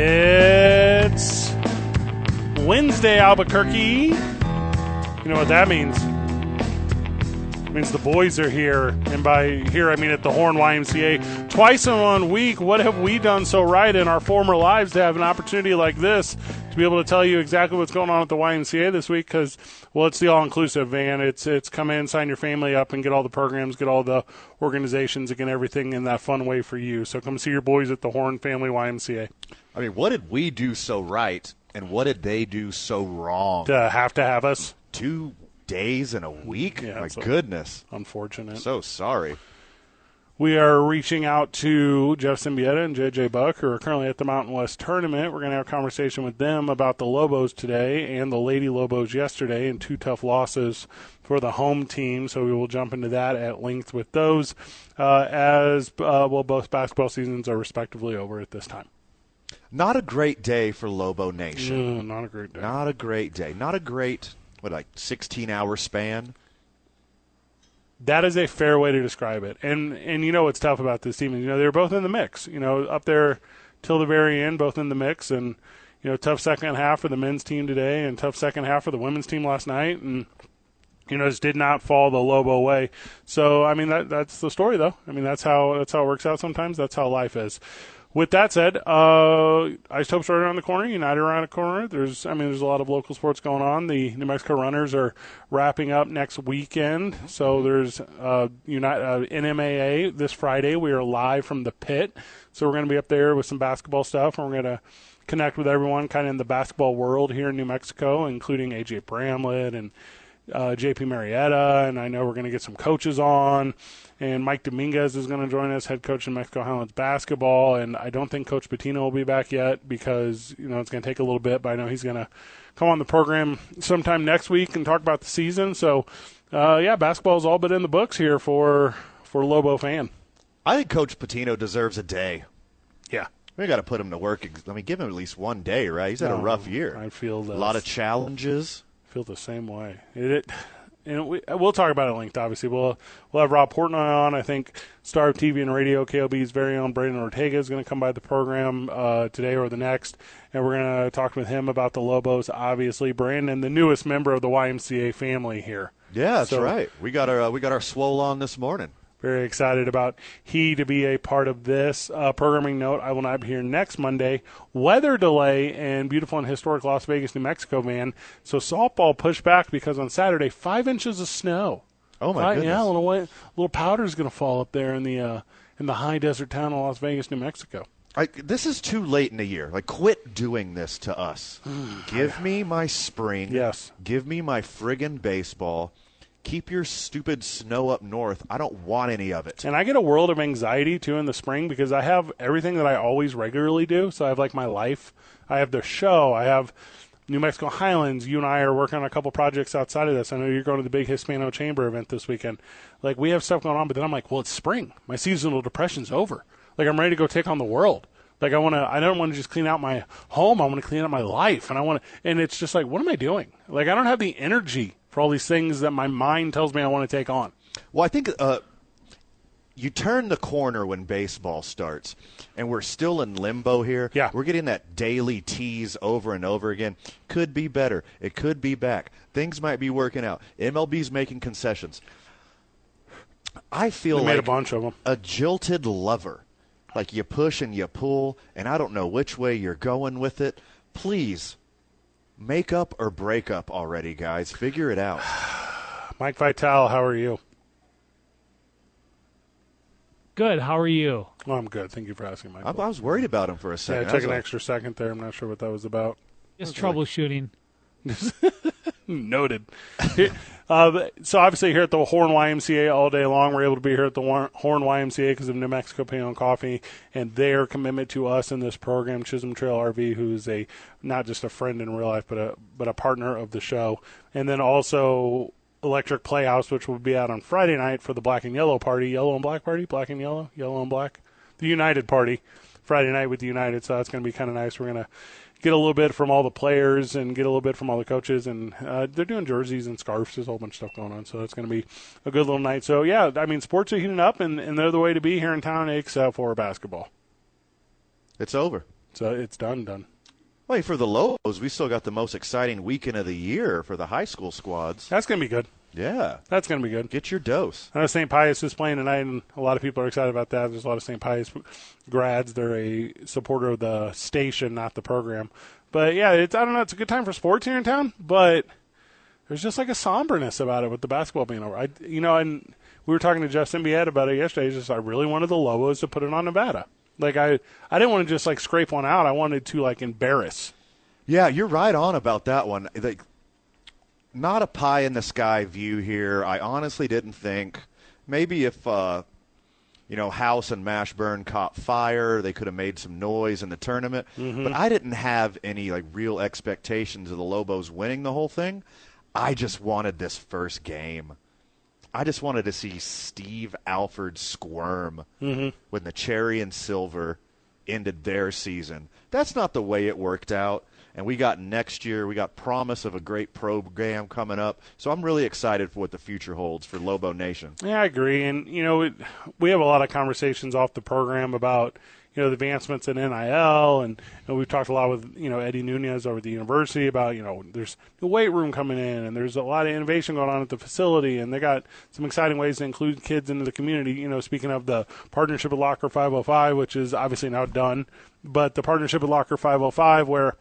It's Wednesday, Albuquerque. You know what that means? It means the boys are here, and by here I mean at the Horn YMCA. Twice in one week, what have we done so right in our former lives to have an opportunity like this to be able to tell you exactly what's going on at the YMCA this week? Because well, it's the all-inclusive van. It's it's come in, sign your family up, and get all the programs, get all the organizations, and get everything in that fun way for you. So come see your boys at the Horn Family YMCA. I mean, what did we do so right, and what did they do so wrong? To have to have us. Two days in a week? Yeah, My goodness. Unfortunate. So sorry. We are reaching out to Jeff Siembieda and JJ Buck, who are currently at the Mountain West tournament. We're going to have a conversation with them about the Lobos today and the Lady Lobos yesterday, and two tough losses for the home team. So we will jump into that at length with those, uh, as uh, well both basketball seasons are respectively over at this time. Not a great day for Lobo Nation. Mm, not a great day. Not a great day. Not a great, what, like 16 hour span? That is a fair way to describe it. And and you know what's tough about this team is you know they're both in the mix. You know up there till the very end, both in the mix, and you know tough second half for the men's team today, and tough second half for the women's team last night, and you know just did not fall the Lobo way. So I mean that that's the story though. I mean that's how that's how it works out sometimes. That's how life is. With that said, uh, Isotopes right around the corner, United around the corner. There's, I mean, there's a lot of local sports going on. The New Mexico Runners are wrapping up next weekend, so there's uh, United uh, NMAA this Friday. We are live from the pit, so we're going to be up there with some basketball stuff, and we're going to connect with everyone kind of in the basketball world here in New Mexico, including AJ Bramlett and uh, JP Marietta, and I know we're going to get some coaches on. And Mike Dominguez is going to join us, head coach in Mexico Highlands basketball. And I don't think Coach Pitino will be back yet because you know it's going to take a little bit, but I know he's going to come on the program sometime next week and talk about the season. So, uh, yeah, basketball's all but in the books here for for Lobo fan. I think Coach Pitino deserves a day. Yeah, We got to put him to work. I mean, give him at least one day, right? He's had a rough year. I feel a lot of challenges. feel the same way. It, it and we, we'll talk about it linked. Obviously, we'll we'll have Rob Portnoy on. I think Star of TV and Radio KOB's very own Brandon Ortega is going to come by the program uh, today or the next, and we're going to talk with him about the Lobos. Obviously, Brandon, the newest member of the YMCA family here. Yeah, that's So- right. We got our uh, we got our swole on this morning. Very excited about he to be a part of this uh, programming note. I will not be here next Monday. Weather delay in beautiful and historic Las Vegas, New Mexico, man. So softball pushed back because on Saturday five inches of snow. Oh my Five- goodness! Yeah, a little powder is going to fall up there in the uh, in the high desert town of Las Vegas, New Mexico. I, this is too late in the year. Like, quit doing this to us. Give me my spring. Yes. Give me my friggin' baseball. Keep your stupid snow up north. I don't want any of it. And I get a world of anxiety too in the spring because I have everything that I always regularly do. So I have like my life. I have the show. I have New Mexico Highlands. You and I are working on a couple projects outside of this. I know you're going to the big Hispano Chamber event this weekend. Like we have stuff going on, but then I'm like, well, it's spring. My seasonal depression's over. Like I'm ready to go take on the world. Like I want to. I don't want to just clean out my home. I want to clean out my life, and I want to. And it's just like, what am I doing? Like I don't have the energy for all these things that my mind tells me I want to take on. Well, I think uh, you turn the corner when baseball starts, and we're still in limbo here. Yeah. We're getting that daily tease over and over again. Could be better. It could be back. Things might be working out. MLB's making concessions. I feel They like made a bunch of them. a jilted lover. Like you push and you pull, and I don't know which way you're going with it. Please, make up or break up already, guys. Figure it out. Mike Vital, how are you? Good. How are you? Oh, I'm good. Thank you for asking, Mike. I, I was worried about him for a second. it I took was an like, extra second there. I'm not sure what that was about. Just troubleshooting. Noted. uh, so obviously here at the Horn YMCA all day long, we're able to be here at the Horn YMCA because of New Mexico Pain Coffee and their commitment to us in this program. Chisholm Trail RV, who's a not just a friend in real life, but a but a partner of the show, and then also Electric Playhouse, which will be out on Friday night for the Black and Yellow Party, Yellow and Black Party, Black and Yellow, Yellow and Black, the United Party, Friday night with the United. So that's going to be kind of nice. We're going to get a little bit from all the players and get a little bit from all the coaches. And uh, they're doing jerseys and scarves. There's a whole bunch of stuff going on. So it's going to be a good little night. So, yeah, I mean, sports are heating up, and, and they're the way to be here in town, except for basketball. It's over. So it's done, done. Wait, for the Lobos, we still got the most exciting weekend of the year for the high school squads. That's going to be good. Yeah. That's going to be good. Get your dose. I know St. Pius is playing tonight, and a lot of people are excited about that. There's a lot of St. Pius grads. They're a supporter of the station, not the program. But yeah, it's I don't know. It's a good time for sports here in town, but there's just like a somberness about it with the basketball being over. I, you know, and we were talking to Justin Biet about it yesterday. He's just I really wanted the Lobos to put it on Nevada. Like I, I didn't want to just like scrape one out. I wanted to like embarrass. Yeah, you're right on about that one. Like, not a pie in the sky view here. I honestly didn't think maybe if uh, you know, House and Mashburn caught fire. They could have made some noise in the tournament. Mm-hmm. But I didn't have any like real expectations of the Lobos winning the whole thing. I just wanted this first game. I just wanted to see Steve Alford squirm mm-hmm. when the Cherry and Silver ended their season. That's not the way it worked out and we got next year. We got promise of a great program coming up. So I'm really excited for what the future holds for Lobo Nation. Yeah, I agree. And you know, it, we have a lot of conversations off the program about you know the advancements in NIL, and know, we've talked a lot with you know Eddie Nunez over at the university about you know there's the weight room coming in, and there's a lot of innovation going on at the facility, and they got some exciting ways to include kids into the community. You know, speaking of the partnership with Locker 505, which is obviously now done, but the partnership with Locker 505 where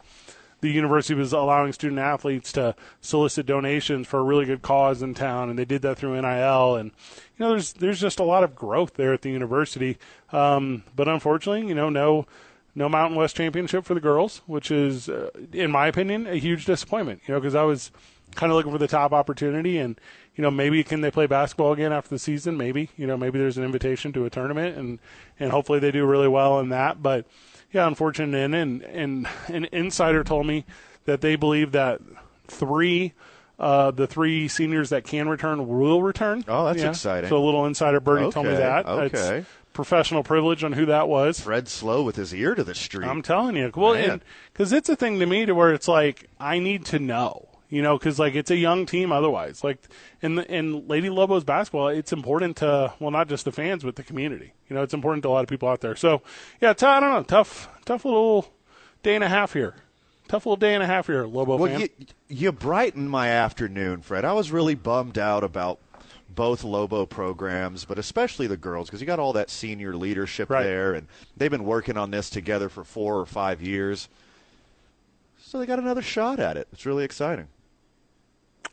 the university was allowing student athletes to solicit donations for a really good cause in town, and they did that through NIL. And you know, there's there's just a lot of growth there at the university. Um, but unfortunately, you know, no no Mountain West championship for the girls, which is, uh, in my opinion, a huge disappointment. You know, because I was kind of looking for the top opportunity, and you know, maybe can they play basketball again after the season? Maybe, you know, maybe there's an invitation to a tournament, and and hopefully they do really well in that. But yeah, unfortunate and and and an insider told me that they believe that three uh, the three seniors that can return will return. Oh, that's yeah. exciting. So a little insider birdie okay, told me that. Okay. It's professional privilege on who that was. Fred Slow with his ear to the street. I'm telling you. Well, because it's a thing to me to where it's like I need to know you know, because like it's a young team otherwise. Like in in Lady Lobos basketball, it's important to well not just the fans but the community. You know, it's important to a lot of people out there. So yeah, t- I don't know, tough tough little day and a half here. Tough little day and a half here, Lobo well, fan. You, you brightened my afternoon, Fred. I was really bummed out about both Lobo programs, but especially the girls, because you got all that senior leadership right. there, and they've been working on this together for four or five years. So they got another shot at it. It's really exciting.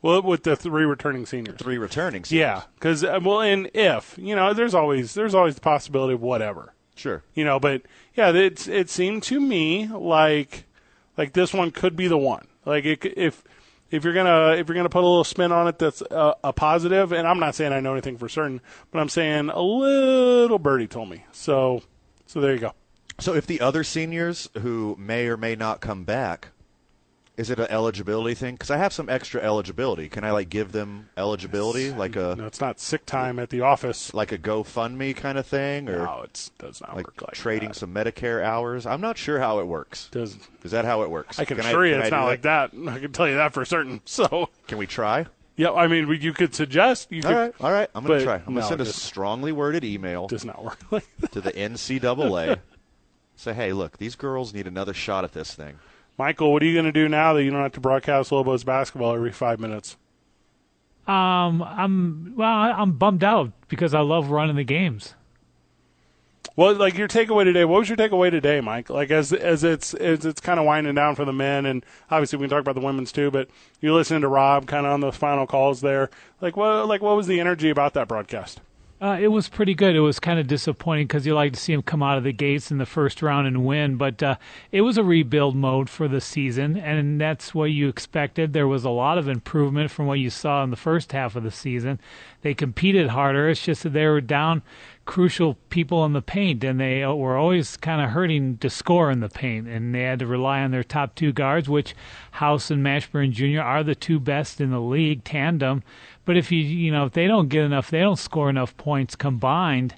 Well, with the three returning seniors, three returning. Seniors. Yeah, because uh, well, and if you know, there's always there's always the possibility of whatever. Sure. You know, but yeah, it it seemed to me like like this one could be the one. Like it, if if you're gonna if you're gonna put a little spin on it, that's a, a positive. And I'm not saying I know anything for certain, but I'm saying a little birdie told me. So so there you go. So if the other seniors who may or may not come back is it an eligibility thing? Because I have some extra eligibility. Can I like give them eligibility, like a? No, it's not sick time at the office. Like a GoFundMe kind of thing, or no, it does not like work like trading that. some Medicare hours. I'm not sure how it works. Does is that how it works? I can, can assure I, you, it's not like that? I can tell you that for certain. So can we try? Yeah, I mean, you could suggest. You all could, right, all right. I'm going to try. I'm going to send a strongly worded email. Does not work like to the NCAA. Say, hey, look, these girls need another shot at this thing. Michael, what are you going to do now that you don't have to broadcast Lobos basketball every five minutes? Um, I'm well. I'm bummed out because I love running the games. Well, like your takeaway today. What was your takeaway today, Mike? Like as as it's as it's kind of winding down for the men, and obviously we can talk about the women's too. But you're listening to Rob kind of on those final calls there. Like what like what was the energy about that broadcast? Uh, it was pretty good. It was kind of disappointing because you like to see him come out of the gates in the first round and win, but uh, it was a rebuild mode for the season, and that's what you expected. There was a lot of improvement from what you saw in the first half of the season. They competed harder. It's just that they were down crucial people in the paint, and they were always kind of hurting to score in the paint, and they had to rely on their top two guards, which House and Mashburn Jr. are the two best in the league tandem. But if you you know if they don't get enough, they don't score enough points combined,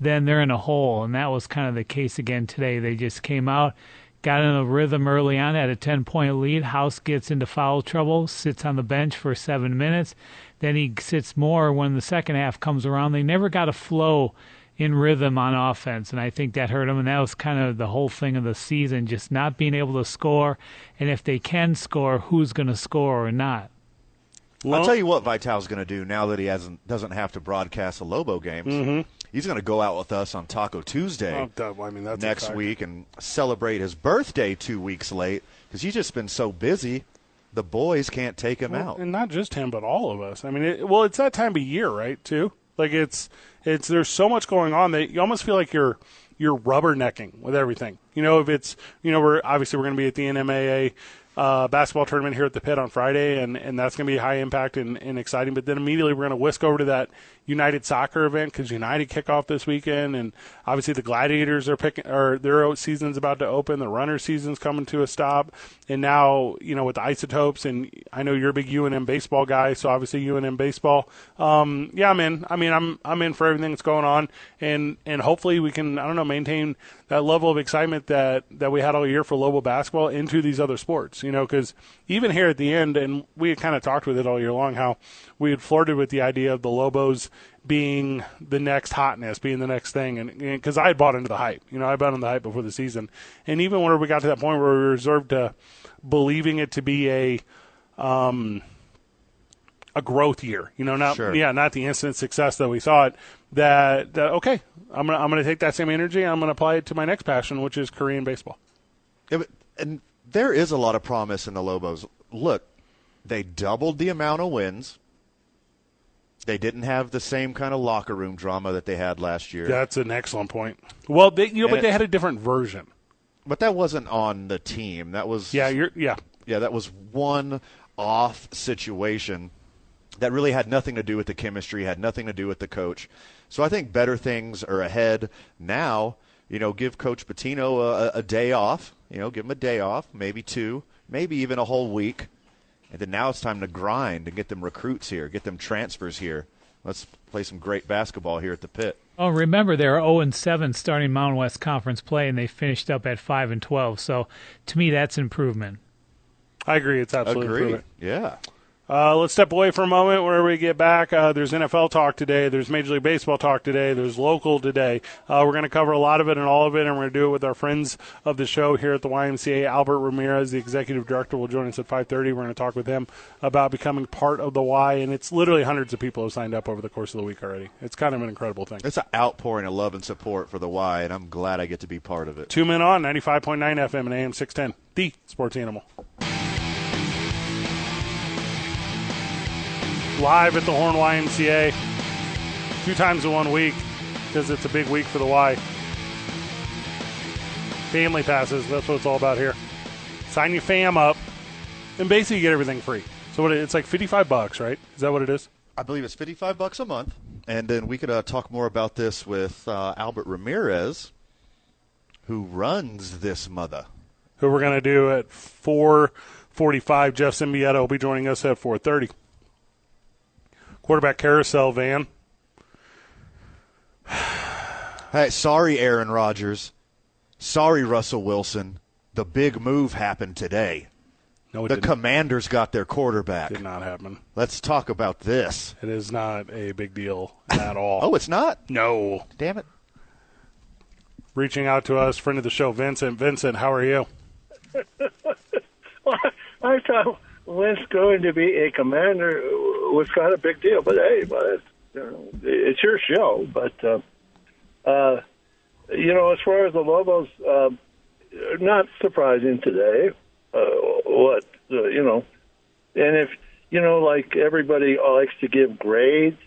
then they're in a hole, and that was kind of the case again today. They just came out, got in a rhythm early on, had a ten point lead. House gets into foul trouble, sits on the bench for seven minutes, then he sits more when the second half comes around. They never got a flow in rhythm on offense, and I think that hurt them. And that was kind of the whole thing of the season, just not being able to score. And if they can score, who's going to score or not? I'll tell you what Vitale's going to do now that he hasn't doesn't have to broadcast the Lobo games. Mm-hmm. He's going to go out with us on Taco Tuesday Oh, I mean, that's next week and celebrate his birthday two weeks late because he's just been so busy. The boys can't take him Well, out. and not just him, but all of us. I mean, it, well, it's that time of year, right? Too like it's it's there's so much going on that you almost feel like you're you're rubbernecking with everything. You know, if it's you know we're obviously we're going to be at the NMAA uh, basketball tournament here at the pit on Friday, and, and that's going to be high impact and, and exciting. But then immediately we're going to whisk over to that United soccer event because United kick off this weekend, and obviously the Gladiators are picking, or their season's about to open. The runner season's coming to a stop, and now you know with the isotopes, and I know you're a big UNM baseball guy, so obviously UNM baseball. Um, yeah, I'm in. I mean, I'm I'm in for everything that's going on, and and hopefully we can I don't know maintain that level of excitement that that we had all year for Lobo basketball into these other sports. You know, because even here at the end, and we had kind of talked with it all year long, how we had flirted with the idea of the Lobos being the next hotness, being the next thing, and because I had bought into the hype, you know, I bought into the hype before the season, and even when we got to that point where we were reserved to believing it to be a um, a growth year, you know, not Sure. yeah, not the instant success that we thought. That, that okay, I'm gonna I'm gonna take that same energy, I'm gonna apply it to my next passion, which is Korean baseball. Yeah, but- and there is a lot of promise in the Lobos. Look, they doubled the amount of wins. They didn't have the same kind of locker room drama that they had last year. That's an excellent point. Well, they, you know, And but it- they had a different version. But that wasn't on the team. That was Yeah, you're yeah. yeah, that was one off situation that really had nothing to do with the chemistry, had nothing to do with the coach. So I think better things are ahead now. You know, give Coach Pitino a, a day off. You know, give them a day off, maybe two, maybe even a whole week. And then now it's time to grind and get them recruits here, get them transfers here. Let's play some great basketball here at the pit. Oh, remember they're 0 and 7 starting Mountain West Conference play, and they finished up at 5 and 12. So to me, that's improvement. I agree. It's absolutely Agreed. improvement. Yeah. Uh, let's step away for a moment. Whenever we get back, uh, there's NFL talk today. There's Major League Baseball talk today. There's local today. Uh, we're going to cover a lot of it and all of it, and we're going to do it with our friends of the show here at the YMCA. Albert Ramirez, the executive director, will join us at 5:30. We're going to talk with him about becoming part of the Y, and it's literally hundreds of people have signed up over the course of the week already. It's kind of an incredible thing. It's an outpouring of love and support for the Y, and I'm glad I get to be part of it. Two men on 95.9 FM and AM 610, the Sports Animal. Live at the Horn YMCA, two times in one week because it's a big week for the Y. Family passes, that's what it's all about here. Sign your fam up, and basically you get everything free. So what it's like 55 bucks, right? Is that what it is? I believe it's 55 bucks a month. And then we could uh, talk more about this with uh, Albert Ramirez, who runs this mother. Who we're going to do at 4:45. Jeff Siembieda will be joining us at 4:30. Quarterback carousel van. Hey, sorry, Aaron Rodgers. Sorry, Russell Wilson. The big move happened today. No, it The did, Commanders got their quarterback. did not happen. Let's talk about this. It is not a big deal at all. Oh, it's not? no. Damn it. Reaching out to us, friend of the show, Vincent. Vincent, how are you? I thought Wentz going to be a commander was kind of a big deal, but hey, but it's, you know, it's your show. But uh, uh, you know, as far as the Lobos, uh, not surprising today. Uh, what uh, you know, and if you know, like everybody likes to give grades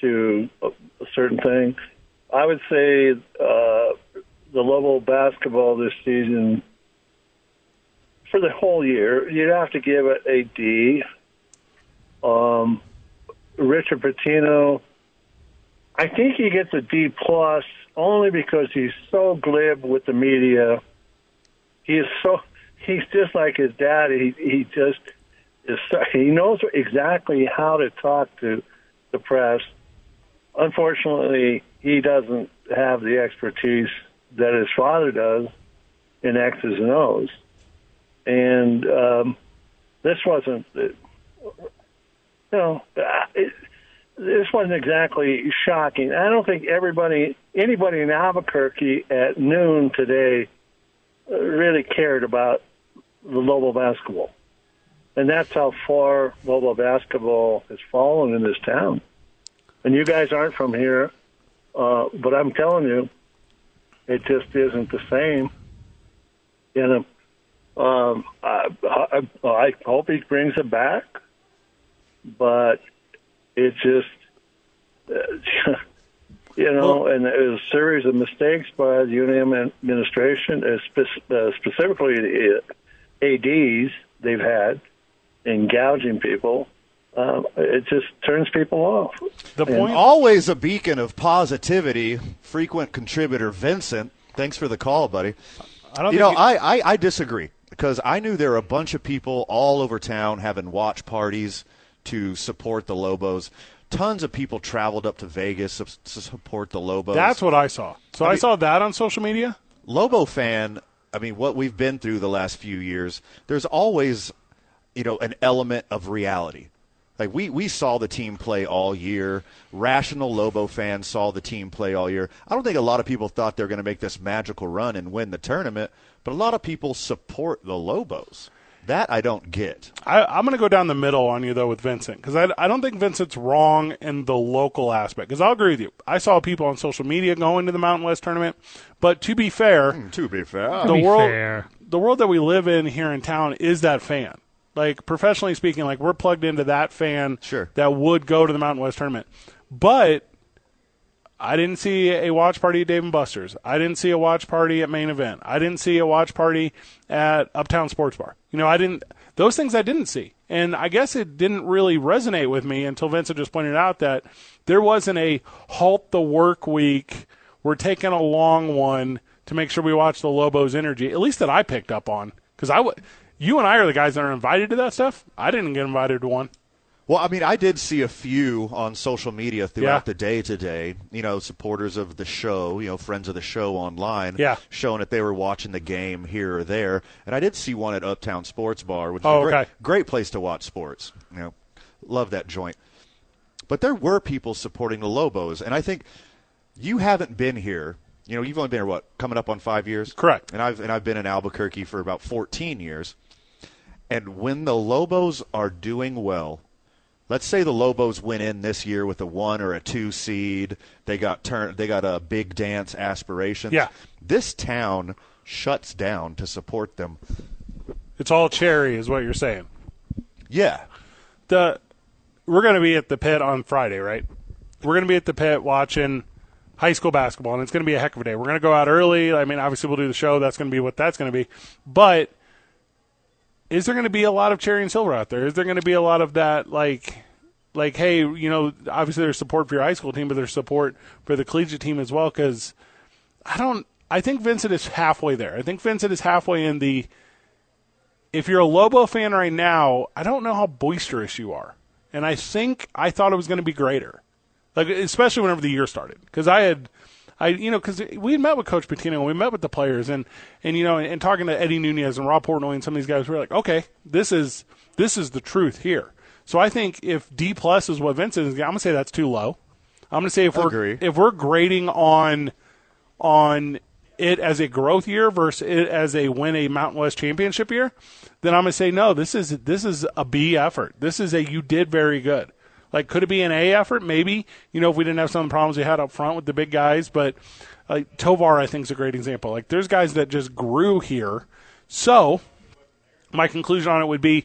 to a, a certain thing. I would say uh, the level of basketball this season for the whole year, you'd have to give it a D. Um, Richard Pitino, I think he gets a D plus only because he's so glib with the media. He is so he's just like his dad. He he just is so, he knows exactly how to talk to the press. Unfortunately, he doesn't have the expertise that his father does in X's and O's, and um, this wasn't. You know, it, this wasn't exactly shocking. I don't think everybody, anybody in Albuquerque at noon today, uh, really cared about the Lobo basketball, and that's how far Lobo basketball has fallen in this town. And you guys aren't from here, uh, but I'm telling you, it just isn't the same. Know, um, I, I, I hope he brings it back, but it just, uh, you know, well, and it was a series of mistakes by the UNM administration, uh, spe- uh, specifically the ADs they've had in gouging people. Um, it just turns people off. The point, and always a beacon of positivity. Frequent contributor Vincent, thanks for the call, buddy. I don't. You know, I, I I disagree because I knew there were a bunch of people all over town having watch parties to support the Lobos. Tons of people traveled up to Vegas to support the Lobos. That's what I saw. So I, I mean, saw that on social media. Lobo fan. I mean, what we've been through the last few years. There's always, you know, an element of reality. Like we, we saw the team play all year. Rational Lobo fans saw the team play all year. I don't think a lot of people thought they were going to make this magical run and win the tournament, but a lot of people support the Lobos. That I don't get. I, am going to go down the middle on you though with Vincent because I, I don't think Vincent's wrong in the local aspect. Because I'll agree with you. I saw people on social media going to the Mountain West tournament, but to be fair, mm, to be fair, the be world fair. the world that we live in here in town is that fan. Like professionally speaking, like we're plugged into that fan sure. that would go to the Mountain West tournament, but I didn't see a watch party at Dave and Buster's. I didn't see a watch party at Main Event. I didn't see a watch party at Uptown Sports Bar. You know, I didn't. Those things I didn't see, and I guess it didn't really resonate with me until Vincent just pointed out that there wasn't a halt the work week. We're taking a long one to make sure we watch the Lobos energy. At least that I picked up on because I would. You and I are the guys that are invited to that stuff. I didn't get invited to one. Well, I mean, I did see a few on social media throughout yeah. the day today. You know, supporters of the show, you know, friends of the show online, yeah. showing that they were watching the game here or there. And I did see one at Uptown Sports Bar, which is oh, a great, okay. great place to watch sports. You know, love that joint. But there were people supporting the Lobos, and I think you haven't been here. You know, you've only been here what, coming up on five years? Correct. And I've and I've been in Albuquerque for about 14 years. And when the Lobos are doing well let's say the Lobos went in this year with a one or a two seed. They got turn. They got a big dance aspiration. Yeah. This town shuts down to support them. It's all cherry, is what you're saying. Yeah. The we're going to be at the pit on Friday, right? We're going to be at the pit watching high school basketball, and it's going to be a heck of a day. We're going to go out early. I mean, obviously we'll do the show. That's going to be what that's going to be. But is there going to be a lot of cherry and silver out there? Is there going to be a lot of that, like, like, hey, you know, obviously there's support for your high school team, but there's support for the collegiate team as well? Because I don't, I think Vincent is halfway there. I think Vincent is halfway in the. If you're a Lobo fan right now, I don't know how boisterous you are, and I think I thought it was going to be greater, like especially whenever the year started, because I had I, you know, because we had met with Coach Pitino and we met with the players and, and you know, and, and talking to Eddie Nunez and Rob Portnoy and some of these guys, we are like, okay, this is this is the truth here. So I think if D plus is what Vincent is, I'm gonna say that's too low. I'm gonna say if we're Agree. if we're grading on on it as a growth year versus it as a win a Mountain West championship year, then I'm gonna say no. This is this is a B effort. This is a you did very good. Like, could it be an A effort? Maybe. You know, if we didn't have some of the problems we had up front with the big guys, but like Tovar, I think is a great example. Like, there's guys that just grew here. So, my conclusion on it would be,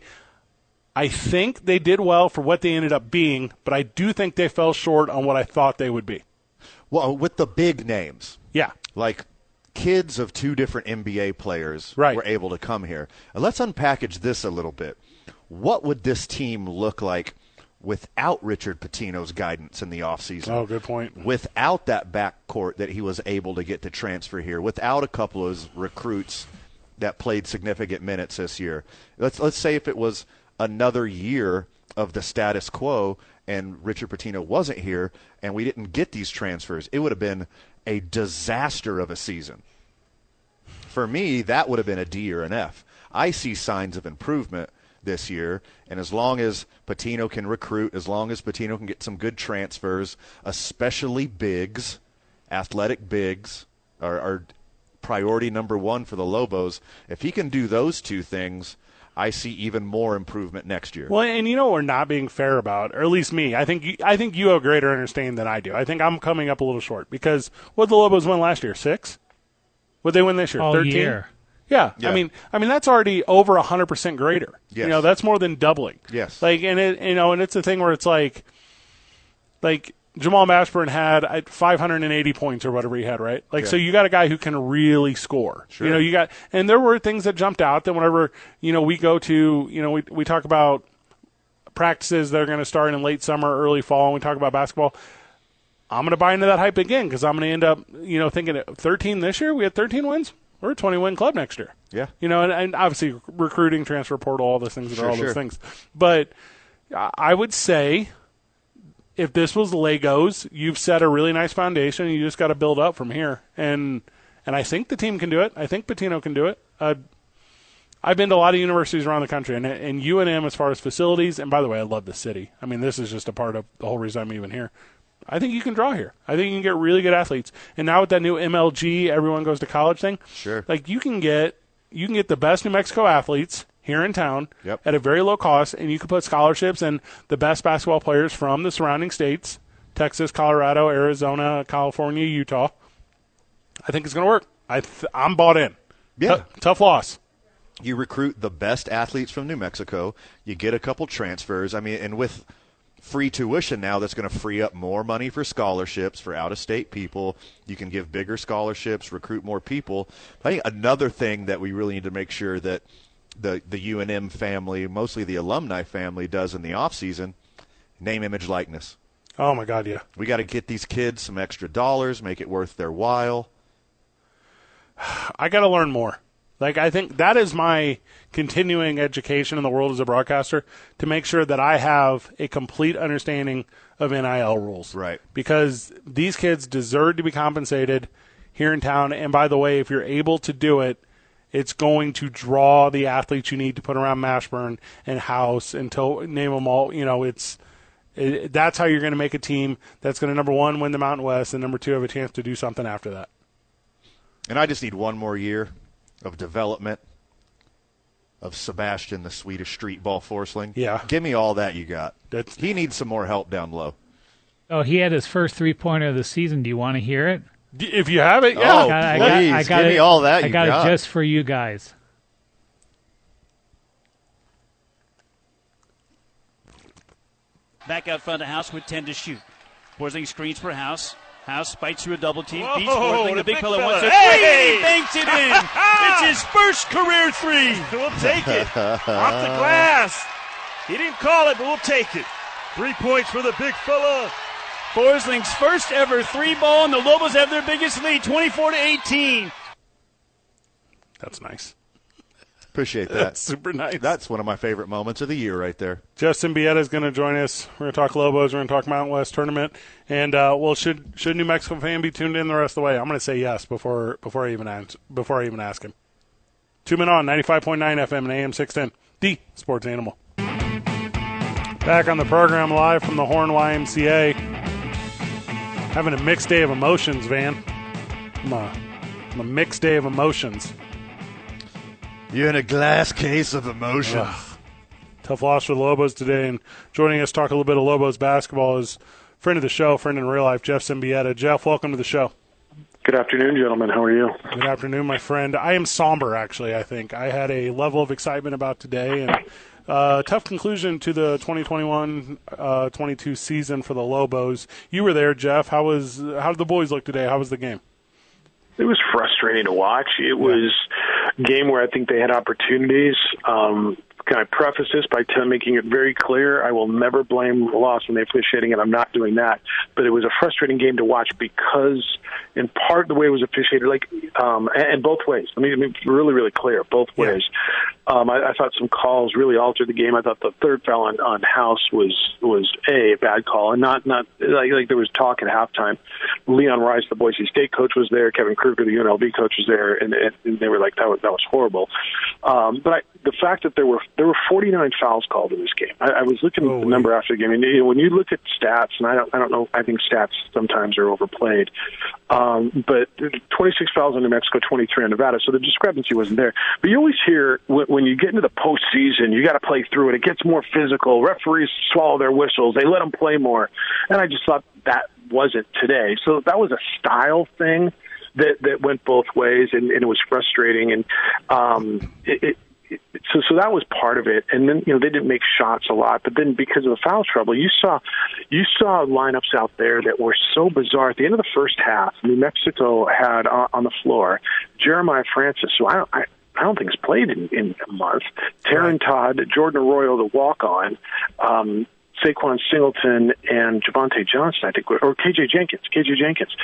I think they did well for what they ended up being, but I do think they fell short on what I thought they would be. Well, with the big names, Yeah. like kids of two different NBA players Right. were able to come here. And let's unpackage this a little bit. What would this team look like without Richard Pitino's guidance in the offseason? Oh, good point. Without that backcourt that he was able to get to transfer here, without a couple of his recruits that played significant minutes this year. Let's let's say if it was another year of the status quo and Richard Pitino wasn't here and we didn't get these transfers, it would have been a disaster of a season. For me, that would have been a D or an F. I see signs of improvement this year, and as long as Pitino can recruit, as long as Pitino can get some good transfers, especially bigs, athletic bigs are, are priority number one for the Lobos. If he can do those two things, I see even more improvement next year. Well, and you know what we're not being fair about, or at least me. I think you, I think you have a greater understanding than I do. I think I'm coming up a little short because what the Lobos win last year? Six. What they win this year? All Thirteen. year. Yeah. Yeah. I mean, I mean that's already over hundred percent greater. Yes. You know, that's more than doubling. Yes. Like, and it, you know, and it's a thing where it's like, like Jamal Mashburn had uh, 580 points or whatever he had, right? Like, so you got a guy who can really score. Sure. You know, you got, and there were things that jumped out that whenever you know we go to, you know, we we talk about practices that are going to start in late summer, early fall, and we talk about basketball. I'm going to buy into that hype again because I'm going to end up, you know, thinking 13 this year. We had 13 wins. We're a 20 win club next year. Yeah. You know, and, and obviously recruiting, transfer portal, all those things Sure, are all sure. those things. But I would say if this was Legos, you've set a really nice foundation. You just got to build up from here. And and I think the team can do it. I think Pitino can do it. Uh, I've been to a lot of universities around the country, and and UNM as far as facilities. And by the way, I love the city. I mean, this is just a part of the whole reason I'm even here. I think you can draw here. I think you can get really good athletes. And now with that new MLG, everyone goes to college thing. Sure. Like you can get you can get the best New Mexico athletes here in town Yep. at a very low cost, and you can put scholarships and the best basketball players from the surrounding states: Texas, Colorado, Arizona, California, Utah. I think it's going to work. I th- I'm bought in. Yeah. Tou- tough loss. you recruit the best athletes from New Mexico. You get a couple transfers. I mean, and with free tuition now, that's going to free up more money for scholarships for out-of-state people. You can give bigger scholarships, recruit more people. I think another thing that we really need to make sure that the the UNM family, mostly the alumni family, does in the off season, name, image, likeness. Oh my God, yeah. We got to get these kids some extra dollars, make it worth their while. I got to learn more. Like I think that is my continuing education in the world as a broadcaster to make sure that I have a complete understanding of NIL rules. Right. Because these kids deserve to be compensated here in town and by the way, if you're able to do it, it's going to draw the athletes you need to put around Mashburn and House and to name them all, you know, it's it, that's how you're going to make a team that's going to number 1 win the Mountain West and number 2 have a chance to do something after that. And I just need one more year of development of Sebastian, the Swedish street ball Forsling. Yeah. Give me all that you got. That's- he needs some more help down low. Oh, he had his first three pointer of the season. Do you want to hear it? If you have it, yeah. Oh, Got- I please, I give it- me all that I you got, got. it just for you guys. Back out front of House with 10 to shoot. Forsling screens for House. House bites through a double team. Whoa, beats Forsling. The the big, big fella fella. wants a Hey! He banks it in. it's his first career three. We'll take it. Off the glass. He didn't call it, but we'll take it. Three points for the big fella. Forsling's first ever three ball, and the Lobos have their biggest lead, 24 to 18. That's nice. Appreciate that. That's super nice. That's one of my favorite moments of the year right there. Justin Bieta is going to join us. We're going to talk Lobos. We're going to talk Mountain West tournament. And uh, well, should should New Mexico fan be tuned in the rest of the way? I'm going to say yes before before I even ask, before I even ask him. Two men on 95.9 FM and AM 610, the Sports Animal. Back on the program live from the Horn YMCA. Having a mixed day of emotions, Van. I'm a, I'm a mixed day of emotions. You're in a glass case of emotion. Tough loss for the Lobos today. And joining us, talk a little bit of Lobos basketball is friend of the show, friend in real life, Jeff Siembieda. Jeff, welcome to the show. Good afternoon, gentlemen. How are you? Good afternoon, my friend. I am somber, actually. I think I had a level of excitement about today, and Uh, tough conclusion to the 2021-22 season for the Lobos. You were there, Jeff. How was how did the boys look today? How was the game? It was frustrating to watch. It was a game where I think they had opportunities. Um, can I preface this by t- making it very clear? I will never blame the loss on the officiating, and I'm not doing that. But it was a frustrating game to watch because, in part, the way it was officiated, like, um, and, and both ways. Let me, let me be really, really clear, both ways. Um, I, I thought some calls really altered the game. I thought the third foul on, on House was was a, a bad call, and not not like, like there was talk at halftime. Leon Rice, the Boise State coach, was there. Kevin Kruger, the UNLV coach, was there, and, and they were like, "That was that was horrible." Um, but I, the fact that there were there were 49 fouls called in this game. I, I was looking at the number after the game, and you know, when you look at stats, and I don't I don't know, I think stats sometimes are overplayed. Um, but 26 fouls in New Mexico, 23 on Nevada, so the discrepancy wasn't there. But you always hear when, when you get into the postseason, you got to play through it. It gets more physical. Referees swallow their whistles. They let them play more, and I just thought that wasn't today. So that was a style thing that that went both ways, and, and it was frustrating. And um, it, it, so so that was part of it. And then you know they didn't make shots a lot, but then because of the foul trouble, you saw you saw lineups out there that were so bizarre. At the end of the first half, New Mexico had on, on the floor Jeremiah Francis, who I don't. I, I don't think has played in, in a month. Taryn Todd, Jordan Arroyo, the walk on, um, Saquon Singleton and Javonte Johnson, I think, or KJ Jenkins, KJ Jenkins,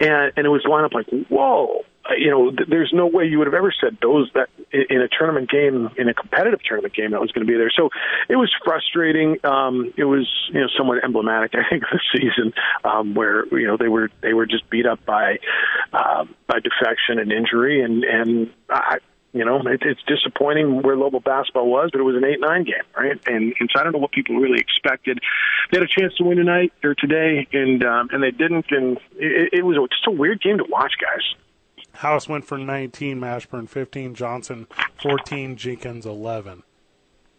and and it was lineup like whoa, you know, th- there's no way you would have ever said those that in, in a tournament game, in a competitive tournament game, that was going to be there. So it was frustrating. Um, it was you know somewhat emblematic, I think, of the season um, where you know they were they were just beat up by uh, by defection and injury, and and I you know, it, it's disappointing where Lobo basketball was, but it was an eight-nine game, right? And, and so I don't know what people really expected. They had a chance to win tonight or today, and um, and they didn't. And it, it was just a weird game to watch, guys. House went for 19, Mashburn 15, Johnson 14, Jenkins 11.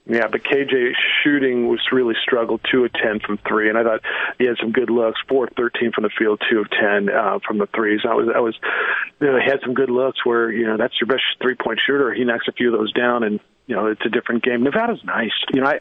Yeah, but KJ shooting was really struggled. Two of ten from three, and I thought he had some good looks. Four of thirteen from the field, two of ten uh, from the threes. That was that was. You know, he had some good looks where you know that's your best three point shooter. He knocks a few of those down, and you know it's a different game. Nevada's nice. You know, I,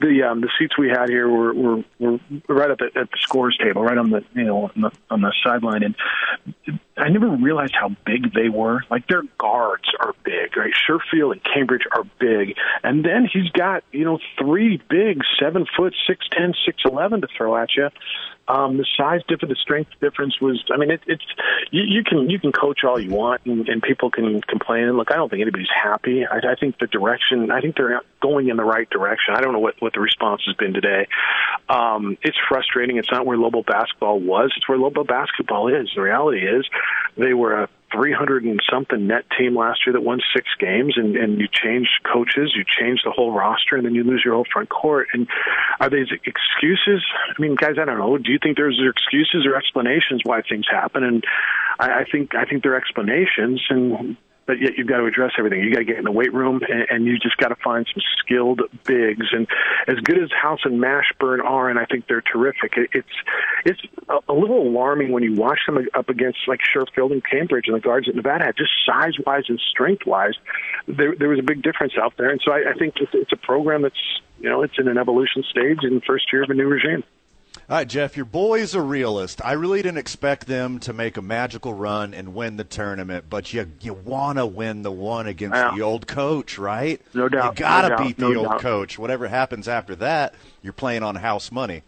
the um, the seats we had here were were, were right at at the scores table, right on the you know on the, on the sideline, and I never realized how big they were. Like their guards are big, right? Sherfield and Cambridge are big, and then he's got you know three big seven foot six ten six eleven to throw at you. Um, the size difference, the strength difference was. I mean, it, it's you, you can you can coach all you want, and, and people can complain. And look, I don't think anybody's happy. I, I think the direction. I think they're going in the right direction. I don't know what what the response has been today. Um, it's frustrating. It's not where Lobo basketball was. It's where Lobo basketball is. The reality is, they were a 300 and something net team last year that won six games, and, and you change coaches, you change the whole roster, and then you lose your whole front court. And are these excuses? I mean, guys, I don't know. Do you think there's excuses or explanations why things happen? And I, I think I think they're explanations, and but yet you've got to address everything. You got to get in the weight room, and, and you just got to find some skilled bigs. And as good as House and Mashburn are, and I think they're terrific. It, it's it's a, a little alarming when you watch them up against like Sherfield and Cambridge and the guards at Nevada had just size wise and strength wise. There there was a big difference out there, and so I, I think it's, it's a program that's you know it's in an evolution stage in the first year of a new regime. All right, Jeff, your boys are realist. I really didn't expect them to make a magical run and win the tournament, but you you want to win the one against Yeah. the old coach, right? No doubt, You got to no doubt, beat the no old doubt. coach. Whatever happens after that, you're playing on house money.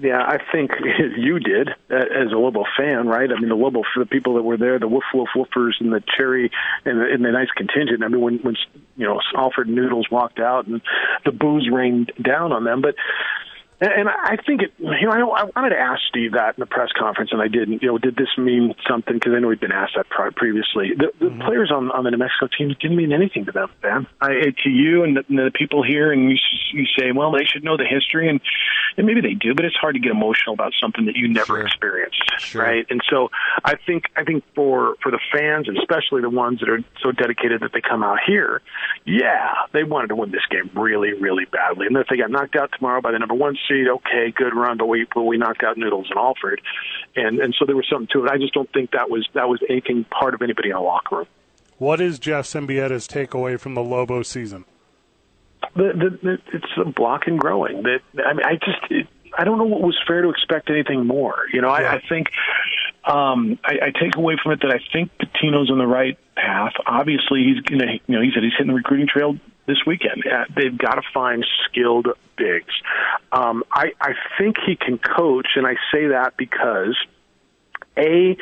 Yeah, I think you did as a Lobo fan, right? I mean, the Lobo for the people that were there, the Woof Woof Woofers and the Cherry and the, and the nice contingent. I mean, when when you know Alfred Noodles walked out and the boos rained down on them, but. And I think it. You know, I, I wanted to ask Steve that in the press conference, and I didn't. You know, did this mean something? Because I know he'd been asked that pri- previously. The, the mm-hmm. players on on the New Mexico team didn't mean anything to them, Ben. I, to you and the, and the people here, and you, you say, well, they should know the history, and and maybe they do, but it's hard to get emotional about something that you never experienced, right? And so I think I think for for the fans, and especially the ones that are so dedicated that they come out here, yeah, they wanted to win this game really, really badly. And if they got knocked out tomorrow by the number one seed, okay, good run, but we but we knocked out Noodles and Alfred, and and so there was something to it. I just don't think that was that was anything part of anybody in the locker room. What is Jeff Siembieda's takeaway from the Lobo season? the, the, the it's the block and growing. That I mean, I just it, I don't know what was fair to expect anything more. You know, I, I think um, I, I take away from it that I think Pitino's on the right path. Obviously, he's gonna you know he said he's hitting the recruiting trail this weekend. Uh, they've got to find skilled bigs. Um, I I think he can coach, and I say that because a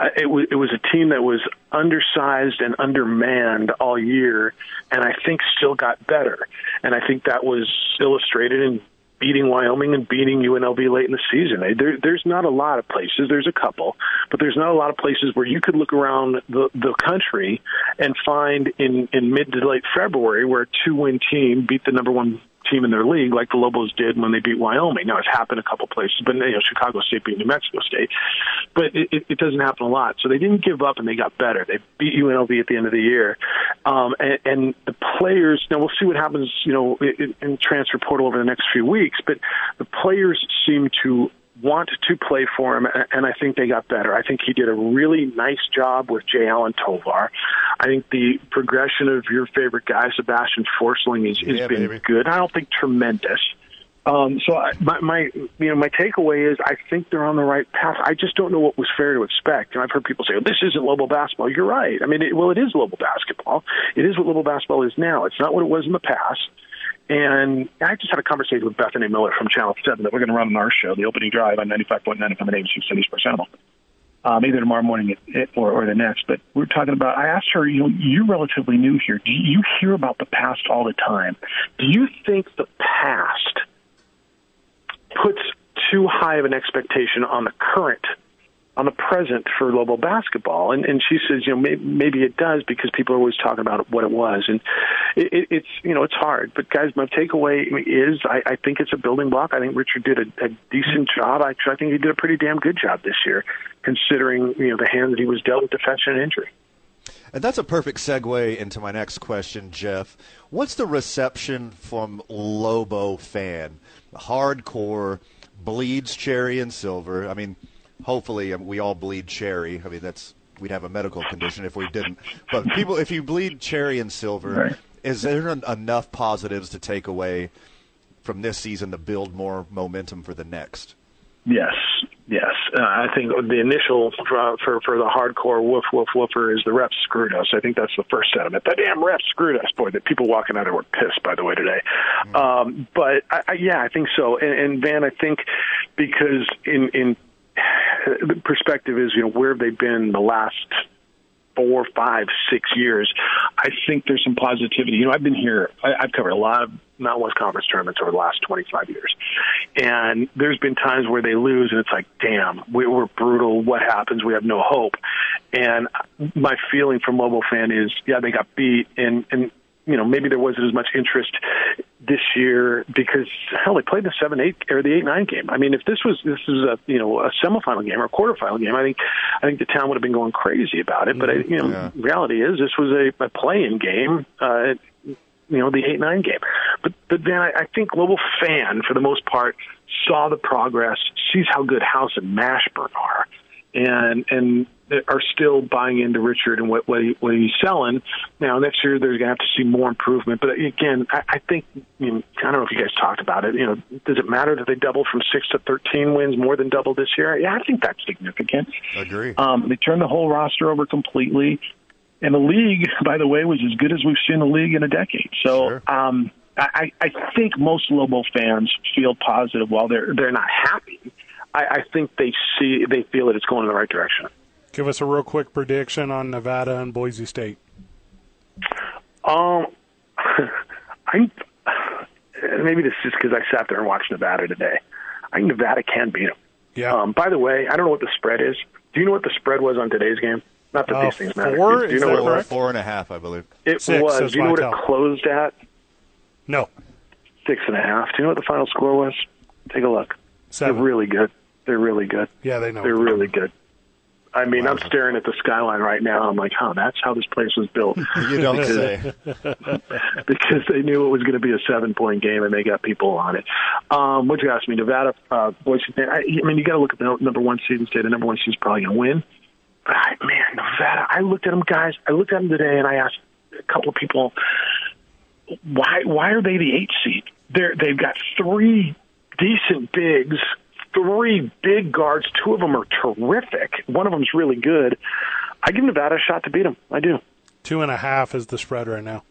uh, it was it was a team that was undersized and undermanned all year, and I think still got better. And I think that was illustrated in beating Wyoming and beating UNLV late in the season. Eh, there, there's not a lot of places. There's a couple, but there's not a lot of places where you could look around the the country and find in in mid to late February where a two win team beat the number one team in their league, like the Lobos did when they beat Wyoming. Now it's happened a couple places, but you know Chicago State beat New Mexico State, but it, it, doesn't happen a lot. So they didn't give up and they got better. They beat UNLV at the end of the year, um, and, and the players. Now we'll see what happens, you know, in, in transfer portal over the next few weeks. But the players seem to want to play for him, and I think they got better. I think he did a really nice job with Jay Allen Tovar. I think the progression of your favorite guy, Sebastian Forsling, has, has Yeah, been baby. good. I don't think tremendous. Um, so I, my, my, you know, my takeaway is I think they're on the right path. I just don't know what was fair to expect. And I've heard people say, oh, "This isn't Lobo basketball." You're right. I mean, it, well, it is Lobo basketball. It is what Lobo basketball is now. It's not what it was in the past. And I just had a conversation with Bethany Miller from Channel 7 that we're going to run on our show, the opening drive on 95.9 FM and 86 City Sports Animal. Um, either tomorrow morning or, or the next. But we're talking about, I asked her, you know, you're relatively new here. Do you hear about the past all the time? Do you think the past puts too high of an expectation on the current on the present for Lobo basketball. And, and she says, you know, maybe, maybe it does because people are always talking about what it was. And it, it, it's, you know, it's hard. But guys, my takeaway is I, I think it's a building block. I think Richard did a, a decent job. I think he did a pretty damn good job this year, considering, you know, the hand that he was dealt with defension and injury. And that's a perfect segue into my next question, Jeff. What's the reception from Lobo fan? Hardcore bleeds cherry and silver. I mean, hopefully um, we all bleed cherry. I mean, that's we'd have a medical condition if we didn't. But people, if you bleed cherry and silver, Right. is there en- enough positives to take away from this season to build more momentum for the next? Yes, yes. Uh, I think the initial for, for for the hardcore woof woof woofer is the refs screwed us. I think that's the first sentiment. The damn refs screwed us, boy. The people walking out of there were pissed, by the way, today. Um, but I, I, yeah, I think so. And, and Van, I think because in in the perspective is you know where have they been the last four, five, six years, I think there's some positivity. You know, I've been here, I, I've covered a lot of Mountain West Conference tournaments over the last 25 years. And there's been times where they lose and it's like, damn, we, we're brutal. What happens? We have no hope. And my feeling from Lobo fan is, yeah, they got beat and, and, you know, maybe there wasn't as much interest this year because hell, they played the seven eight or the eight nine game. I mean, if this was this is a you know a semifinal game or a quarterfinal game, I think I think the town would have been going crazy about it. But I, you know, Yeah. reality is this was a, a play-in game. Uh, you know the eight nine game, but but then I, I think Lobo fan for the most part saw the progress, sees how good House and Mashburn are, and and are still buying into Richard and what what, he, what he's selling. Now next year they're going to have to see more improvement. But again, I, I think I, mean, I don't know if you guys talked about it. You know, does it matter that they doubled from six to thirteen wins, more than double this year? Yeah, I think that's significant. Agree. Um, they turned the whole roster over completely. And the league, by the way, was as good as we've seen the league in a decade. So Sure. um, I, I think most Lobo fans feel positive while they're they're not happy. I, I think they see they feel that it's going in the right direction. Give us a real quick prediction on Nevada and Boise State. Um, I maybe this is just because I sat there and watched Nevada today. I think Nevada can beat them. Yeah. Um, by the way, I don't know what the spread is. Do you know what the spread was on today's game? Not that Uh, these things matter. four? Do you know what it was? Four and a half, I believe. It Six was. Do you know what my it closed at? No, Six and a half. Do you know what the final score was? Take a look. seven. They're really good. They're really good. yeah, they know. They're really good. I mean, I'm staring at the skyline right now. I'm like, huh, that's how this place was built. You don't say. because they knew it was going to be a seven point game and they got people on it. Um, what you asked me, Nevada, uh, Boise State. I, I mean, you got to look at the number one seed and say the number one seed is probably going to win. But I, man, Nevada, I looked at them guys. I looked at them today and I asked a couple of people, why why are they the eight seed? They're they've got three decent bigs, three big guards. Two of them are terrific. One of them's really good. I give Nevada a shot to beat them. I do. Two and a half is the spread right now.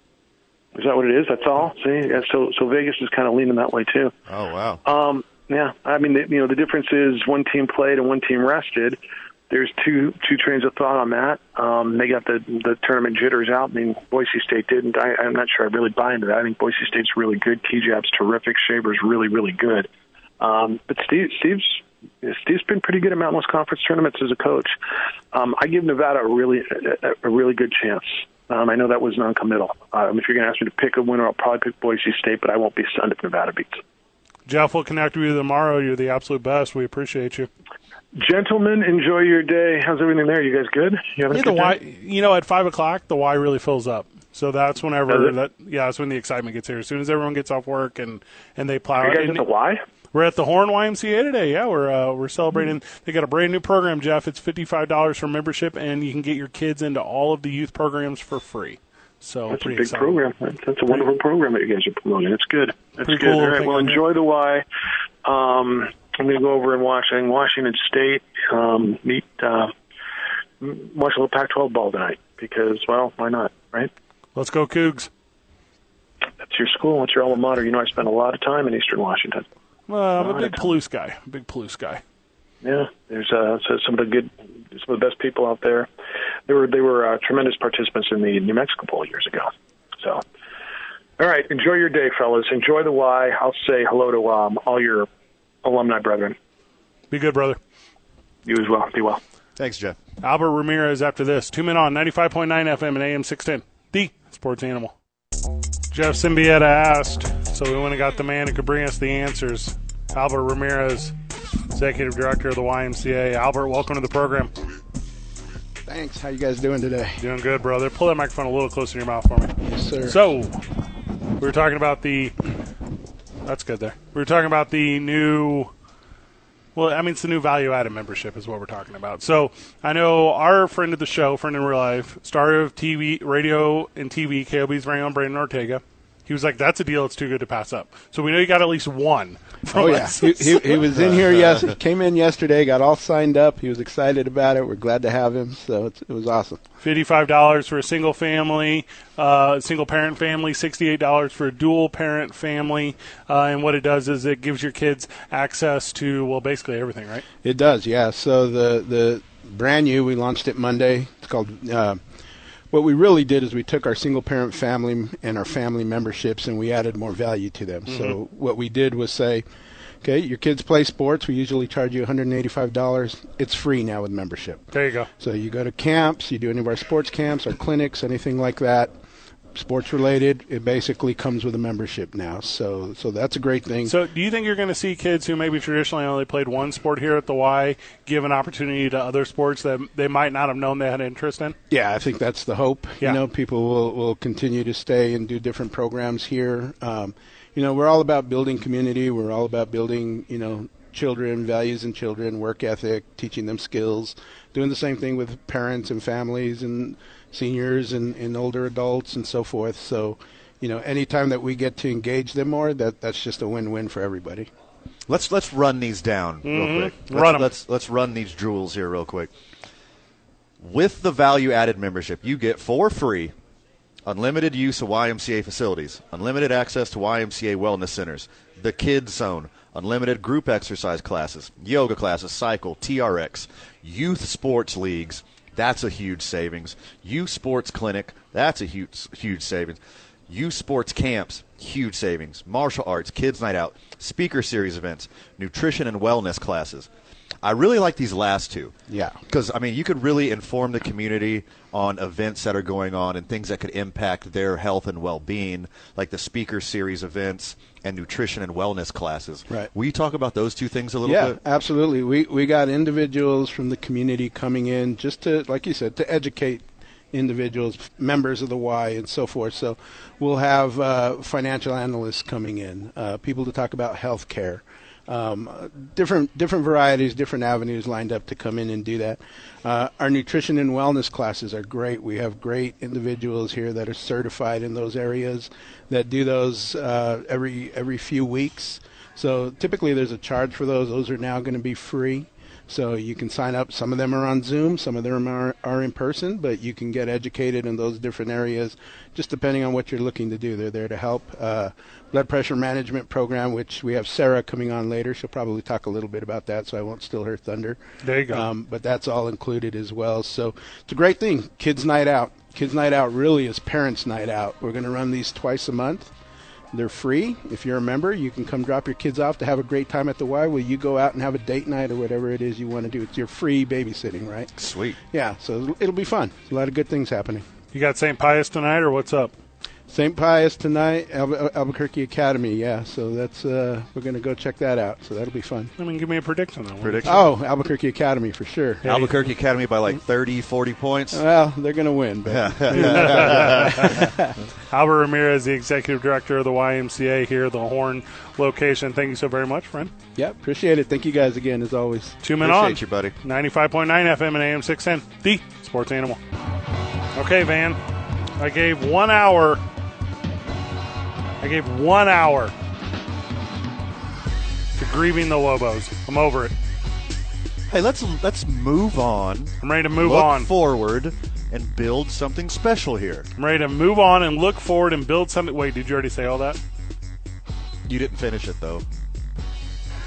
Is that what it is? That's all. See, yeah, so so Vegas is kind of leaning that way too. Oh wow. Um, yeah, I mean, you know, the difference is one team played and one team rested. There's two two trains of thought on that. Um, they got the the tournament jitters out. I mean, Boise State didn't. I, I'm not sure I really buy into that. I think Boise State's really good. Kigab's terrific. Shaver's really really good. Um, but Steve Steve's Steve's been pretty good at Mountain West Conference tournaments as a coach. Um, I give Nevada a really a, a really good chance. Um, I know that was non-committal. Um, if you're going to ask me to pick a winner, I'll probably pick Boise State, but I won't be stunned if Nevada beats. Jeff, we'll connect with you tomorrow. You're the absolute best. We appreciate you. Gentlemen, enjoy your day. How's everything there? You guys good? You having Yeah, a the good Y, day? you know, at five o'clock, the Y really fills up. So that's whenever that, yeah, that's when the excitement gets here. As soon as everyone gets off work and and they plow. Are you guys and at the Y? We're at the Horn YMCA today. Yeah, we're uh, we're celebrating. They got a brand new program, Jeff. It's fifty five dollars for membership, and you can get your kids into all of the youth programs for free. So That's a big exciting. program. That's, that's a wonderful program that you guys are promoting. That's good. That's Pretty good. cool All right. Well, enjoy the Y. Um, I'm going to go over and watch in Washington State um, meet uh, watch a little Pac-12 ball tonight because, well, why not, right? Let's go, Cougs. That's your school. It's your alma mater. You know, I spent a lot of time in Eastern Washington. Well, I'm a big Palouse guy. A big Palouse guy. Yeah, there's uh, so some of the good, some of the best people out there. They were they were uh, tremendous participants in the New Mexico Bowl years ago. So, all right, enjoy your day, fellas. Enjoy the Y. I'll say hello to um, all your alumni brethren. Be good, brother. You as well. Be well. Thanks, Jeff. Albert Ramirez after this. Two men on 95.9 FM and AM 610. The Sports Animal. Jeff Siembieda asked, so we went and got the man who could bring us the answers. Albert Ramirez, Executive Director of the YMCA. Albert, welcome to the program. Thanks. How you guys doing today? Doing good, brother. Pull that microphone a little closer to your mouth for me. Yes, sir. So, we were talking about the. That's good there. We were talking about the new. Well, I mean, it's the new value added membership, is what we're talking about. So, I know our friend of the show, friend in real life, star of TV, radio, and TV, KOB's very own Brandon Ortega. He was like, "That's a deal. It's too good to pass up." So we know you got at least one. Oh yeah, he, he, he was in here. Yes, he came in yesterday. Got all signed up. He was excited about it. We're glad to have him. So it's, it was awesome. Fifty-five dollars for a single family, uh, single parent family. Sixty-eight dollars for a dual parent family. Uh, and what it does is it gives your kids access to well, basically everything, right? It does, yeah. So the the brand new, we launched it Monday. It's called. Uh, what we really did is we took our single parent family and our family memberships and we added more value to them. So mm-hmm. what we did was say, okay, your kids play sports. We usually charge you $185. It's free now with membership. There you go. So you go to camps, you do any of our sports camps, our clinics, anything like that, sports related. It basically comes with a membership now. So so that's a great thing. So, do you think you're going to see kids who maybe traditionally only played one sport here at the Y give an opportunity to other sports that they might not have known they had interest in? Yeah, I think that's the hope. Yeah. You know, people will, will continue to stay and do different programs here. Um, you know, we're all about building community. We're all about building, you know, children, values in children, work ethic, teaching them skills, doing the same thing with parents and families and seniors and, and older adults and so forth. So, you know, anytime that we get to engage them more, that, that's just a win-win for everybody. Let's let's run these down real Mhm. quick. Let's, Run 'em. Let's let's run these jewels here real quick. With the value added membership, you get for free unlimited use of YMCA facilities, unlimited access to YMCA wellness centers, the kids zone, unlimited group exercise classes, yoga classes, cycle, TRX, youth sports leagues. That's a huge savings. Youth sports clinic. That's a huge huge savings. Youth sports camps, huge savings. Martial arts, kids night out, speaker series events, nutrition and wellness classes. I really like these last two. Yeah. Because, I mean, you could really inform the community on events that are going on and things that could impact their health and well being, like the speaker series events and nutrition and wellness classes. Right. Will you talk about those two things a little yeah, bit? absolutely. We we got individuals from the community coming in just to, like you said, to educate individuals, members of the Y, and so forth. So we'll have uh, financial analysts coming in, uh, people to talk about health care. Um, different different varieties, different avenues lined up to come in and do that. Uh, our nutrition and wellness classes are great. We have great individuals here that are certified in those areas that do those uh, every every few weeks. So typically there's a charge for those. Those are now going to be free. So you can sign up. Some of them are on Zoom, some of them are, are in person, but you can get educated in those different areas just depending on what you're looking to do. They're there to help. Uh, blood pressure management program, which we have Sarah coming on later. She'll probably talk a little bit about that, so I won't steal her thunder. There you go. Um, but that's all included as well. So it's a great thing. Kids' night out. Kids' night out really is parents' night out. We're going to run these twice a month. They're free. If you're a member, you can come drop your kids off to have a great time at the Y. Will you go out and have a date night or whatever it is you want to do? It's your free babysitting, right? Sweet. Yeah, so it'll be fun. A lot of good things happening. You got St. Pius tonight, or what's up? St. Pius tonight, Al- Albuquerque Academy. Yeah, so that's uh, we're going to go check that out. So that'll be fun. I mean, give me a prediction on that. Prediction. Oh, Albuquerque Academy for sure. Albuquerque Academy by like 30, 40 points. Well, they're going to win. But Albert Ramirez, the executive director of the YMCA here, the Horn location. Thank you so very much, friend. yeah, appreciate it. Thank you guys again as always. Two men on. Appreciate you, buddy. 95.9 FM and AM 610, the sports animal. Okay, Van. I gave one hour. I gave one hour to grieving the Lobos. I'm over it. Hey, let's let's move on. I'm ready to move look on. forward and build something special here. I'm ready to move on and look forward and build something. Wait, did you already say all that? You didn't finish it though.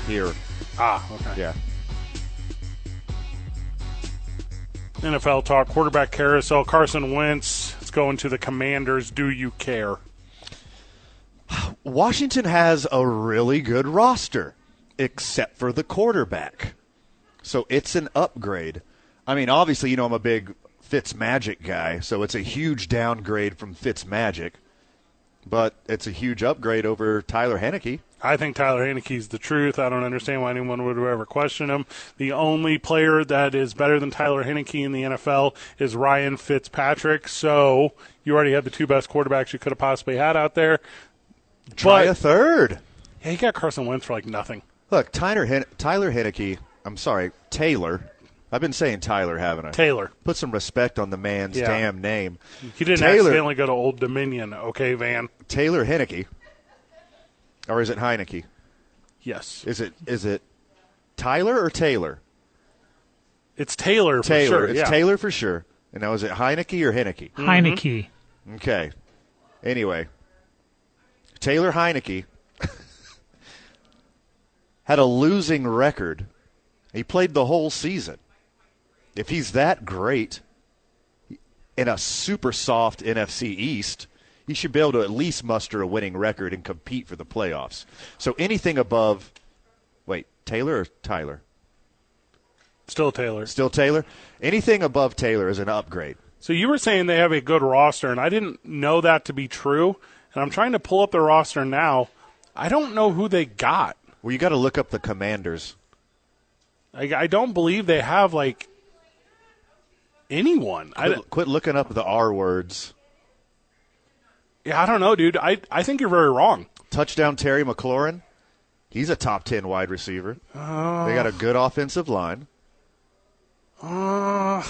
Here, Ah, okay. yeah. NFL talk, quarterback carousel. Carson Wentz It's going to the Commanders. Do you care? Washington has a really good roster, except for the quarterback. So it's an upgrade. I mean, obviously, you know I'm a big Fitz Magic guy, so it's a huge downgrade from Fitz Magic, but it's a huge upgrade over Tyler Henneke. I think Tyler Heinicke's the truth. I don't understand why anyone would ever question him. The only player that is better than Tyler Heinicke in the NFL is Ryan Fitzpatrick. So you already had the two best quarterbacks you could have possibly had out there. Try But- a third. Yeah, he got Carson Wentz for like nothing. Look, Tyler Hen- Tyler Henneke. I'm sorry, Taylor. I've been saying Tyler, haven't I? Taylor. Put some respect on the man's Yeah. damn name. He didn't Taylor, accidentally go to Old Dominion, okay, Van? Taylor Henneke, or is it Heinicke? Yes. Is it is it Tyler or Taylor? It's Taylor for Taylor. sure. It's yeah. Taylor for sure. And now is it Heinicke or Henneke? Heinicke. Mm-hmm. Okay. Anyway, Taylor Heinicke had a losing record. He played the whole season. If he's that great in a super soft NFC East, he should be able to at least muster a winning record and compete for the playoffs. So anything above, wait, Taylor or Tyler? Still Taylor. Still Taylor? Anything above Taylor is an upgrade. So you were saying they have a good roster, and I didn't know that to be true. And I'm trying to pull up their roster now. I don't know who they got. Well, you got to look up the Commanders. I, I don't believe they have like anyone. I, Quit, quit looking up the R words. yeah, I don't know, dude. I I think you're very wrong. Touchdown Terry McLaurin. He's a top 10 wide receiver. they got a good offensive line. Uh,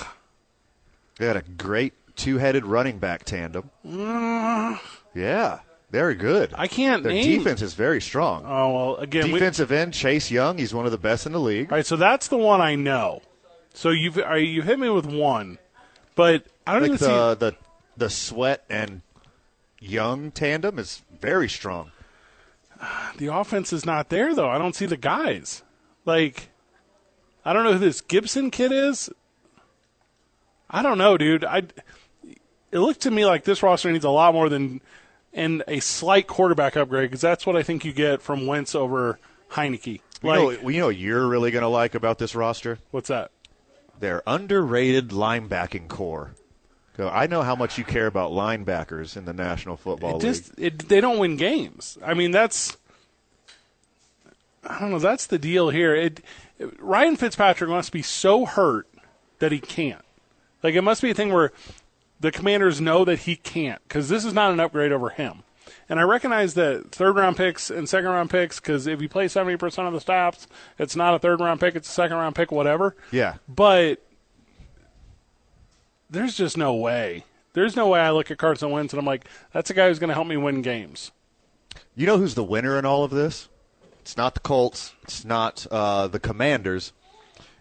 They got a great two headed running back tandem. uh, Yeah, very good. I can't Their name. defense is very strong. Oh well, again, we, Defensive end Chase Young, he's one of the best in the league. all right. So that's the one I know. So you've all right, you hit me with one, but I don't Like even the, the the Sweat and Young tandem is very strong. the offense is not there though. I don't see the guys. Like, I don't know who this Gibson kid is. I don't know, dude. I it looked to me like this roster needs a lot more than and a slight quarterback upgrade because that's what I think you get from Wentz over Heinicke. You Like, know, you know what you're really going to like about this roster? what's that? Their underrated linebacking core. I know how much you care about linebackers in the National Football It League. it, they don't win games. I mean, that's I don't know. That's the deal here. It, Ryan Fitzpatrick must be so hurt that he can't. Like it must be a thing where the Commanders know that he can't because this is not an upgrade over him. And I recognize that third round picks and second round picks, because if you play 70% of the stops, it's not a third round pick, it's a second round pick, whatever. Yeah. But there's just no way. There's no way I look at Carson Wentz and I'm like, that's a guy who's going to help me win games. You know who's the winner in all of this? It's not the Colts. It's not uh, the Commanders.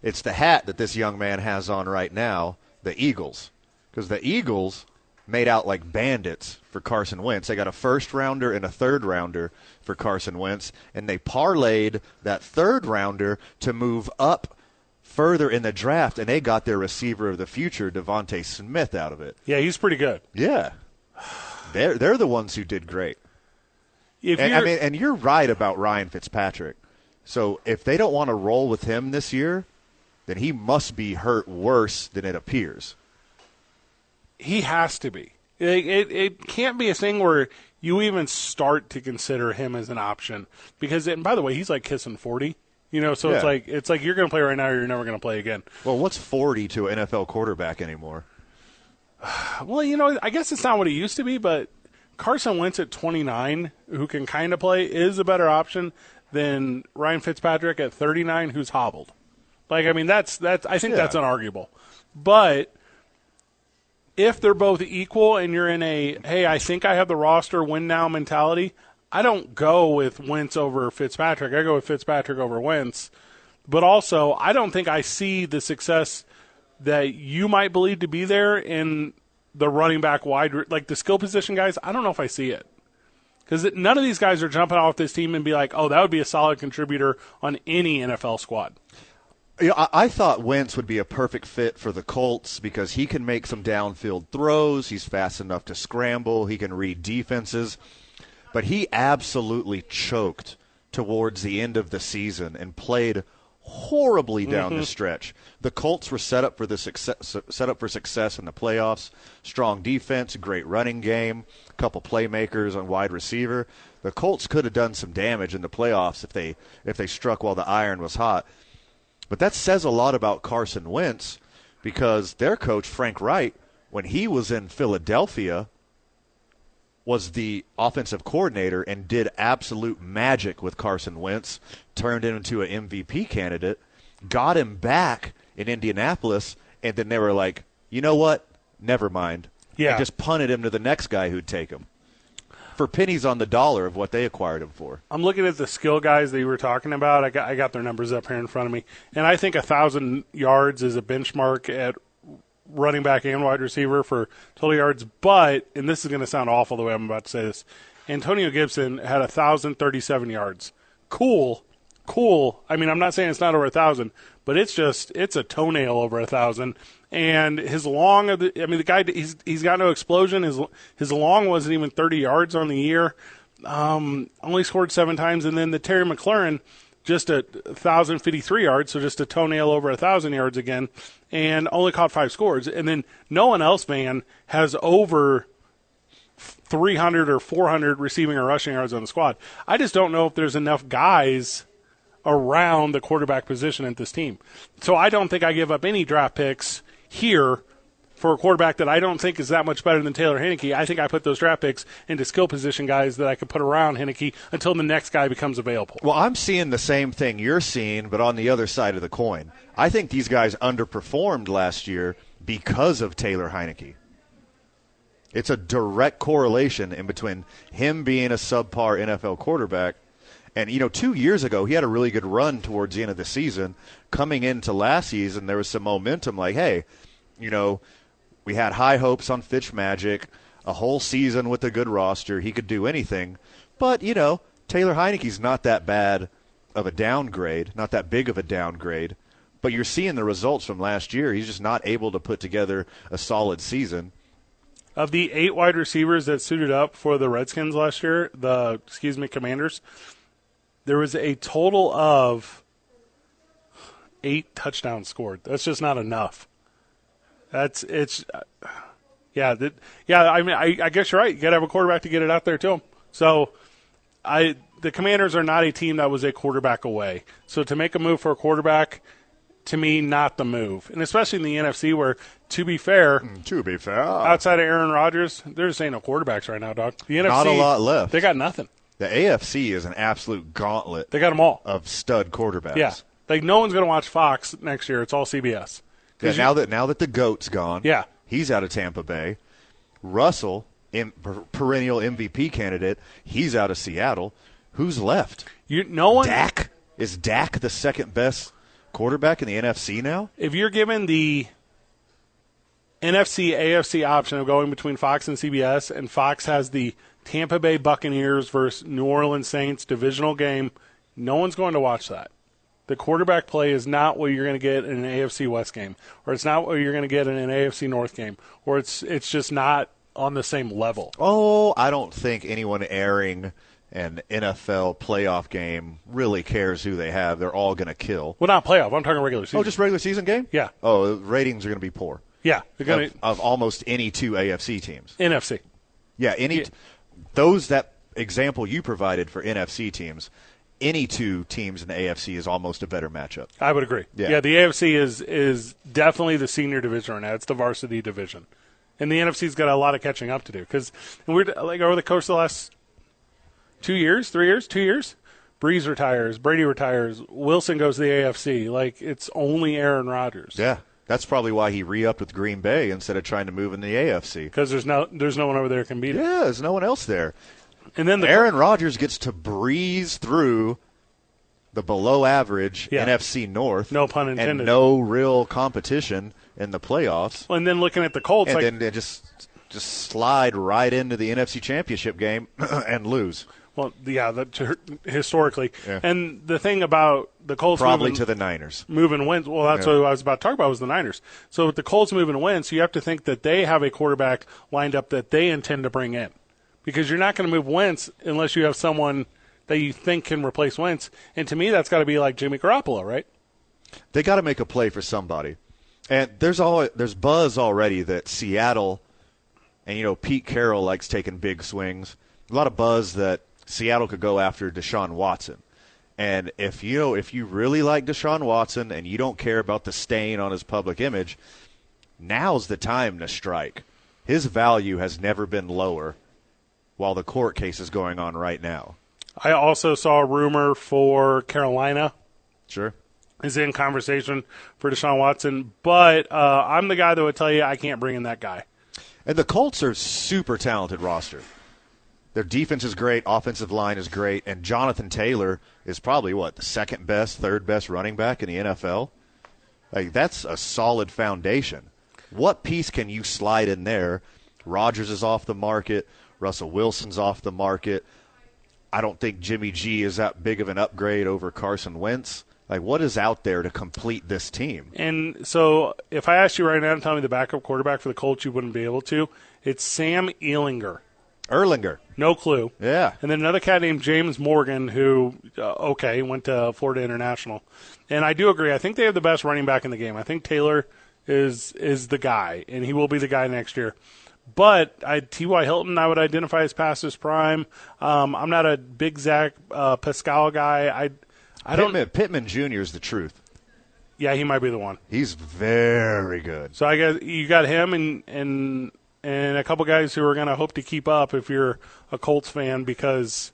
It's the hat that this young man has on right now, the Eagles. Because the Eagles made out like bandits for Carson Wentz. They got a first rounder and a third rounder for Carson Wentz, and they parlayed that third rounder to move up further in the draft, and they got their receiver of the future, DeVonta Smith, out of it. Yeah, he's pretty good. Yeah, they're they're the ones who did great. If and, I mean, and you're right about Ryan Fitzpatrick. So if they don't want to roll with him this year, then he must be hurt worse than it appears. He has to be. It, it, it can't be a thing where you even start to consider him as an option because, and by the way, he's like kissing forty. You know, so it's like it's like you're going to play right now, or you're never going to play again. Well, what's 40 to an NFL quarterback anymore? Well, you know, I guess it's not what it used to be, but Carson Wentz at 29, who can kind of play, is a better option than Ryan Fitzpatrick at 39, who's hobbled. Like, I mean, that's that's. I think Yeah. that's unarguable. But if they're both equal, and you're in a hey, I think I have the roster win now mentality, I don't go with Wentz over Fitzpatrick. I go with Fitzpatrick over Wentz. But also, I don't think I see the success that you might believe to be there in the running back wide, like the skill position guys. I don't know if I see it because none of these guys are jumping off this team and be like, oh, that would be a solid contributor on any NFL squad. Yeah, I, I thought Wentz would be a perfect fit for the Colts because he can make some downfield throws. He's fast enough to scramble. He can read defenses. But he absolutely choked towards the end of the season and played horribly down Mm-hmm. the stretch. The Colts were set up for the success, set up for success in the playoffs. Strong defense, great running game, a couple playmakers on wide receiver. The Colts could have done some damage in the playoffs if they if they struck while the iron was hot. But that says a lot about Carson Wentz because their coach, Frank Reich, when he was in Philadelphia, was the offensive coordinator and did absolute magic with Carson Wentz, turned him into an MVP candidate, got him back in Indianapolis, and then they were like, you know what? Never mind. Yeah. And just punted him to the next guy who'd take him for pennies on the dollar of what they acquired him for. I'm looking at the skill guys that you were talking about. I got I got their numbers up here in front of me, and I think a thousand yards is a benchmark at running back and wide receiver for total yards. But and this is going to sound awful the way I'm about to say this. Antonio Gibson had a thousand thirty-seven yards. Cool, cool. I mean, I'm not saying it's not over a thousand, but it's just it's a toenail over a thousand. And his long I mean, the guy he's he's got no explosion. His his long wasn't even 30 yards on the year. Um, only scored seven times, and then the Terry McLaurin just a thousand fifty three yards, so just a toenail over a thousand yards again, and only caught five scores. And then no one else, man, has over 300 or 400 receiving or rushing yards on the squad. I just don't know if there's enough guys around the quarterback position at this team. So I don't think I give up any draft picks here for a quarterback that I don't think is that much better than Taylor Heinicke. I think I put those draft picks into skill position guys that I could put around Heinicke until the next guy becomes available. Well, I'm seeing the same thing you're seeing, but on the other side of the coin. I think these guys underperformed last year because of Taylor Heinicke. It's a direct correlation in between him being a subpar NFL quarterback and you know, two years ago he had a really good run towards the end of the season. Coming into last season, there was some momentum. Like, hey, you know, we had high hopes on Fitz Magic, a whole season with a good roster. He could do anything, but you know, Taylor Heinicke's not that bad of a downgrade, not that big of a downgrade. But you're seeing the results from last year. He's just not able to put together a solid season. Of the eight wide receivers that suited up for the Redskins last year, the excuse me, Commanders, there was a total of eight touchdowns scored. That's just not enough. That's it's, yeah, that, yeah. I mean, I, I guess you're right. You got to have a quarterback to get it out there to him. So, I the Commanders are not a team that was a quarterback away. So to make a move for a quarterback, to me, not the move. And especially in the NFC, where, to be fair, mm, To be fair, outside of Aaron Rodgers, there just ain't no quarterbacks right now, dog. The NFC, Not a lot left. They got nothing. The AFC is an absolute gauntlet They got them all. of stud quarterbacks. Yeah. Like, no one's going to watch Fox next year. It's all CBS. Yeah, now you- that now that the goat's gone, Yeah. he's out of Tampa Bay. Russell, in, per, perennial MVP candidate, he's out of Seattle. Who's left? you, no one. Dak is Dak the second best quarterback in the NFC now? if you're given the NFC AFC option of going between Fox and CBS, and Fox has the Tampa Bay Buccaneers versus New Orleans Saints divisional game, no one's going to watch that. The quarterback play is not what you're going to get in an AFC West game, or it's not what you're going to get in an AFC North game, or it's it's just not on the same level. Oh, I don't think anyone airing an NFL playoff game really cares who they have. They're all going to kill. Well, not playoff. I'm talking regular oh, season. Oh, just regular season game? Yeah. Oh, ratings are going to be poor yeah. They're going of, to of almost any two AFC teams. NFC. Yeah, any Yeah. Those that example you provided for NFC teams, any two teams in the AFC is almost a better matchup. I would agree. Yeah. the AFC is is definitely the senior division right now. It's the varsity division, and the NFC's got a lot of catching up to do because we're like over the course of the last two years, three years, two years. Brees retires, Brady retires, Wilson goes to the AFC. Like it's only Aaron Rodgers. Yeah, that's probably why he re-upped with Green Bay instead of trying to move in the AFC. because there's no there's no one over there can beat it. Yeah, there's no one else there. And then the Aaron Rodgers gets to breeze through the below average Yeah. NFC North. No pun intended. And no real competition in the playoffs. and then looking at the Colts, and like then they just just slide right into the NFC Championship game and lose. Well, yeah, the, historically. Yeah. And the thing about the Colts Probably moving- to the Niners. moving Wentz. Well, that's Yeah. what I was about to talk about was the Niners. So with the Colts moving Wentz, you have to think that they have a quarterback lined up that they intend to bring in, because you're not going to move Wentz unless you have someone that you think can replace Wentz. And to me, that's got to be like Jimmy Garoppolo, right? They got to make a play for somebody. And there's all there's buzz already that Seattle and you know Pete Carroll likes taking big swings. A lot of buzz that Seattle could go after Deshaun Watson. And if you know if you really like Deshaun Watson and you don't care about the stain on his public image, now's the time to strike. His value has never been lower while the court case is going on right now. I also saw a rumor for Carolina Sure. is in conversation for Deshaun Watson, but uh, I'm the guy that would tell you I can't bring in that guy. And the Colts are super talented roster. Their defense is great, offensive line is great, and Jonathan Taylor is probably what the second best, third best running back in the NFL. Like that's a solid foundation. What piece can you slide in there? Rodgers is off the market. Russell Wilson's off the market. I don't think Jimmy G is that big of an upgrade over Carson Wentz. Like what is out there to complete this team? And so, if I asked you right now to tell me the backup quarterback for the Colts, you wouldn't be able to. It's Sam Ehlinger. Erlinger. No clue. Yeah. And then another cat named James Morgan, who, uh, okay, went to Florida International. And I do agree. I think they have the best running back in the game. I think Taylor is is the guy, and he will be the guy next year. But I, T.Y. Hilton, I would identify as past his prime. Um, I'm not a big Zach uh, Pascal guy. I, I don't. Pittman, Pittman Jr. is the truth. Yeah, he might be the one. He's very good. So I guess you got him and and and a couple guys who are going to hope to keep up if you're a Colts fan because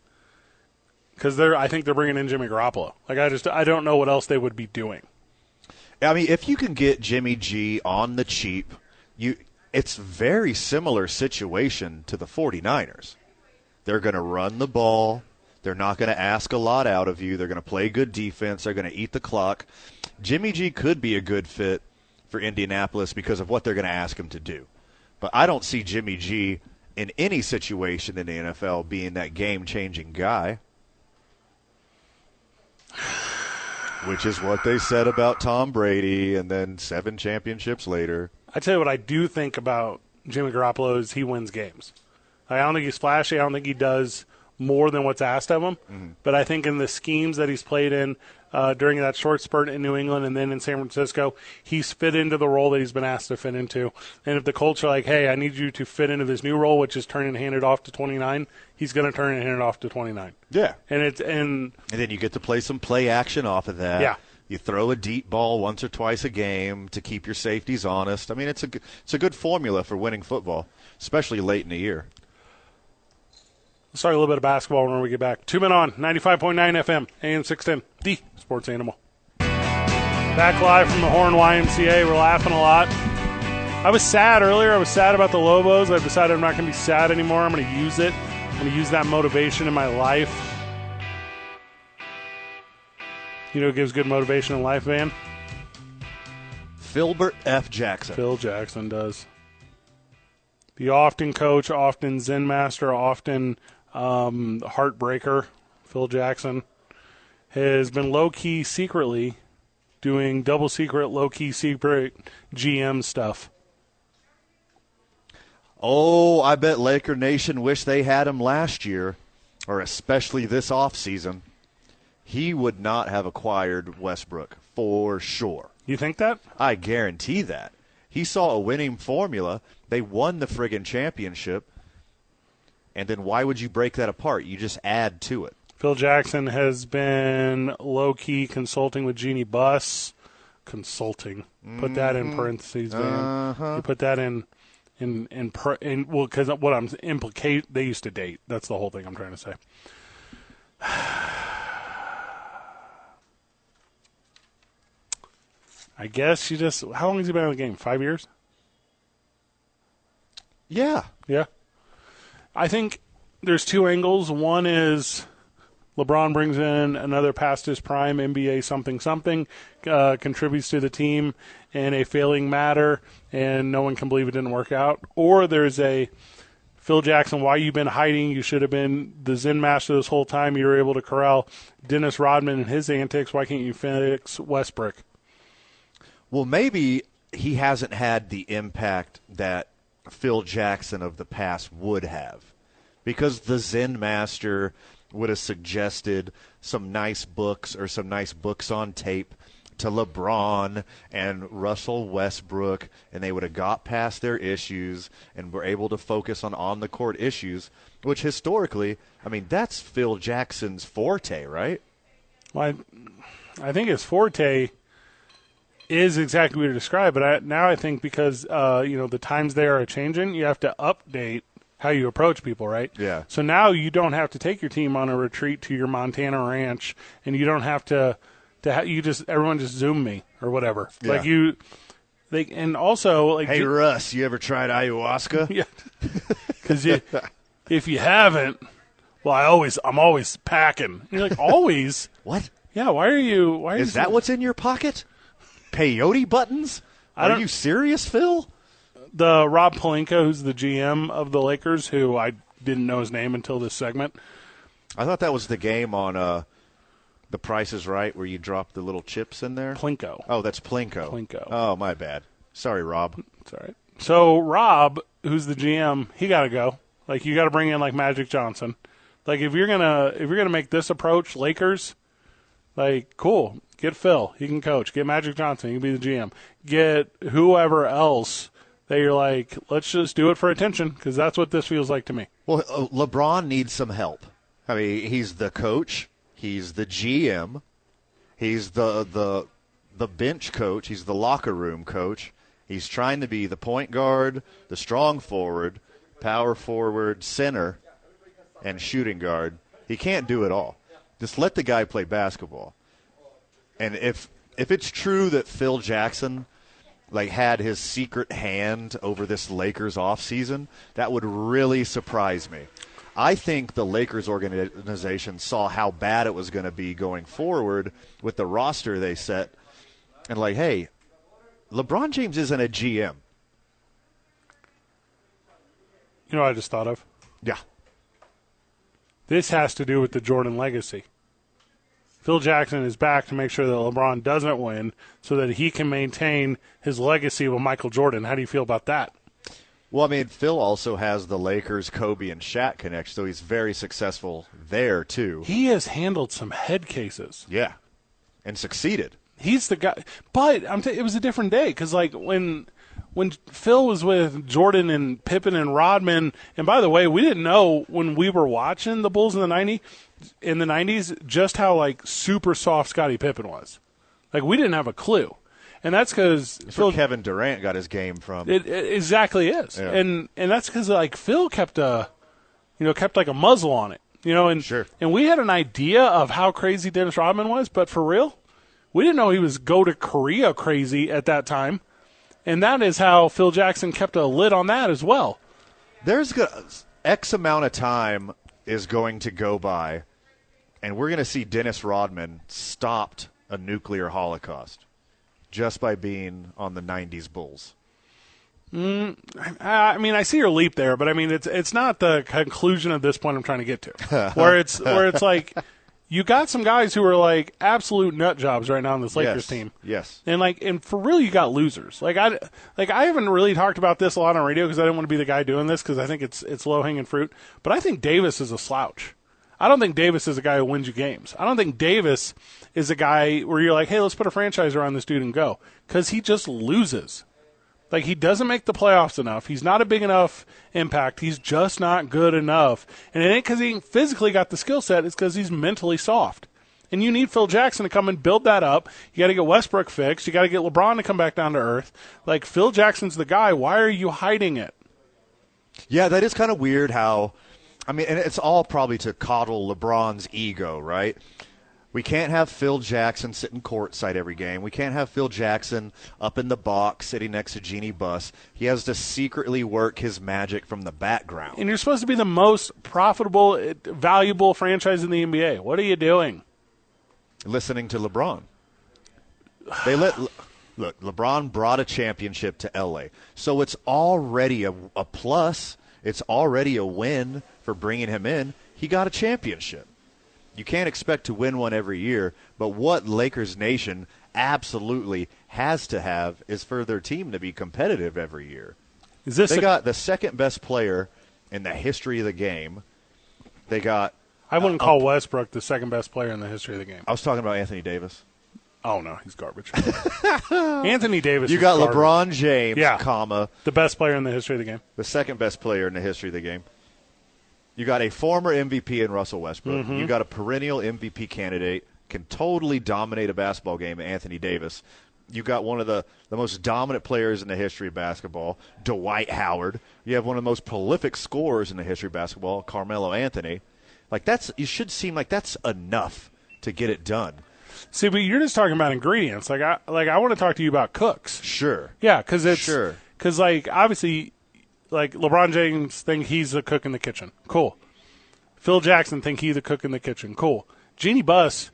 because they're I think they're bringing in Jimmy Garoppolo. Like I just I don't know what else they would be doing. I mean, if you can get Jimmy G on the cheap, you it's very similar situation to the 49ers. They're going to run the ball. They're not going to ask a lot out of you. They're going to play good defense. They're going to eat the clock. Jimmy G could be a good fit for Indianapolis because of what they're going to ask him to do. But I don't see Jimmy G in any situation in the NFL being that game-changing guy. Which is what they said about Tom Brady, and then seven championships later. I tell you what I do think about Jimmy Garoppolo is he wins games. I don't think he's flashy. I don't think he does more than what's asked of him. Mm-hmm. But I think in the schemes that he's played in uh, during that short spurt in New England and then in San Francisco, he's fit into the role that he's been asked to fit into. And if the Colts are like, "Hey, I need you to fit into this new role, which is turn and hand it off to 29," he's going to turn and hand it off to 29. Yeah. And it's and And then you get to play some play action off of that. Yeah. You throw a deep ball once or twice a game to keep your safeties honest. I mean, it's a g- it's a good formula for winning football, especially late in the year. Let's talk a little bit of basketball when we get back. Two men on 95.9 FM, AM 610, the sports animal. Back live from the Horn YMCA. We're laughing a lot. I was sad earlier. I was sad about the Lobos. I've decided I'm not going to be sad anymore. I'm going to use it. I'm going to use that motivation in my life. You know who gives good motivation in life, Van? Filbert F. Jackson. Phil Jackson does. The often coach, often Zen master, often um, heartbreaker, Phil Jackson, has been low key secretly doing double secret, low key secret GM stuff. Oh, I bet Laker Nation wish they had him last year, or especially this offseason. He would not have acquired Westbrook for sure. You think that? I guarantee that. He saw a winning formula. They won the friggin' championship. And then why would you break that apart? You just add to it. Phil Jackson has been low key consulting with Jeanie Buss. Consulting. Put that in parentheses, Van. Uh-huh. You put that in, in, in, per, in well, because what I'm implicate, they used to date. That's the whole thing I'm trying to say. I guess you just. How long has he been in the game? Five years? Yeah. Yeah. I think there's two angles. One is LeBron brings in another past his prime NBA something something, uh, contributes to the team in a failing matter, and no one can believe it didn't work out. Or there's a Phil Jackson, why you been hiding? You should have been the Zen master this whole time. You were able to corral Dennis Rodman and his antics. Why can't you fix Westbrook? Well, maybe he hasn't had the impact that Phil Jackson of the past would have. Because the Zen Master would have suggested some nice books or some nice books on tape to LeBron and Russell Westbrook, and they would have got past their issues and were able to focus on on the court issues, which historically, I mean, that's Phil Jackson's forte, right? Well, I, I think his forte is exactly what you described, but I, now I think because uh, you know the times they are changing, you have to update how you approach people, right? Yeah. So now you don't have to take your team on a retreat to your Montana ranch, and you don't have to to ha- you just everyone just zoom me or whatever. Yeah. Like you, they and also like Hey, ju- Russ, you ever tried ayahuasca? yeah, because if you haven't, well, I always I'm always packing. You're like always. What? Yeah. Why are you? Why are Is you that what's in your pocket? Peyote buttons? I Are you serious, Phil? The Rob Pelinka, who's the GM of the Lakers, who I didn't know his name until this segment. I thought that was the game on uh, The Price is Right where you drop the little chips in there. Plinko. Oh, that's Plinko. Plinko. Oh, my bad. Sorry, Rob. It's all right. So Rob, who's the GM, he got to go. Like you got to bring in like Magic Johnson. Like if you're gonna if you're gonna make this approach, Lakers, like cool. Get Phil, he can coach. Get Magic Johnson, he can be the GM. Get whoever else that you're like, let's just do it for attention because that's what this feels like to me. Well, uh, LeBron needs some help. I mean, he's the coach. He's the GM. He's the the the bench coach. He's the locker room coach. He's trying to be the point guard, the strong forward, power forward, center, and shooting guard. He can't do it all. Just let the guy play basketball. And if if it's true that Phil Jackson like had his secret hand over this Lakers offseason, that would really surprise me. I think the Lakers organization saw how bad it was going to be going forward with the roster they set and like, hey, LeBron James isn't a GM. You know what I just thought of? Yeah. This has to do with the Jordan legacy. Phil Jackson is back to make sure that LeBron doesn't win so that he can maintain his legacy with Michael Jordan. How do you feel about that? Well, I mean, Phil also has the Lakers, Kobe, and Shaq connection, so he's very successful there too. He has handled some head cases. Yeah, and succeeded. He's the guy, but I'm t- it was a different day because like when when Phil was with Jordan and Pippen and Rodman, and by the way, we didn't know when we were watching the Bulls in the '90s in the '90s just how like super soft Scottie Pippen was. Like we didn't have a clue, and that's because Phil where Kevin Durant got his game from. It, it exactly is, Yeah. and and that's because like Phil kept a, you know, kept like a muzzle on it, you know, and Sure. and we had an idea of how crazy Dennis Rodman was, but for real, we didn't know he was go to Korea crazy at that time, and that is how Phil Jackson kept a lid on that as well. There's X amount of time is going to go by, and we're going to see Dennis Rodman stopped a nuclear holocaust just by being on the '90s Bulls. Mm, I I mean, I see your leap there, but I mean, it's it's not the conclusion of this point I'm trying to get to, where it's where it's like you got some guys who are like absolute nut jobs right now on this Lakers yes. team. Yes. And like, and for real, you got losers. Like I, like I haven't really talked about this a lot on radio because I didn't want to be the guy doing this because I think it's it's low hanging fruit. But I think Davis is a slouch. I don't think Davis is a guy who wins you games. I don't think Davis is a guy where you're like, hey, let's put a franchise around this dude and go because he just loses. Like he doesn't make the playoffs enough. He's not a big enough impact. He's just not good enough. And it ain't because he physically got the skill set. It's because he's mentally soft. And you need Phil Jackson to come and build that up. You got to get Westbrook fixed. You got to get LeBron to come back down to earth. Like Phil Jackson's the guy. Why are you hiding it? Yeah, that is kind of weird how. I mean, and it's all probably to coddle LeBron's ego, right? We can't have Phil Jackson sitting courtside every game. We can't have Phil Jackson up in the box sitting next to Jeanie Buss. He has to secretly work his magic from the background. And you're supposed to be the most profitable, valuable franchise in the NBA. What are you doing? Listening to LeBron. They let look. LeBron brought a championship to LA, so it's already a, a plus. It's already a win for bringing him in. He got a championship. You can't expect to win one every year, but what Lakers Nation absolutely has to have is for their team to be competitive every year. Is this they a- got the second best player in the history of the game. They got. I wouldn't uh, call Westbrook the second best player in the history of the game. I was talking about Anthony Davis. Oh no, he's garbage. Anthony Davis. You got garbage. LeBron James, Yeah. comma the best player in the history of the game. the second best player in the history of the game. You got a former MVP in Russell Westbrook. Mhm. You got a perennial MVP candidate, can totally dominate a basketball game, Anthony Davis. You got one of the, the most dominant players in the history of basketball, Dwight Howard. You have one of the most prolific scorers in the history of basketball, Carmelo Anthony. Like that's you should seem like that's enough to get it done. See, but you're just talking about ingredients. Like I like I want to talk to you about cooks. Sure. Yeah, because it's Sure. Because like obviously, like LeBron James think he's the cook in the kitchen. Cool. Phil Jackson think he's the cook in the kitchen. Cool. Jeanie Buss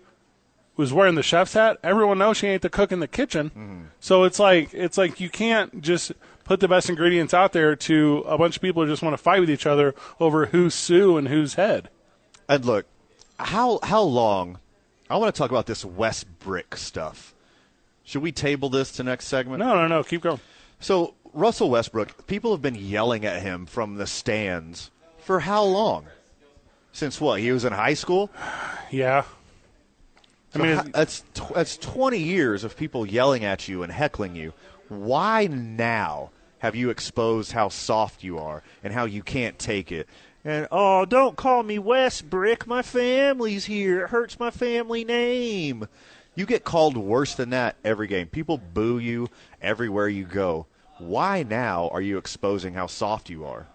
was wearing the chef's hat. Everyone knows she ain't the cook in the kitchen. Mm-hmm. So it's like it's like you can't just put the best ingredients out there to a bunch of people who just want to fight with each other over who's Sue and who's head. And look, how how long? I want to talk about this West Brick stuff. Should we table this to next segment? No, no, no. Keep going. So Russell Westbrook, people have been yelling at him from the stands for how long? Since what? He was in high school. Yeah. I mean, that's that's twenty years of people yelling at you and heckling you. Why now have you exposed how soft you are and how you can't take it? And oh, don't call me West Brick. My family's here. It hurts my family name. You get called worse than that every game. People boo you everywhere you go. Why now are you exposing how soft you are?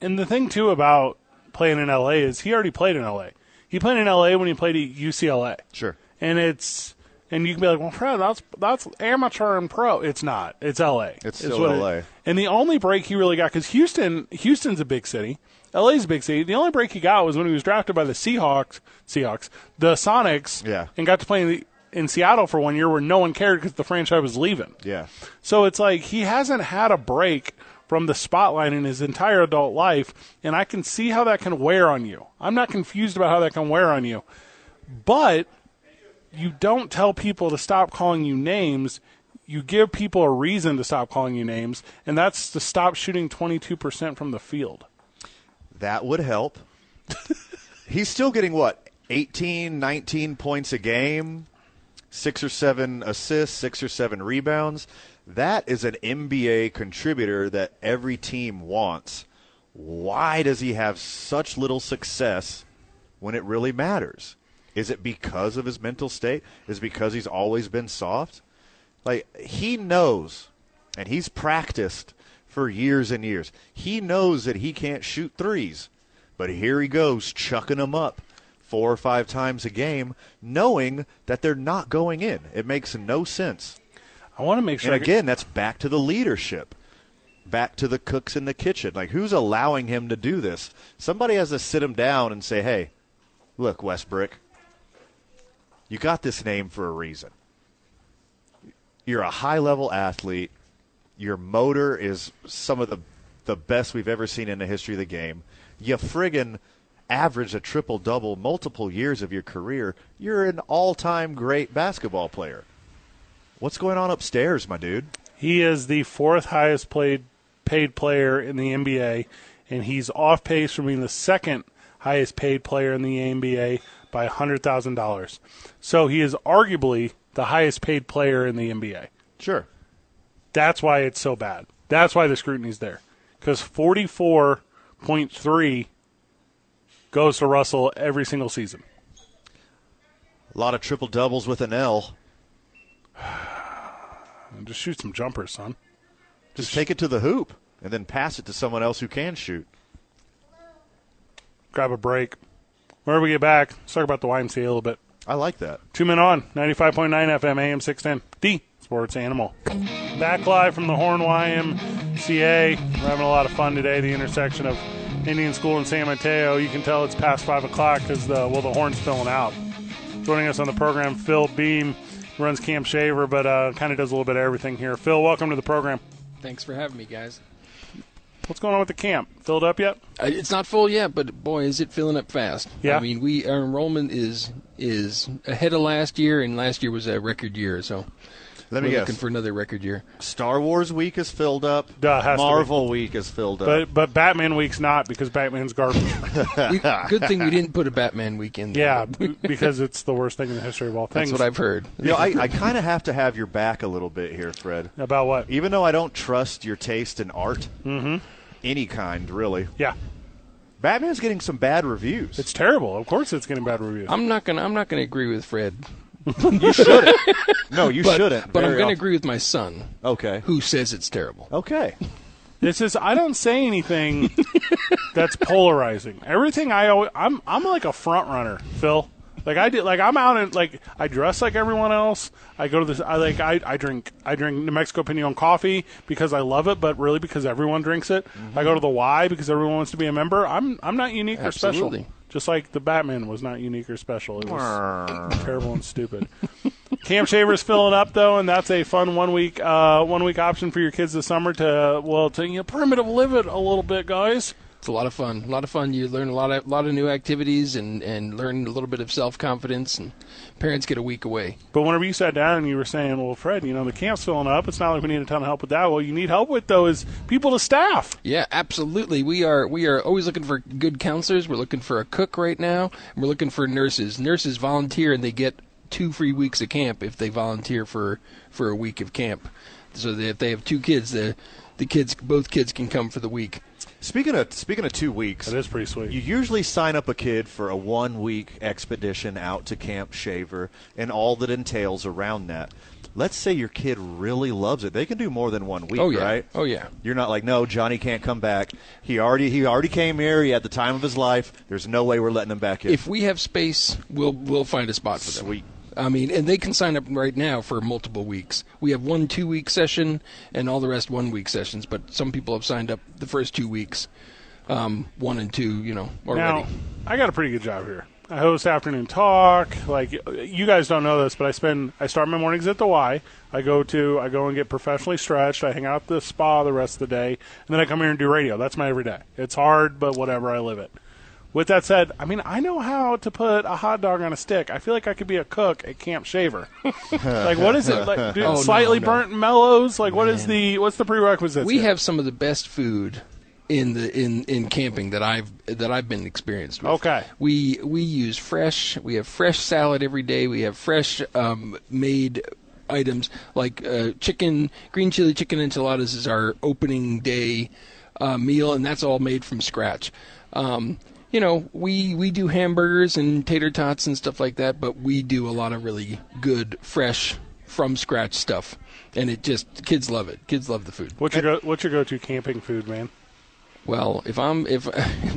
And the thing too about playing in LA is he already played in LA. He played in LA when he played at UCLA. Sure. And it's and you can be like, well, Fred, that's that's amateur and pro. It's not. It's LA. It's still what it- LA. and the only break he really got because Houston, Houston's a big city. LA's a big city. The only break he got was when he was drafted by the Seahawks, Seahawks, the Sonics, Yeah. and got to play in, the, in Seattle for one year where no one cared because the franchise was leaving. Yeah. So it's like he hasn't had a break from the spotlight in his entire adult life, and I can see how that can wear on you. I'm not confused about how that can wear on you. But you don't tell people to stop calling you names. You give people a reason to stop calling you names, and that's to stop shooting 22% from the field. That would help. He's still getting what? 18, 19 points a game, six or seven assists, six or seven rebounds. That is an NBA contributor that every team wants. Why does he have such little success when it really matters? Is it because of his mental state? Is it because he's always been soft? Like he knows, and he's practiced for years and years. He knows that he can't shoot threes, but here he goes chucking them up four or five times a game, knowing that they're not going in. It makes no sense. I want to make sure. And again, that's back to the leadership, back to the cooks in the kitchen. Like, who's allowing him to do this? Somebody has to sit him down and say, hey, look, Westbrook, you got this name for a reason. You're a high level athlete. Your motor is some of the, the best we've ever seen in the history of the game. You friggin' averaged a triple double multiple years of your career. You're an all time great basketball player. What's going on upstairs, my dude? He is the fourth highest played paid player in the NBA, and he's off pace from being the second highest paid player in the NBA by hundred thousand dollars. So he is arguably the highest paid player in the NBA. Sure. That's why it's so bad. That's why the scrutiny's there. Because forty four point three goes to Russell every single season. A lot of triple doubles with an L. Just shoot some jumpers, son. Just take it to the hoop and then pass it to someone else who can shoot. Grab a break. Whenever we get back, let's talk about the YMCA a little bit. I like that. Two men on, 95.9 FM, AM 610, D sports animal. Back live from the Horn YMCA. We're having a lot of fun today. The intersection of Indian School in San Mateo. You can tell it's past 5 o'clock because the, well, the horn's filling out. Joining us on the program, Phil Beam, runs Camp Shaver, but uh, kind of does a little bit of everything here. Phil, welcome to the program. Thanks for having me, guys. What's going on with the camp? Filled up yet? Uh, It's not full yet, but boy, is it filling up fast. Yeah. I mean, we our enrollment is is ahead of last year, and last year was a record year. So Let me we're guess. looking for another record year. Star Wars week is filled up. Duh, has to be. Marvel week is filled up. But but Batman Week's not because Batman's garbage. We, good thing we didn't put a Batman weekend. yeah, because it's the worst thing in the history of all things. That's what I've heard. you know, I, I kind of have to have your back a little bit here, Fred. About what? Even though I don't trust your taste in art, Mm-hmm. any kind, really. Yeah. Batman's getting some bad reviews. It's terrible. Of course, it's getting bad reviews. I'm not gonna I'm not gonna agree with Fred. you shouldn't. No, you but, shouldn't. But I'm gonna agree with my son, Okay. who says it's terrible. Okay. This is I don't say anything that's polarizing. Everything I always I'm I'm like a front runner, Phil. Like I did like I'm out and like I dress like everyone else. I go to this I like I, I drink I drink New Mexico Piñon coffee because I love it, but really because everyone drinks it. Mm-hmm. I go to the Y because everyone wants to be a member. I'm I'm not unique or special. Just like the Batman was not unique or special. It was terrible and stupid. Camp Shaver's filling up though, and that's a fun one week uh, one week option for your kids this summer to well to you know, primitive live it a little bit, guys. It's a lot of fun. A lot of fun. You learn a lot of lot of new activities and and learn a little bit of self confidence. And parents get a week away. But whenever you sat down and you were saying, "Well, Fred, you know the camp's filling up. It's not like we need a ton of help with that." Well, you need help with though is people to staff. Yeah, absolutely. We are we are always looking for good counselors. We're looking for a cook right now. We're looking for nurses. Nurses volunteer and they get two free weeks of camp if they volunteer for for a week of camp. So that if they have two kids, the the kids both kids can come for the week. Speaking of speaking of two weeks, That is pretty sweet. You usually sign up a kid for a one week expedition out to Camp Shaver and all that entails around that. Let's say your kid really loves it. They can do more than one week, Oh, yeah. right? Oh, yeah. You're not like, no, Johnny can't come back. He already he already came here. He had the time of his life. There's no way we're letting him back in. If we have space, we'll we'll find a spot for them. Sweet. I mean, and they can sign up right now for multiple weeks. We have one two week session and all the rest one week sessions, but some people have signed up the first two weeks, um, one and two, you know, already. Now, I got a pretty good job here. I host afternoon talk. Like you guys don't know this, but I spend I start my mornings at the Y. I go to I go and get professionally stretched. I hang out at the spa the rest of the day, and then I come here and do radio. That's my everyday. It's hard, but whatever. I live it. With that said, I mean I know how to put a hot dog on a stick. I feel like I could be a cook at Camp Shaver. like what is it? Like dude, Oh, slightly no. burnt mellows. Like what is the what's the prerequisites? we here? have some of the best food in the in, in camping that I've that I've been experienced with. Okay. We we use fresh. We have fresh salad every day. We have fresh um, made items like uh, chicken, green chili chicken enchiladas is our opening day uh, meal, and that's all made from scratch. Um, you know, we we do hamburgers and tater tots and stuff like that, but we do a lot of really good, fresh, from scratch stuff, and it just kids love it. Kids love the food. What's your go, what's your go-to camping food, man? Well, if I'm if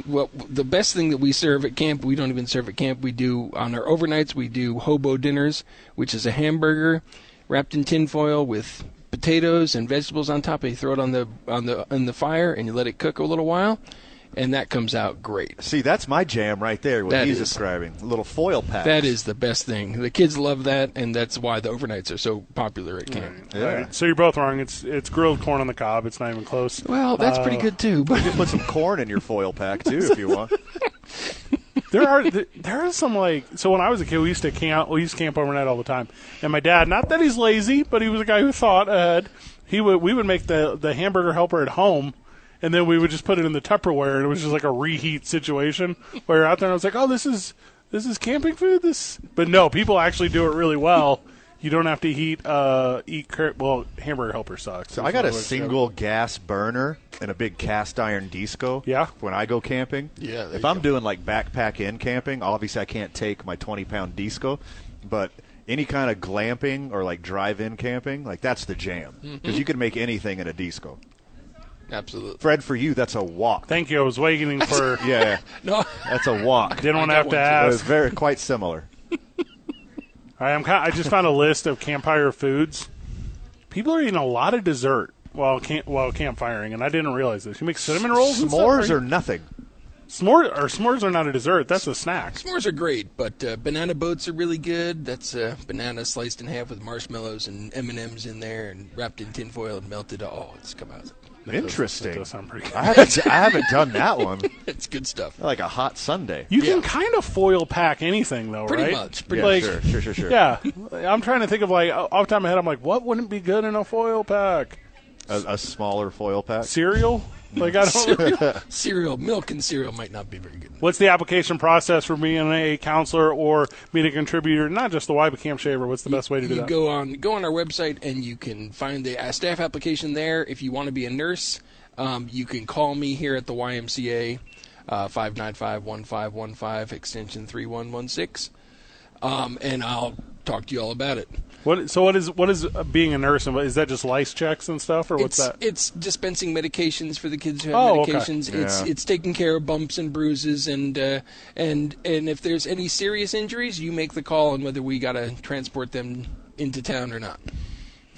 well, the best thing that we serve at camp, we don't even serve at camp. We do on our overnights. We do hobo dinners, which is a hamburger wrapped in tinfoil with potatoes and vegetables on top. And you throw it on the on the on the fire, and you let it cook a little while, and that comes out great. See, that's my jam right there. What That he's is. describing, a little foil pack. That is the best thing. The kids love that, and that's why the overnights are so popular at camp. All right, so you're both wrong. It's it's grilled corn on the cob. It's not even close. Well, that's pretty Uh, good too. But You can put some corn in your foil pack too if you want. there are there are some like so when I was a kid we used to camp we used to camp overnight all the time and my dad not that he's lazy but he was a guy who thought ahead he would we would make the the hamburger helper at home and then we would just put it in the Tupperware and it was just like a reheat situation where you're out there and I was like oh this is this is camping food this but no people actually do it really well you don't have to heat uh eat cur- well hamburger helper sucks So I got a single gas burner and a big cast iron disco. Yeah. When I go camping. Yeah, there If you I'm go. doing like backpack in camping, obviously I can't take my 20 pound disco, but any kind of glamping or like drive in camping, like that's the jam because Mm-hmm. you can make anything in a disco. Absolutely. Fred, for you, that's a walk. thank you I was waiting for Yeah, No, that's a walk. didn't want to have to one, It was ask very quite similar. I'm kind I just found a list of campfire foods. People are eating a lot of dessert while camp while campfiring, and I didn't realize this. You make cinnamon rolls. and stuff, S'mores right? or nothing. s'mores or s'mores are not a dessert. That's a snack. S'mores are great, but uh, banana boats are really good. That's uh, banana sliced in half with marshmallows and M and M's in there, and wrapped in tinfoil and melted. Oh, it's come out. That Interesting. does sound pretty good. I haven't, I haven't done that one. It's good stuff. Like a hot Sunday. You can kind of foil pack anything, though, Pretty right? much, pretty Yeah, like, sure, sure, sure, sure. Yeah, I'm trying to think of like off the top of my head. I'm like, what wouldn't be good in a foil pack? A, a smaller foil pack. Cereal? Like I don't. Cereal, milk, and cereal might not be very good. What's the application process for being a counselor or being a contributor? Not just the Camp Shaver. What's the best way to do you that? go on go on our website and you can find the uh, staff application there. If you want to be a nurse, um, you can call me here at the YMCA, uh, five nine five one five one five extension three one one six, um, and I'll talk to you all about it. What? So what is what is uh, being a nurse? And what, is that just lice checks and stuff, or what's it's, that? It's dispensing medications for the kids who have Oh, okay. medications. It's Yeah. it's taking care of bumps and bruises and uh, and and if there's any serious injuries, you make the call on whether we got to transport them into town or not.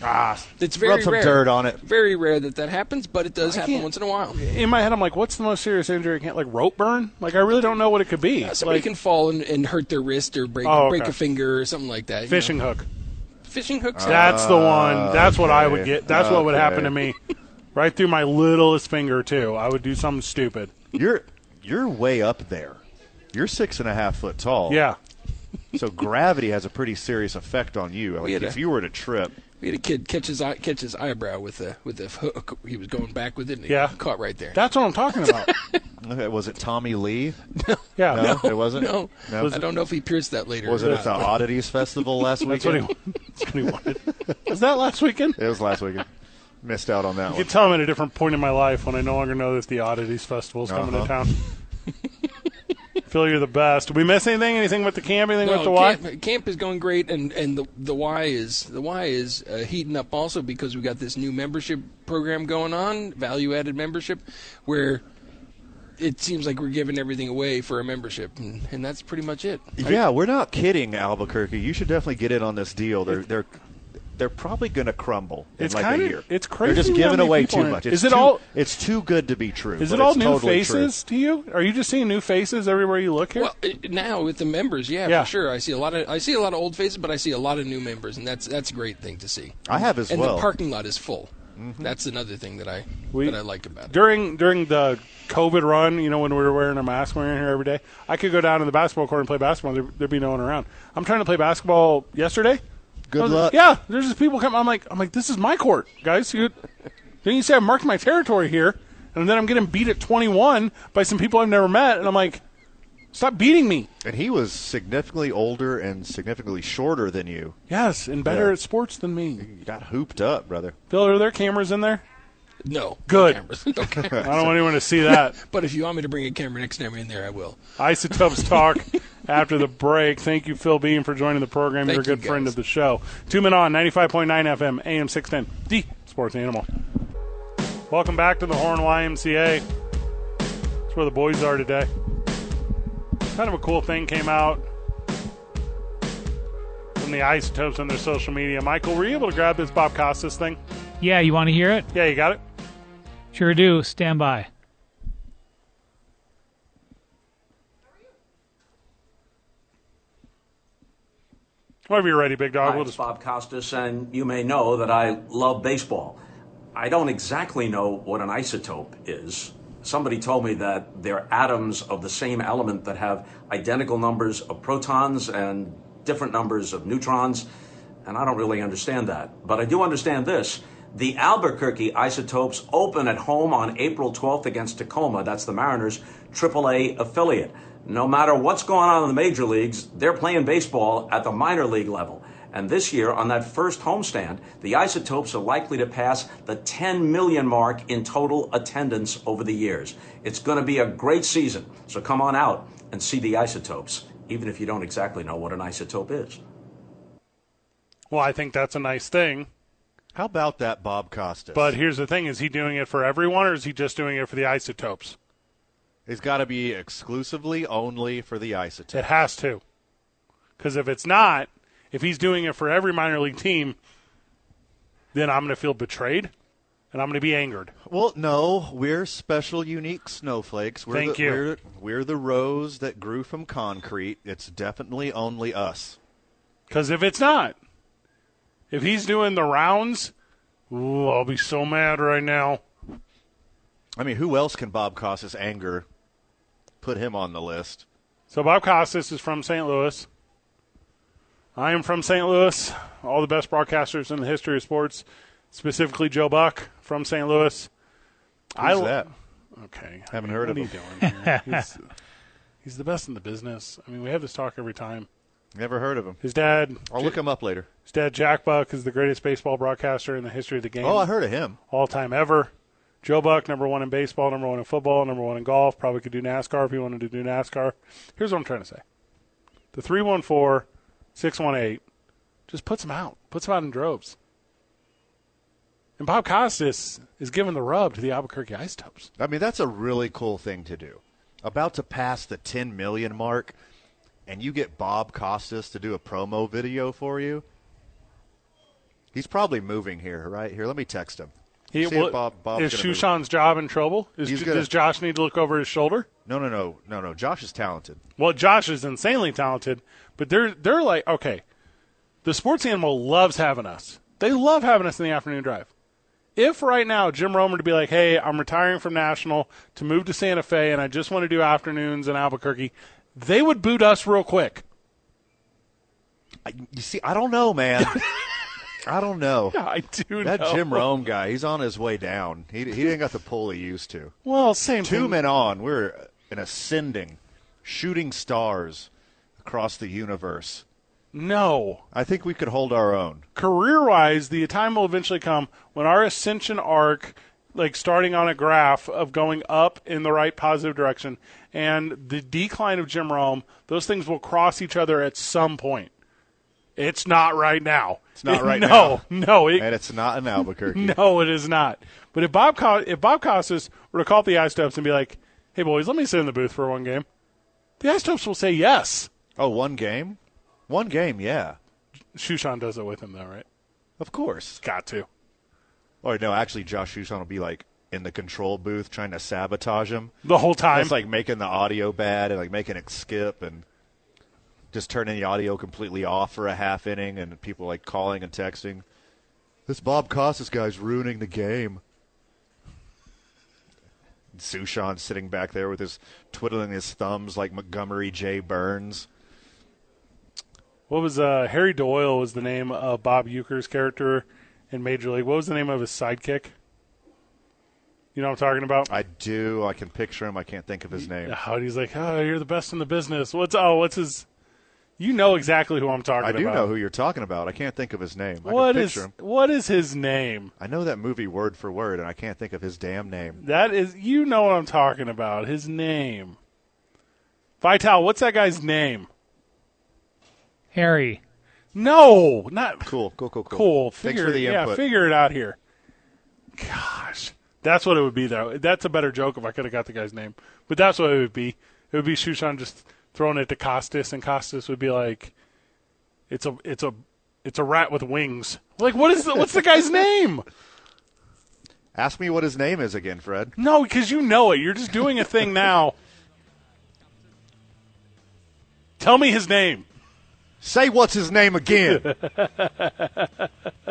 ah, It's very Rub some rare. dirt on it. Very rare that that happens, but it does I happen once in a while. in my head, I'm like, what's the most serious injury? I can't like rope burn. Like I really don't know what it could be. Uh, somebody like can fall and, and hurt their wrist or break Oh, okay. break a finger or something like that. you fishing know. hook. Fishing hooks. Uh, That's the one. That's what I would get. That's what would happen to me. Right through my littlest finger too. I would do something stupid. You're you're way up there. You're six and a half foot tall. Yeah. So gravity has a pretty serious effect on you. Like if a- you were to trip, We had a kid catch his eye, catch his eyebrow with a with a hook. He was going back with it. And Yeah. caught right there. That's what I'm talking about. okay, was it Tommy Lee? Yeah. No, it wasn't. no, No? I don't know if he pierced that later. Was or it at the not. Oddities Festival last That's what he, weekend? that's what he wanted. Was that last weekend? It was last weekend. Missed out on that You one. can tell I'm at a different point in my life when I no longer know that the Oddities Festival is coming to Uh-huh. town. Phil, you're the best. Did we miss anything? Anything with the camp? Anything No, with the Y? camp, camp is going great, and, and the the Y is the Y is uh, heating up also because we got this new membership program going on, value added membership, where it seems like we're giving everything away for a membership, and, and that's pretty much it. Yeah, we're not kidding, Albuquerque. You should definitely get in on this deal. They're they're they're probably going to crumble in It's like kinda- a year. it's crazy. They're just giving away too are- much. Is it too- all- It's too good to be true. Is it all new totally faces to you? Are you just seeing new faces everywhere you look here? Well, it, now with the members, yeah, Yeah. for sure. I see a lot of I see a lot of old faces, but I see a lot of new members, and that's that's a great thing to see. I have as and well. And the parking lot is full. Mm-hmm. That's another thing that I We- that I like about it. during during the COVID run, you know, when we were wearing our masks, we were in here every day. I could go down to the basketball court and play basketball. There, there'd be no one around. I'm trying to play basketball yesterday. Good I was- luck. Yeah, there's just people coming. I'm like, I'm like, this is my court, guys. You, then you say I marked my territory here, and then I'm getting beat at 21 by some people I've never met, and I'm like, stop beating me. And he was significantly older and significantly shorter than you. Yes, and better Yeah. at sports than me. You got hooped up, brother. Phil, are there cameras in there? No. Good. No cameras. No cameras. I don't want anyone to see that. but if you want me to bring a camera next time I'm in there, I will. Isotopes talk after the break. Thank you, Phil Bean, for joining the program. Thank You're a good you, friend of the show. Two men on 95.9 FM, AM 610, the Sports Animal. Welcome back to the Horn YMCA. That's where the boys are today. Kind of a cool thing came out from the Isotopes on their social media. Michael, were you able to grab this Bob Costas thing? Yeah, you want to hear it? Yeah, you got it? Sure do. Stand by. Whenever you're ready, big dog. Hi, We'll it's just Bob Costas, and you may know that I love baseball. I don't exactly know what an isotope is. Somebody told me that they're atoms of the same element that have identical numbers of protons and different numbers of neutrons, and I don't really understand that. But I do understand this. The Albuquerque Isotopes open at home on April 12th against Tacoma. That's the Mariners' AAA affiliate. No matter what's going on in the major leagues, they're playing baseball at the minor league level. And this year, on that first homestand, the Isotopes are likely to pass the 10 million mark in total attendance over the years. It's going to be a great season. So come on out and see the Isotopes, even if you don't exactly know what an isotope is. Well, I think that's a nice thing. How about that, Bob Costas? But here's the thing: is he doing it for everyone, or is he just doing it for the isotopes? It's got to be exclusively only for the isotopes. It has to, because if it's not, if he's doing it for every minor league team, then I'm going to feel betrayed, and I'm going to be angered. Well, no, we're special, unique snowflakes. We're Thank the, you. We're, we're the rose that grew from concrete. It's definitely only us. Because if it's not, if he's doing the rounds, ooh, I'll be so mad right now. I mean, who else can Bob Costas anger? Put him on the list. So Bob Costas is from St. Louis. I am from St. Louis. All the best broadcasters in the history of sports, specifically Joe Buck from St. Louis. Who's that? Okay, Haven't I mean, heard what of him. you doing he's, he's the best in the business. I mean, we have this talk every time. Never heard of him. His dad. I'll look him up later. His dad, Jack Buck, is the greatest baseball broadcaster in the history of the game. Oh, I heard of him. All time ever. Joe Buck, number one in baseball, number one in football, number one in golf. Probably could do NASCAR if he wanted to do NASCAR. Here's what I'm trying to say the 314 618 just puts them out, puts them out in droves. And Bob Costas is giving the rub to the Albuquerque Isotopes. I mean, that's a really cool thing to do. About to pass the 10 million mark, and you get Bob Costas to do a promo video for you. He's probably moving here, right? Here, let me text him. He, See well, Bob, is. Suchon's job in trouble? Is, gonna- Does Josh need to look over his shoulder? No, no, no, no, no. Josh is talented. Well, Josh is insanely talented, but they're they're like okay. The sports animal loves having us. They love having us in the afternoon drive. If right now Jim Romer to be like, "Hey, I'm retiring from national to move to Santa Fe, and I just want to do afternoons in Albuquerque," they would boot us real quick. I, you see, I don't know, man. I don't know. Yeah, I do. That know. Jim Rome guy, he's on his way down. He he didn't got the pull he used to. Well, same Two thing. men on. We're an ascending, shooting stars across the universe. No, I think we could hold our own. career-wise, the time will eventually come when our ascension arc, like starting on a graph of going up in the right positive direction, and the decline of Jim Rome, those things will cross each other at some point. It's not right now. It's not right no, now. No, it, And it's not in Albuquerque. no, it is not. But if Bob if Bob Costas were to call up the Isotopes and be like, "Hey boys, let me sit in the booth for one game," the Isotopes will say yes. Oh, one game? One game, yeah. Suchon does it with him though, right? Of course. Got to. Or no, actually, Josh Suchon will be like in the control booth trying to sabotage him The whole time. It's like making the audio bad and like making it skip and just turning the audio completely off for a half inning and people like calling and texting. This Bob Costas guy's ruining the game. Suchon sitting back there with his twiddling his thumbs like Montgomery J. Burns. What was uh, Harry Doyle was the name of Bob Uecker's character in Major League. What was the name of his sidekick? You know what I'm talking about? I do. I can picture him. I can't think of his name. How he's like, oh, you're the best in the business. What's oh, what's his? You know exactly who I'm talking I about. I do know who you're talking about. I can't think of his name. I can is him. what is his name? I know that movie word for word, and I can't think of his damn name. That is you know what I'm talking about. His name. Vital, what's that guy's name? Harry. No, not Cool, cool, cool, cool. cool. Thanks Figure for the input. yeah, figure it out here. Gosh, that's what it would be though. That's a better joke if I could have got the guy's name. But that's what it would be. It would be Suchon just throwing it to Costas, and Costas would be like, "It's a, it's a, it's a rat with wings." Like, what is the, what's the guy's name? Ask me what his name is again, Fred. No, because you know it. You're just doing a thing now. Tell me his name. Say what's his name again.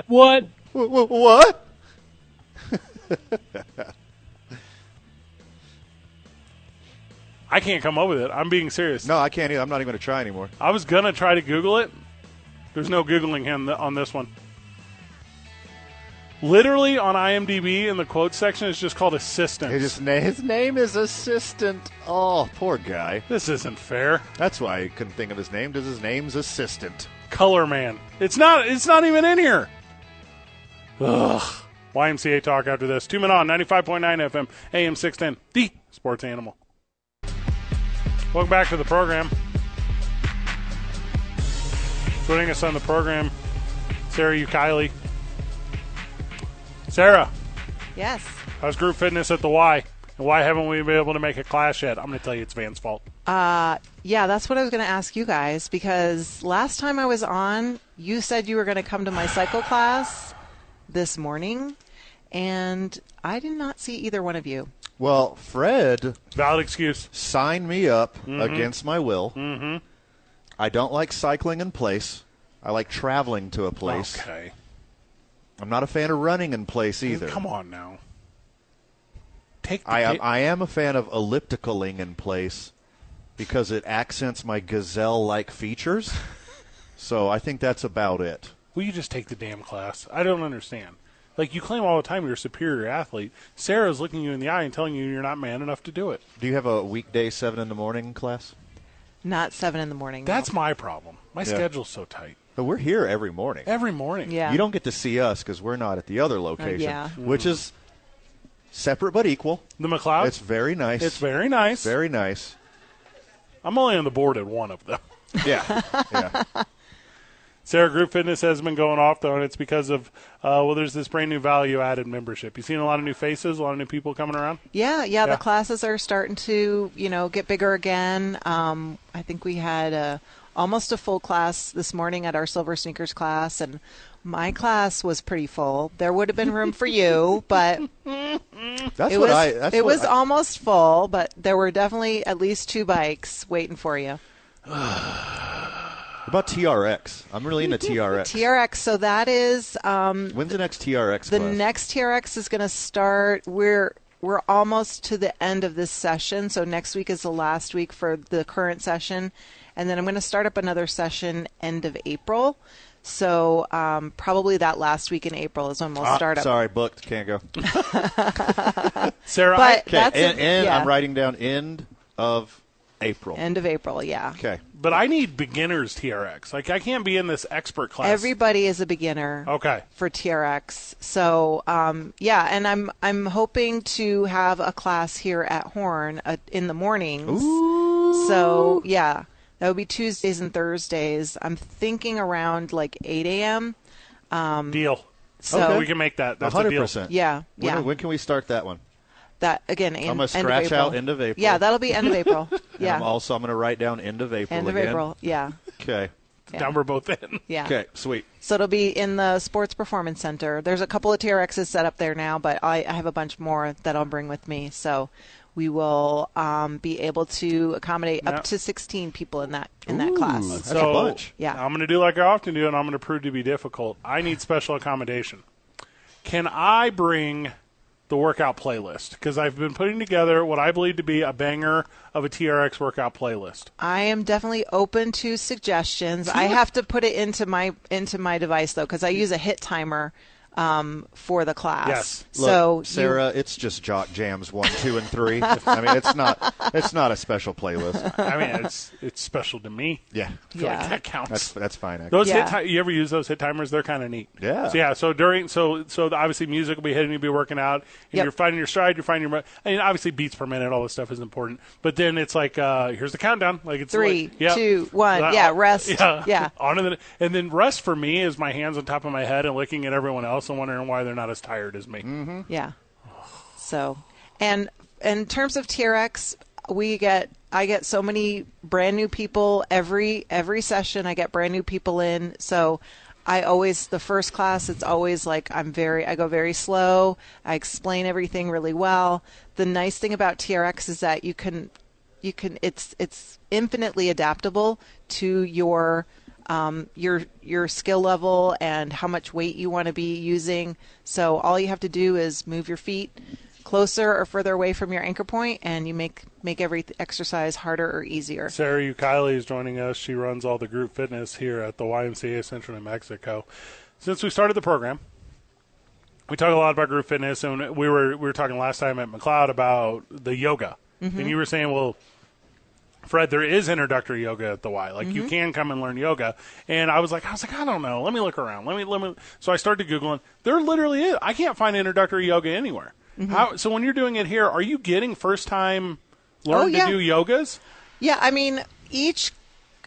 What? Wh- wh- what? I can't come up with it. I'm being serious. No, I can't either. I'm not even going to try anymore. I was gonna try to Google it. There's no googling him th- on this one. Literally on IMDb in the quote section, it's just called assistant. His, na- his name is Assistant. Oh, poor guy. This isn't fair. That's why I couldn't think of his name, because his name's Assistant. Color man. It's not. It's not even in here. Ugh. YMCA talk after this. Two men on 95.9 FM, AM 610, the sports animal. Welcome back to the program. Joining us on the program, Sarah Ukiley. Sarah, Yes. how's group fitness at the Y? And why haven't we been able to make a class yet? I'm going to tell you it's Van's fault. Uh, yeah, that's what I was going to ask you guys because last time I was on, you said you were going to come to my cycle class this morning, and I did not see either one of you. Well, Fred Valid excuse. Sign me up Mhm. against my will. Mm-hmm. I don't like cycling in place. I like traveling to a place. Okay. I'm not a fan of running in place either. Come on now. Take the I am, I am a fan of ellipticaling in place because it accents my gazelle-like features. so I think that's about it. Will you just take the damn class? I don't understand. Like you claim all the time you're a superior athlete. Sarah's looking you in the eye and telling you you're not man enough to do it. Do you have a weekday seven in the morning class? Not seven in the morning. That's my problem. My Yeah. schedule's so tight. But we're here every morning. Every morning. Yeah. You don't get to see us because we're not at the other uh, location, yeah. which is separate but equal. The McLeod. It's very nice. It's very nice. Very nice. I'm only on the board at one of them. Yeah. yeah. Sarah Group Fitness has been going off though, and it's because of uh, well, there's this brand new value added membership. You've seen a lot of new faces, a lot of new people coming around. Yeah, yeah, Yeah. the classes are starting to, you know, get bigger again. Um, I think we had a, almost a full class this morning at our Silver Sneakers class, and my class was pretty full. There would have been room for you, but That's it what was, I. That's it what was I- almost full, but there were definitely at least two bikes waiting for you. What about TRX? I'm really into TRX. TRX, so that is um, When's the next TRX the class? next TRX is going to start. We're we're almost to the end of this session, so next week is the last week for the current session, and then I'm going to start up another session end of April. So um, probably that last week in April is when we'll Ah, start up. Sorry, booked. Can't go. Sarah, But Okay, that's and, a- and yeah. I'm writing down end of April. End of April, yeah. Okay. But I need beginners TRX. Like I can't be in this expert class. Everybody is a beginner. Okay. For TRX, so um, yeah, and I'm I'm hoping to have a class here at Horn uh, in the mornings. Ooh. So yeah, that would be Tuesdays and Thursdays. I'm thinking around like 8 a.m. Um, Deal. So okay. we can make that. That's a deal. percent. Yeah, When, yeah. when can we start that one? That again. In, I'm gonna end of scratch April. out end of April. Yeah, that'll be end of April. Yeah, I'm also I'm going to write down end of April end of again. April. Yeah, Okay. Yeah. Now we're both in. yeah. Okay. Sweet. So it'll be in the Sports Performance Center. There's a couple of TRXs set up there now, but I, I have a bunch more that I'll bring with me. So we will um, be able to accommodate Yeah. up to 16 people in that in that class. That's so a bunch. Yeah. I'm going to do like I often do, and I'm going to prove to be difficult. I need special accommodation. Can I bring the workout playlist? Because I've been putting together what I believe to be a banger of a TRX workout playlist. I am definitely open to suggestions. I have to put it into my into my device though, because I use a hit timer um, for the class. Yes. So Look, Sarah, it's just Jock Jams one, two, and three. I mean, it's not it's not a special playlist. I mean, it's it's special to me. Yeah, I feel Yeah. like that counts. That's that's fine. Actually. Those Yeah. hit ti- you ever use those hit timers? They're kind of neat. Yeah. So yeah. So during so so obviously music will be hitting, you'll be working out, and Yep. you're finding your stride. You're finding your. I mean, obviously beats per minute, all this stuff is important. But then it's like uh here's the countdown. Like it's Three, like, yeah. two, one. Uh, Yeah, rest. Yeah. Yeah. On to the and then rest for me is my hands on top of my head and looking at everyone else and wondering why they're not as tired as me. Mm-hmm. Yeah. So, and in terms of TRX, we get I get so many brand new people every every session. I get brand new people in. So, I always the first class. It's always like I'm very I go very slow. I explain everything really well. The nice thing about TRX is that you can you can it's it's infinitely adaptable to your um, your your skill level and how much weight you want to be using. So all you have to do is move your feet closer or further away from your anchor point, and you make make every exercise harder or easier. Sarah Ukili is joining us. She runs all the group fitness here at the YMCA Central New Mexico. Since we started the program, we talk a lot about group fitness, and we were we were talking last time at McLeod about the yoga, Mm-hmm. and you were saying, well. Fred, there is introductory yoga at the Y. Like you mm-hmm. can come and learn yoga, and I was like, I was like, I don't know. Let me look around. Let me let me. So I started googling. There literally is. I can't find introductory yoga anywhere. Mm-hmm. How? So when you're doing it here, are you getting first time oh, learn Oh, yeah. to do yogas? Yeah, I mean, each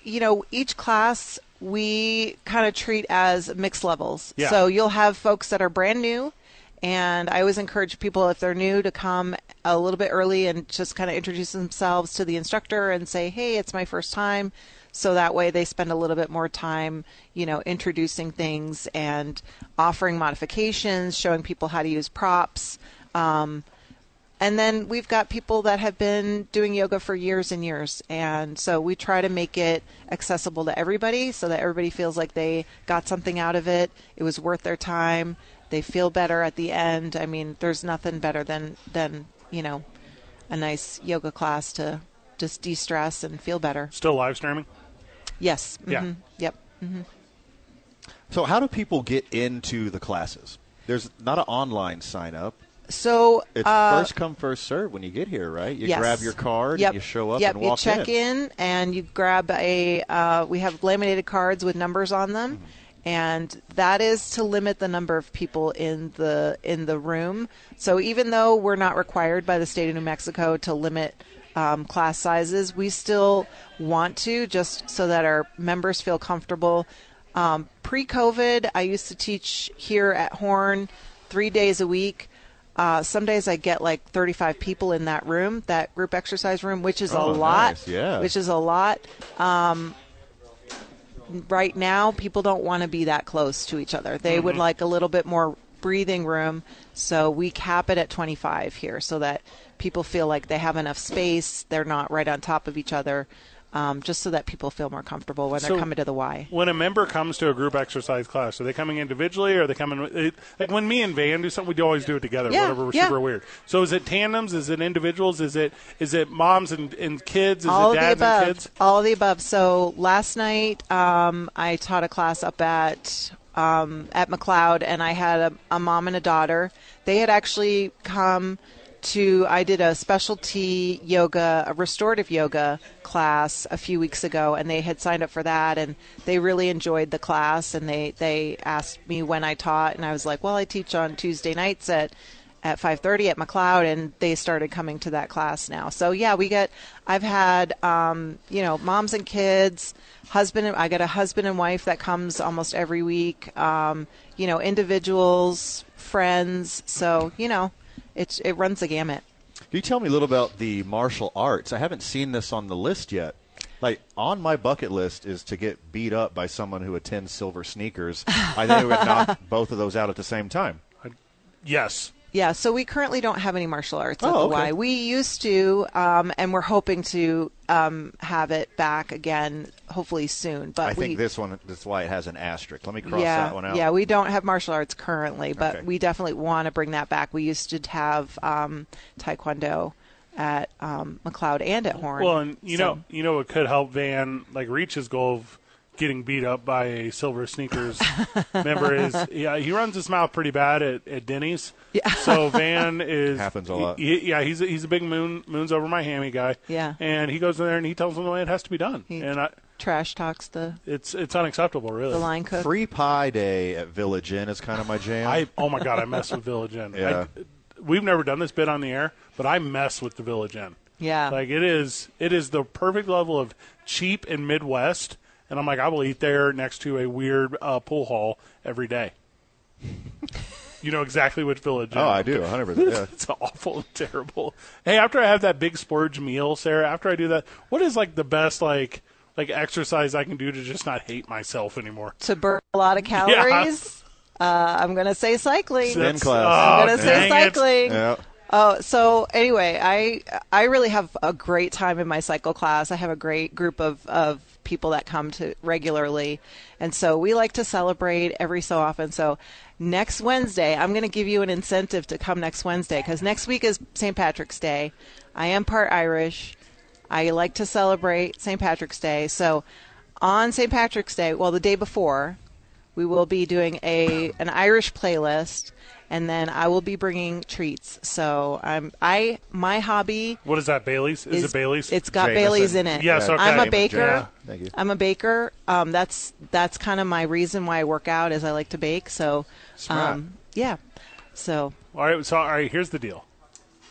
you know, each class we kind of treat as mixed levels. Yeah. So you'll have folks that are brand new and I always encourage people if they're new to come a little bit early and just kind of introduce themselves to the instructor and say, "Hey, it's my first time." So that way they spend a little bit more time, you know, introducing things and offering modifications, showing people how to use props. Um, and then we've got people that have been doing yoga for years and years. And so we try to make it accessible to everybody so that everybody feels like they got something out of it. It was worth their time. They feel better at the end. I mean, there's nothing better than, than you know, a nice yoga class to just de stress and feel better. Still live streaming? Yes. Yeah. mhm, Yep. hmm So how do people get into the classes? There's not an online sign up. So It's uh, first come first serve when you get here, right? You Yes. grab your card Yep. and you show up yep. and walk in. you check in. and you grab a. Uh, we have laminated cards with numbers on them, Mm-hmm. And that is to limit the number of people in the in the room. So even though we're not required by the state of New Mexico to limit um, class sizes, we still want to just so that our members feel comfortable. Um, Pre-COVID, I used to teach here at Horn three days a week. Uh, some days I get like 35 people in that room, that group exercise room, which is Oh, a lot. nice, yeah. Which is a lot. Um, right now, people don't want to be that close to each other. They would Mm-hmm. Mhm. like a little bit more breathing room. So we cap it at 25 here so that people feel like they have enough space. They're not right on top of each other. Um, just so that people feel more comfortable when So- they're coming to the Y. When a member comes to a group exercise class, are they coming individually or are they coming? Like when me and Van do something, we always do it together. Yeah, whatever, we're yeah. super weird. So is it tandems? Is it individuals? Is it is it moms and, and kids? Is all it dads above. and kids? All of the above. So last night, um, I taught a class up at um, at McLeod, and I had a, a mom and a daughter. They had actually come to. I did a specialty yoga, a restorative yoga class a few weeks ago, and they had signed up for that, and they really enjoyed the class. And they they asked me when I taught, and I was like, well, I teach on Tuesday nights at at 5:30 at McLeod, and they started coming to that class now. So yeah, we get. I've had um, you know moms and kids, husband. And, I got a husband and wife that comes almost every week. Um, you know, individuals, friends. So you know, it's it runs the gamut. Can you tell me a little about the martial arts? I haven't seen this on the list yet. Like on my bucket list is to get beat up by someone who attends Silver Sneakers. I think I would knock both of those out at the same time. Yes. Yeah, so we currently don't have any martial arts at Oh, the okay. Y. We used to, um, and we're hoping to um, have it back again, hopefully soon. But I we, think this one. That's why it has an asterisk. Let me cross yeah, that one out. Yeah, we don't have martial arts currently, but Okay. we definitely want to bring that back. We used to have um, Taekwondo at um, McLeod and at Horn. Well, and you So- know, you know, it could help Van like reach his goal of getting beat up by a Silver Sneakers member is yeah he runs his mouth pretty bad at, at Denny's. Yeah. So Van is Happens a lot. he- yeah, he's a, he's a big moon moons over my hammy guy. Yeah. And he goes in there and he tells them the way it has to be done. He and I, trash talks the it's it's unacceptable, really. the line cook. Free pie day at Village Inn is kind of my jam. I oh my god, I mess with Village Inn. Yeah. I, we've never done this bit on the air, but I mess with the Village Inn. Yeah. Like it is it is the perfect level of cheap and Midwest, and I'm like I will eat there next to a weird uh, pool hall every day. you know exactly which Village Oh, I do, 100%, yeah. it's awful and terrible. Hey, after I have that big splurge meal, Sarah, after I do that, what is like the best like like exercise I can do to just not hate myself anymore? to burn a lot of calories. Uh, I'm gonna say cycling. Spin class. I'm Oh, gonna say cycling. Yeah. Oh, so anyway, I I really have a great time in my cycle class. I have a great group of of people that come to regularly, and so we like to celebrate every so often. So next Wednesday, I'm going to give you an incentive to come next Wednesday because next week is St. Patrick's Day. I am part Irish. I like to celebrate St. Patrick's Day. So on St. Patrick's Day, well, the day before, we will be doing a an Irish playlist, and then I will be bringing treats. So I'm I my hobby What is that, Bailey's? Is, it Bailey's? It's got Jameson. Bailey's in it. Yes, okay. I'm a Yeah, baker. thank you. I'm a baker. Um, that's that's kind of my reason why I work out is I like to bake. So, Smart. um, yeah. So All right, so all right, here's the deal.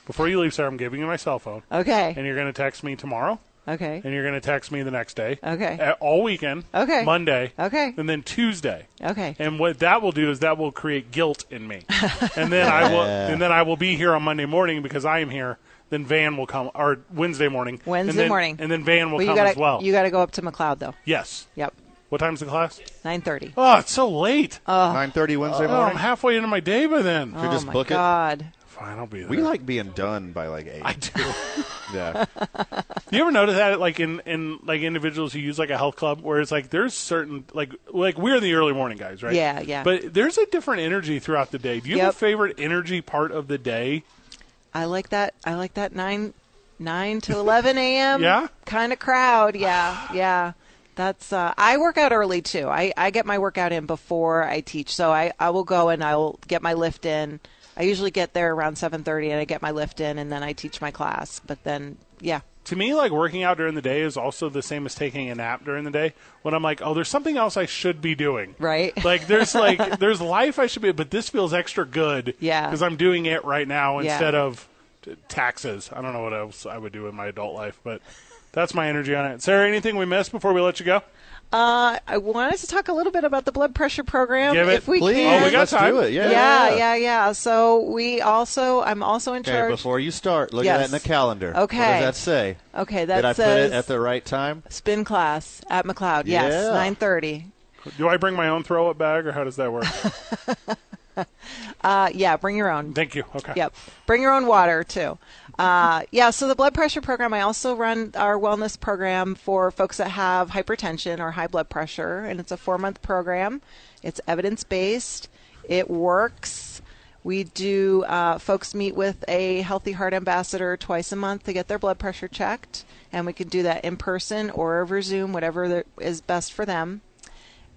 Before you leave, sir, I'm giving you my cell phone. okay, And you're going to text me tomorrow, okay, and you're going to text me the next day. Okay. Uh, All weekend. Okay. Monday. Okay. And then Tuesday. okay. And what that will do is that will create guilt in me. and then I will Yeah. and then I will be here on Monday morning because I am here. Then Van will come or Wednesday morning. and Wednesday then- morning. And then Van will well, you come gotta as well. you gotta go up to McLeod though. yes. Yep, What time's the class? nine thirty. Oh, it's so late. Nine thirty Wednesday oh, I'm morning. halfway into my day by then. Oh just my book it? God. Fine, I'll be there. we like being done by like eight. I do. yeah. you ever notice that, like in, in like individuals who use like a health club, where it's like there's certain like like we're the early morning guys, right? Yeah, yeah. But there's a different energy throughout the day. Do you have a favorite energy part of the day? I like that. I like that nine nine to eleven a.m. Yeah? kind of crowd. Yeah, yeah. That's. Uh, I work out early too. I I get my workout in before I teach, so I I will go and I will get my lift in. I usually get there around seven thirty, and I get my lift in, and then I teach my class. But then, yeah, To me, like working out during the day is also the same as taking a nap during the day. When I'm like, oh, there's something else I should be doing. right. Like there's like there's life I should be, but this feels extra good. Yeah. Because I'm doing it right now Yeah. instead of t- taxes. I don't know what else I would do in my adult life, but that's my energy on it. Sarah, anything we missed before we let you go? Uh, I wanted to talk a little bit about the blood pressure program, Give it. if we Please, can. Oh, we got let's time. do it. Yeah. yeah, yeah, yeah. So we also, I'm also in Okay, before you start, look Yes. at that in the calendar. Okay. What does that say? okay, that Did I put it at the right time? spin class at McLeod. Yes, Yeah. nine thirty. Do I bring my own throw up bag, or how does that work? Uh, yeah, bring your own. Thank you. Okay. Yep. Bring your own water too. Uh, yeah. So the blood pressure program. I also run our wellness program for folks that have hypertension or high blood pressure, and it's a four month program. It's evidence based. It works. We do. Uh, folks meet with a Healthy Heart ambassador twice a month to get their blood pressure checked, and we can do that in person or over Zoom, whatever is best for them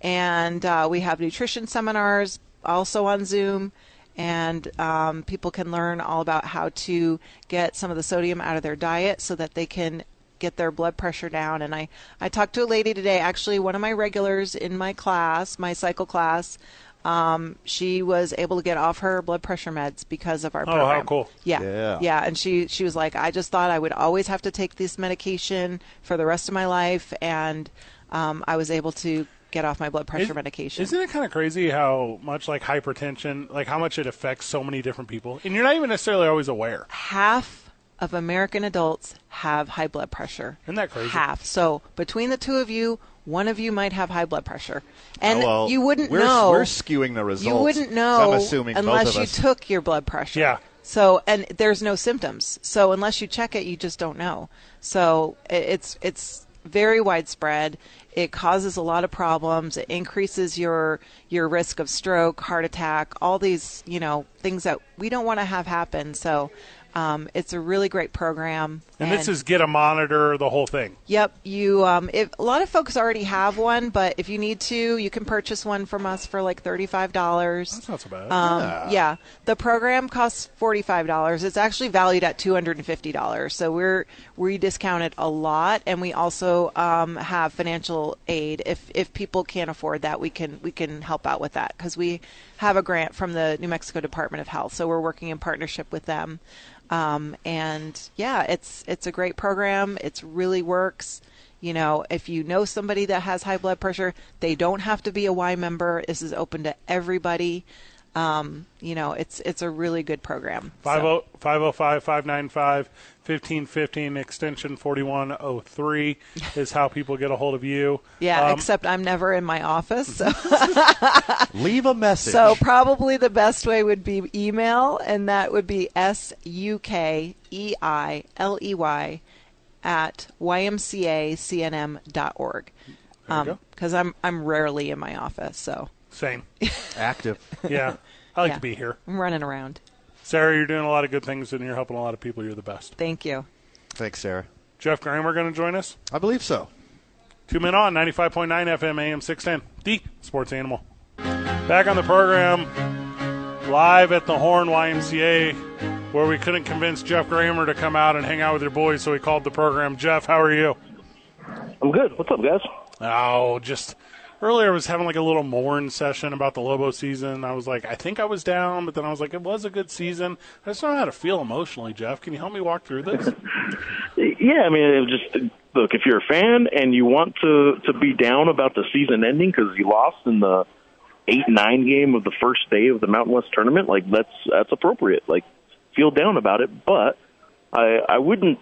and uh, we have nutrition seminars also on Zoom, and um, people can learn all about how to get some of the sodium out of their diet so that they can get their blood pressure down. And I, I talked to a lady today, actually, one of my regulars in my class, my cycle class. Um, she was able to get off her blood pressure meds because of our program. Oh, how cool. Yeah. Yeah. Yeah. And she, she was like, I just thought I would always have to take this medication for the rest of my life. And um, I was able to get off my blood pressure Is- medication. Isn't it kind of crazy how much like hypertension, like how much it affects so many different people, and you're not even necessarily always aware. Half of American adults have high blood pressure. Isn't that crazy? Half. So between the two of you, one of you might have high blood pressure, and Oh, well, you wouldn't we're, know. We're skewing the results. you wouldn't know I'm assuming unless both of you us. took your blood pressure. Yeah. So and there's no symptoms. So unless you check it, you just don't know. So it's it's very widespread. It causes a lot of problems. It increases your your risk of stroke, heart attack, all these you know things that we don't want to have happen. So Um, it's a really great program. And, this is get a monitor, the whole thing. Yep, you. Um, if, a lot of folks already have one, but if you need to, you can purchase one from us for like thirty-five dollars. That's not so bad. Um, Yeah. yeah. the program costs forty-five dollars. It's actually valued at two hundred and fifty dollars. So we're we discount it a lot, and we also um, have financial aid if if people can't afford that. We can we can help out with that because we have a grant from the New Mexico Department of Health. So we're working in partnership with them. Um, and yeah, it's it's a great program. It's really works. You know, if you know somebody that has high blood pressure, they don't have to be a Y member. This is open to everybody. Um, you know, it's it's a really good program. 50- 505-595-1515 extension 4103 is how people get a hold of you. Yeah, Um, except I'm never in my office. So Leave a message. So probably the best way would be email, and that would be s u k e i l e y at ymcacnm.org. There you go. Because I'm I'm rarely in my office, so Same. Active. Yeah. I like Yeah. to be here. I'm running around. Sarah, you're doing a lot of good things and you're helping a lot of people. You're the best. Thank you. Thanks, Sarah. Jeff Grammer going to join us? I believe so. Two men on 95.9 FM AM 610. The Sports Animal. Back on the program, live at the Horn YMCA, where we couldn't convince Jeff Grammer to come out and hang out with your boys, so we called the program. Jeff, how are you? I'm good. What's up, guys? Oh, just earlier I was having like a little mourn session about the Lobo season. I was like, I think I was down, but then I was like, it was a good season. I just don't know how to feel emotionally, Jeff. Can you help me walk through this? Yeah, I mean, it just look if you're a fan and you want to to be down about the season ending because you lost in the eight nine game of the first day of the Mountain West tournament, like that's that's appropriate. Like feel down about it, but I I wouldn't.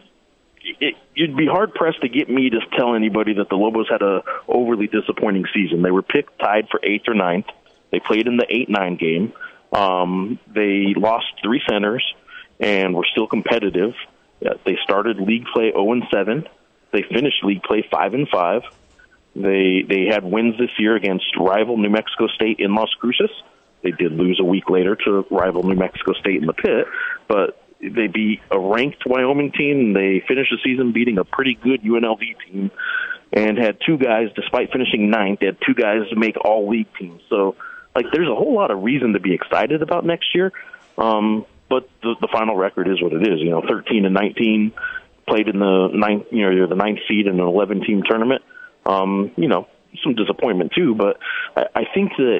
It, you'd be hard pressed to get me to tell anybody that the Lobos had a overly disappointing season. They were picked tied for eighth or ninth. They played in the eight nine game. Um, they lost three centers and were still competitive. They started league play 0 and 7. They finished league play 5 and 5. They they had wins this year against rival New Mexico State in Las Cruces. They did lose a week later to rival New Mexico State in the pit, but they beat a ranked Wyoming team. And they finished the season beating a pretty good UNLV team, and had two guys, despite finishing ninth, they had two guys make all league teams. So, like, there's a whole lot of reason to be excited about next year. Um, but the, the final record is what it is. You know, 13 and 19 played in the ninth, you know, you're the ninth seed in an 11 team tournament. Um, you know, some disappointment too, but I, I think that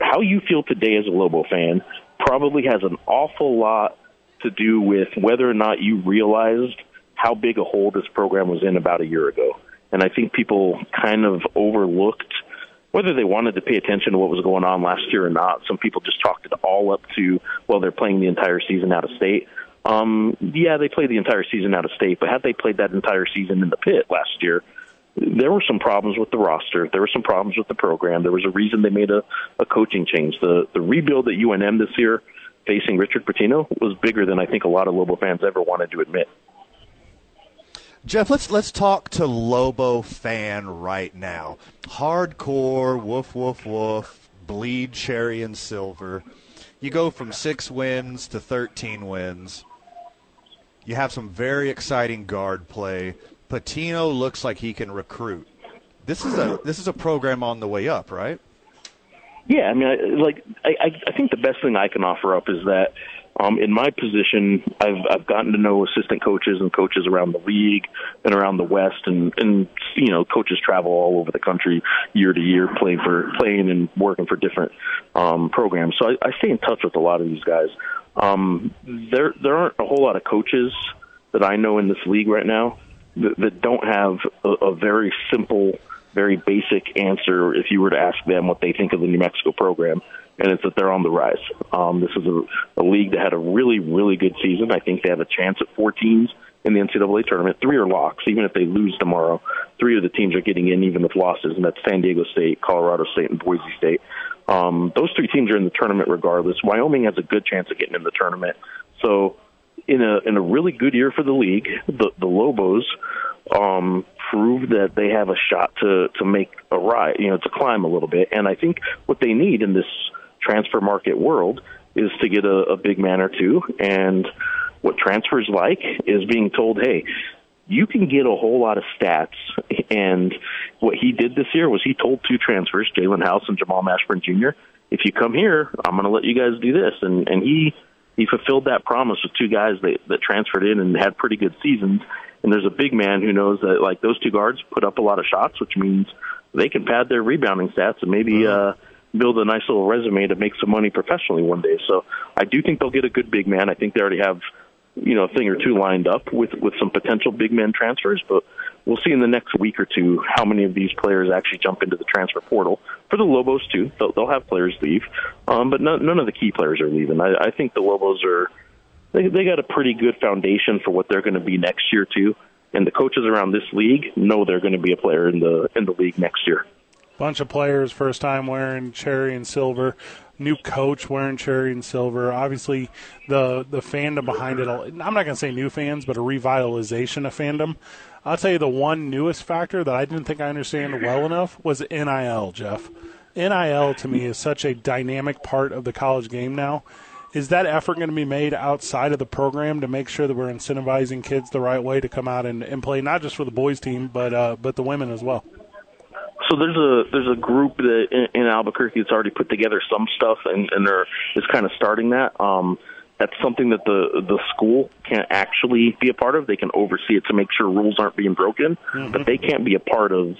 how you feel today as a Lobo fan probably has an awful lot to do with whether or not you realized how big a hole this program was in about a year ago. And I think people kind of overlooked whether they wanted to pay attention to what was going on last year or not. Some people just chalked it all up to, well, they're playing the entire season out of state. Um, yeah, they played the entire season out of state, but had they played that entire season in the pit last year, there were some problems with the roster. There were some problems with the program. There was a reason they made a, a coaching change. The the rebuild at UNM this year, facing Richard Pitino, was bigger than I think a lot of Lobo fans ever wanted to admit. Jeff, let's let's talk to Lobo fan right now. Hardcore, woof woof woof, bleed cherry and silver. You go from six wins to thirteen wins. You have some very exciting guard play. Pitino looks like he can recruit. This is a this is a program on the way up, right? Yeah, I mean, I, like I, I- think the best thing I can offer up is that um, in my position, I've I've gotten to know assistant coaches and coaches around the league and around the West, and and you know, coaches travel all over the country year to year, playing for playing and working for different um, programs. So I, I stay in touch with a lot of these guys. Um, there there aren't a whole lot of coaches that I know in this league right now that, that don't have a, a very simple, very basic answer if you were to ask them what they think of the New Mexico program, and it's that they're on the rise. Um, this is a, a league that had a really, really good season. I think they have a chance at four teams in the NCAA tournament. Three are locks. Even if they lose tomorrow, three of the teams are getting in, even with losses, and that's San Diego State, Colorado State, and Boise State. Um, those three teams are in the tournament regardless. Wyoming has a good chance of getting in the tournament. So, in a in a really good year for the league, the the Lobos um, prove that they have a shot to to make a ride, you know, to climb a little bit. And I think what they need in this transfer market world is to get a, a big man or two. And what transfers like is being told, hey, you can get a whole lot of stats. And what he did this year was he told two transfers, Jaelen House and Jamal Mashburn Jr., if you come here, I'm going to let you guys do this. And and he he fulfilled that promise with two guys that that transferred in and had pretty good seasons. And there's a big man who knows that like those two guards put up a lot of shots, which means they can pad their rebounding stats and maybe uh build a nice little resume to make some money professionally one day. So I do think they'll get a good big man. I think they already have you know a thing or two lined up with with some potential big men transfers, but we'll see in the next week or two how many of these players actually jump into the transfer portal. For the Lobos too, they'll, they'll have players leave, um, but none, none of the key players are leaving. I, I think the Lobos are they they got a pretty good foundation for what they're going to be next year too. And the coaches around this league know they're going to be a player in the in the league next year. Bunch of players, first time wearing cherry and silver. New coach wearing cherry and silver. Obviously, the the fandom behind it. I'm not going to say new fans, but a revitalization of fandom. I'll tell you the one newest factor that I didn't think I understand well enough was NIL, Jeff. NIL to me is such a dynamic part of the college game now. Is that effort going to be made outside of the program to make sure that we're incentivizing kids the right way to come out and, and play not just for the boys team but uh, but the women as well? So there's a there's a group that in, in Albuquerque that's already put together some stuff and, and they're is kind of starting that. Um, that's something that the the school can't actually be a part of. They can oversee it to make sure rules aren't being broken, Mm-hmm. but they can't be a part of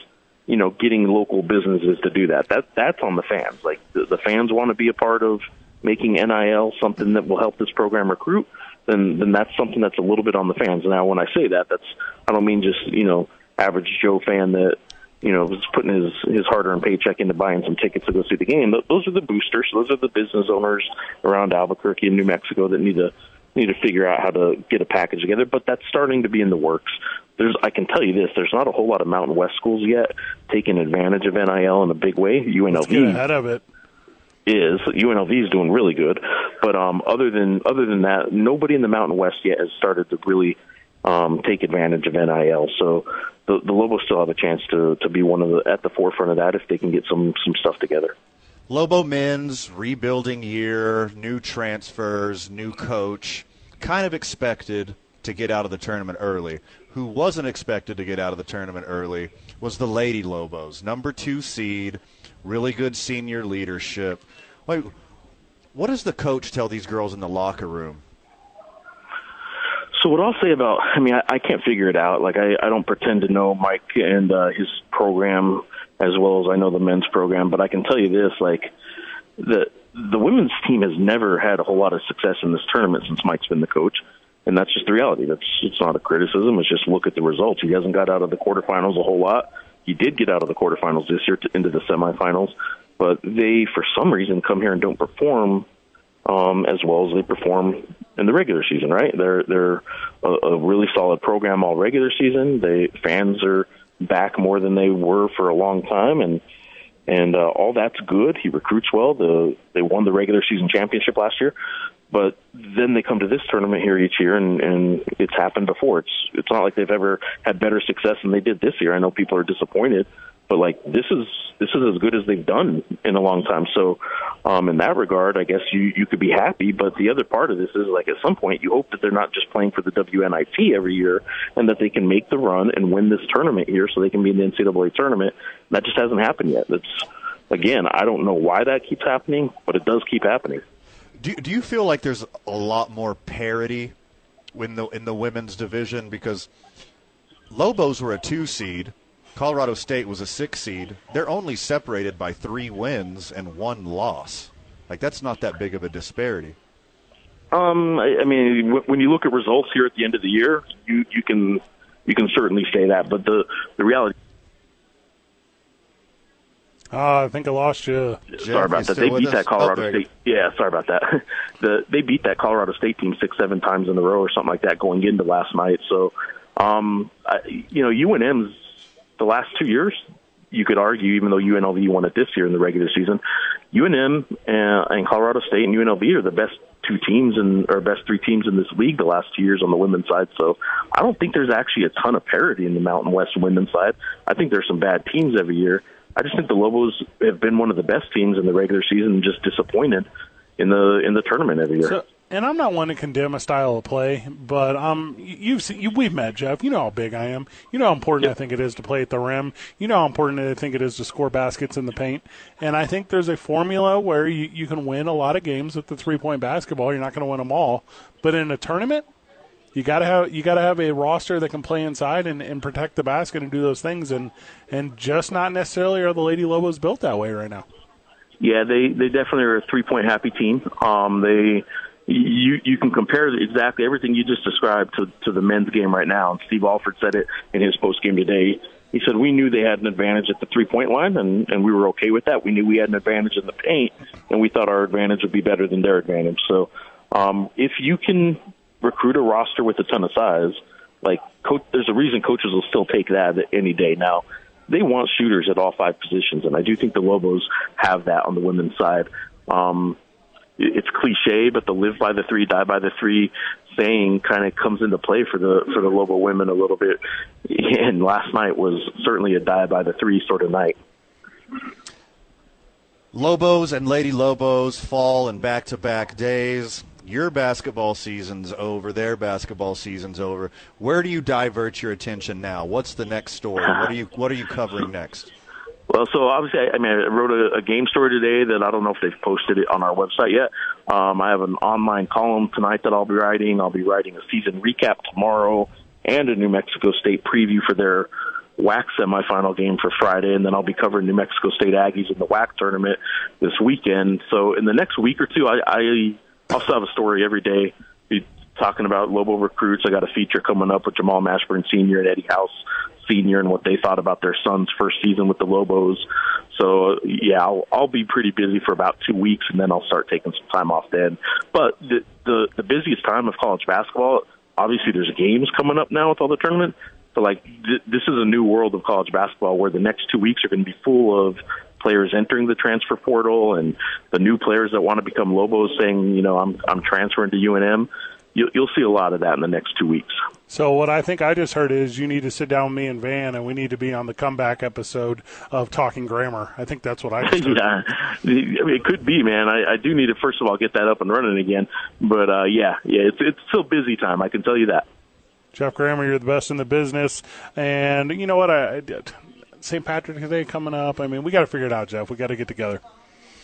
you know getting local businesses to do that. That that's on the fans. Like the, the fans want to be a part of making NIL something that will help this program recruit. Then then that's something that's a little bit on the fans. Now when I say that, that's I don't mean just you know average Joe fan that you know, was putting his his hard-earned paycheck into buying some tickets to go see the game. Th- Those are the boosters. Those are the business owners around Albuquerque and New Mexico that need to need to figure out how to get a package together. But that's starting to be in the works. There's, I can tell you this: there's not a whole lot of Mountain West schools yet taking advantage of NIL in a big way. Let's get UNLV ahead of it. is UNLV is doing really good, but um, other than other than that, nobody in the Mountain West yet has started to really um, take advantage of NIL. So the, the Lobos still have a chance to to be one of the at the forefront of that if they can get some some stuff together. Lobo men's rebuilding year, new transfers, new coach, kind of expected to get out of the tournament early. Who wasn't expected to get out of the tournament early was the Lady Lobos, number two seed, really good senior leadership. What does the coach tell these girls in the locker room? So what I'll say about, I mean, I, I can't figure it out. Like I, I don't pretend to know Mike and uh, his program as well as I know the men's program, but I can tell you this: like the the women's team has never had a whole lot of success in this tournament since Mike's been the coach, and that's just the reality. That's it's not a criticism. It's just look at the results. He hasn't got out of the quarterfinals a whole lot. He did get out of the quarterfinals this year to, into the semifinals, but they, for some reason, come here and don't perform um, as well as they perform in the regular season. Right? They're they're a, a really solid program all regular season. They fans are back more than they were for a long time, and and uh, all that's good. He recruits well. The they won the regular season championship last year, but then they come to this tournament here each year, and and it's happened before. It's it's not like they've ever had better success than they did this year. I know people are disappointed, but like this is this is as good as they've done in a long time. So, um, in that regard, I guess you you could be happy. But the other part of this is like at some point you hope that they're not just playing for the WNIT every year, and that they can make the run and win this tournament here, so they can be in the NCAA tournament. That just hasn't happened yet. That's again, I don't know why that keeps happening, but it does keep happening. Do do you feel like there's a lot more parity in the in the women's division because Lobos were a two seed, Colorado State was a six seed. They're only separated by three wins and one loss. Like that's not that big of a disparity. Um, I, I mean, w- when you look at results here at the end of the year, you you can you can certainly say that, but the the reality. Uh, I think I lost you. sorry about that. They beat that Colorado Oh, State. Yeah, sorry about that. the they beat that Colorado State team six, seven times in a row or something like that going into last night. So, um, I, you know, UNM's the last two years. You could argue, even though UNLV won it this year in the regular season, UNM and, uh, and Colorado State and UNLV are the best two teams and or best three teams in this league the last two years on the women's side. So I don't think there's actually a ton of parity in the Mountain West women's side. I think there's some bad teams every year. I just think the Lobos have been one of the best teams in the regular season, and just disappointed in the in the tournament every year. So, and I'm not one to condemn a style of play, but um, you've seen, you, we've met Jeff. You know how big I am. You know how important yep. I think it is to play at the rim. You know how important I think it is to score baskets in the paint. And I think there's a formula where you, you can win a lot of games with the three point basketball. You're not going to win them all, but in a tournament, you gotta have you gotta have a roster that can play inside and, and protect the basket and do those things and and just not necessarily are the Lady Lobos built that way right now. Yeah, they they definitely are a three point happy team. Um, they you you can compare exactly everything you just described to to the men's game right now. And Steve Alford said it in his post game today. He said we knew they had an advantage at the three point line, and and we were okay with that. We knew we had an advantage in the paint, and we thought our advantage would be better than their advantage. So um, if you can recruit a roster with a ton of size, like coach, there's a reason coaches will still take that any day now. They want shooters at all five positions, and I do think the Lobos have that on the women's side. Um, it's cliche, but the live by the three, die by the three saying kind of comes into play for the for the Lobo women a little bit. And last night was certainly a die by the three sort of night. Lobos and Lady Lobos fall in back to back days. Your basketball season's over, their basketball season's over. Where do you divert your attention now? What's the next story? What are you what are you covering next? Well, so obviously, I, I mean, I wrote a, a game story today that I don't know if they've posted it on our website yet. Um, I have an online column tonight that I'll be writing. I'll be writing a season recap tomorrow and a New Mexico State preview for their WAC semifinal game for Friday, and then I'll be covering New Mexico State Aggies in the WAC tournament this weekend. So in the next week or two, I, I also have a story every day talking about Lobo recruits. I got a feature coming up with Jamal Mashburn Sr. and Eddie House Sr. and what they thought about their son's first season with the Lobos. So yeah, I'll, I'll be pretty busy for about two weeks, and then I'll start taking some time off then. But the the, the busiest time of college basketball, obviously, there's games coming up now with all the tournament. So like th- this is a new world of college basketball where the next two weeks are going to be full of players entering the transfer portal and the new players that want to become Lobos saying, you know, I'm I'm transferring to UNM. You'll, you'll see a lot of that in the next two weeks. So what I think I just heard is you need to sit down with me and Van, and we need to be on the comeback episode of Talking Grammar. I think that's what I just heard. yeah, I mean, it could be, man. I, I do need to first of all get that up and running again. But uh, yeah, yeah, it's it's still busy time. I can tell you that. Jeff Grammer, you're the best in the business, and you know what? I, I did. St. Patrick's Day coming up. I mean, we got to figure it out, Jeff. We got to get together.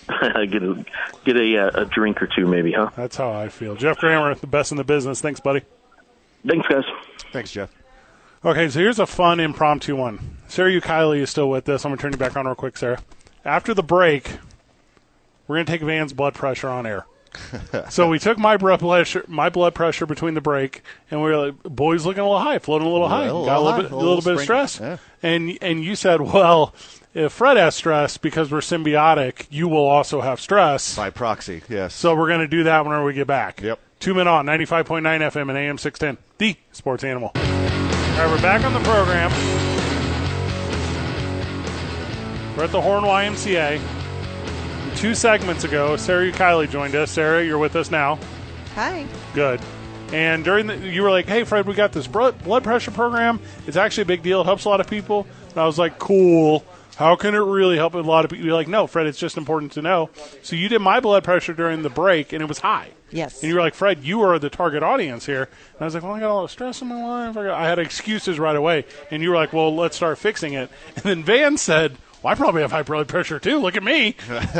get a get a, uh, a drink or two, maybe, huh? That's how I feel. Jeff Grammer, the best in the business. Thanks, buddy. Thanks, guys. Thanks, Jeff. Okay, so here's a fun impromptu one. Sarah Ukeiley is still with us. I'm going to turn you back on real quick, Sarah. After the break, we're going to take Van's blood pressure on air. so we took my blood pressure, my blood pressure between the break, and we were like, "Boys looking a little high, floating a little high, little got a little high, bit, a a little, little bit of stress." yeah. And and you said, "Well, if Fred has stress because we're symbiotic, you will also have stress by proxy." Yes. So we're going to do that whenever we get back. Yep. Two men on 95.9 FM and AM 610, the Sports Animal. All right, we're back on the program. We're at the Horn YMCA. Two segments ago, Sarah Ukeiley joined us. Sarah, you're with us now. Hi. Good. And during the, you were like, "Hey, Fred, we got this blood blood pressure program. It's actually a big deal. It helps a lot of people." And I was like, "Cool. How can it really help a lot of people?" You're like, "No, Fred, it's just important to know." So you did my blood pressure during the break, and it was high. Yes. And you were like, "Fred, you are the target audience here." And I was like, "Well, I got a lot of stress in my life. I, got, I had excuses right away." And you were like, "Well, let's start fixing it." And then Van said. Well, I probably have high blood pressure too. Look at me.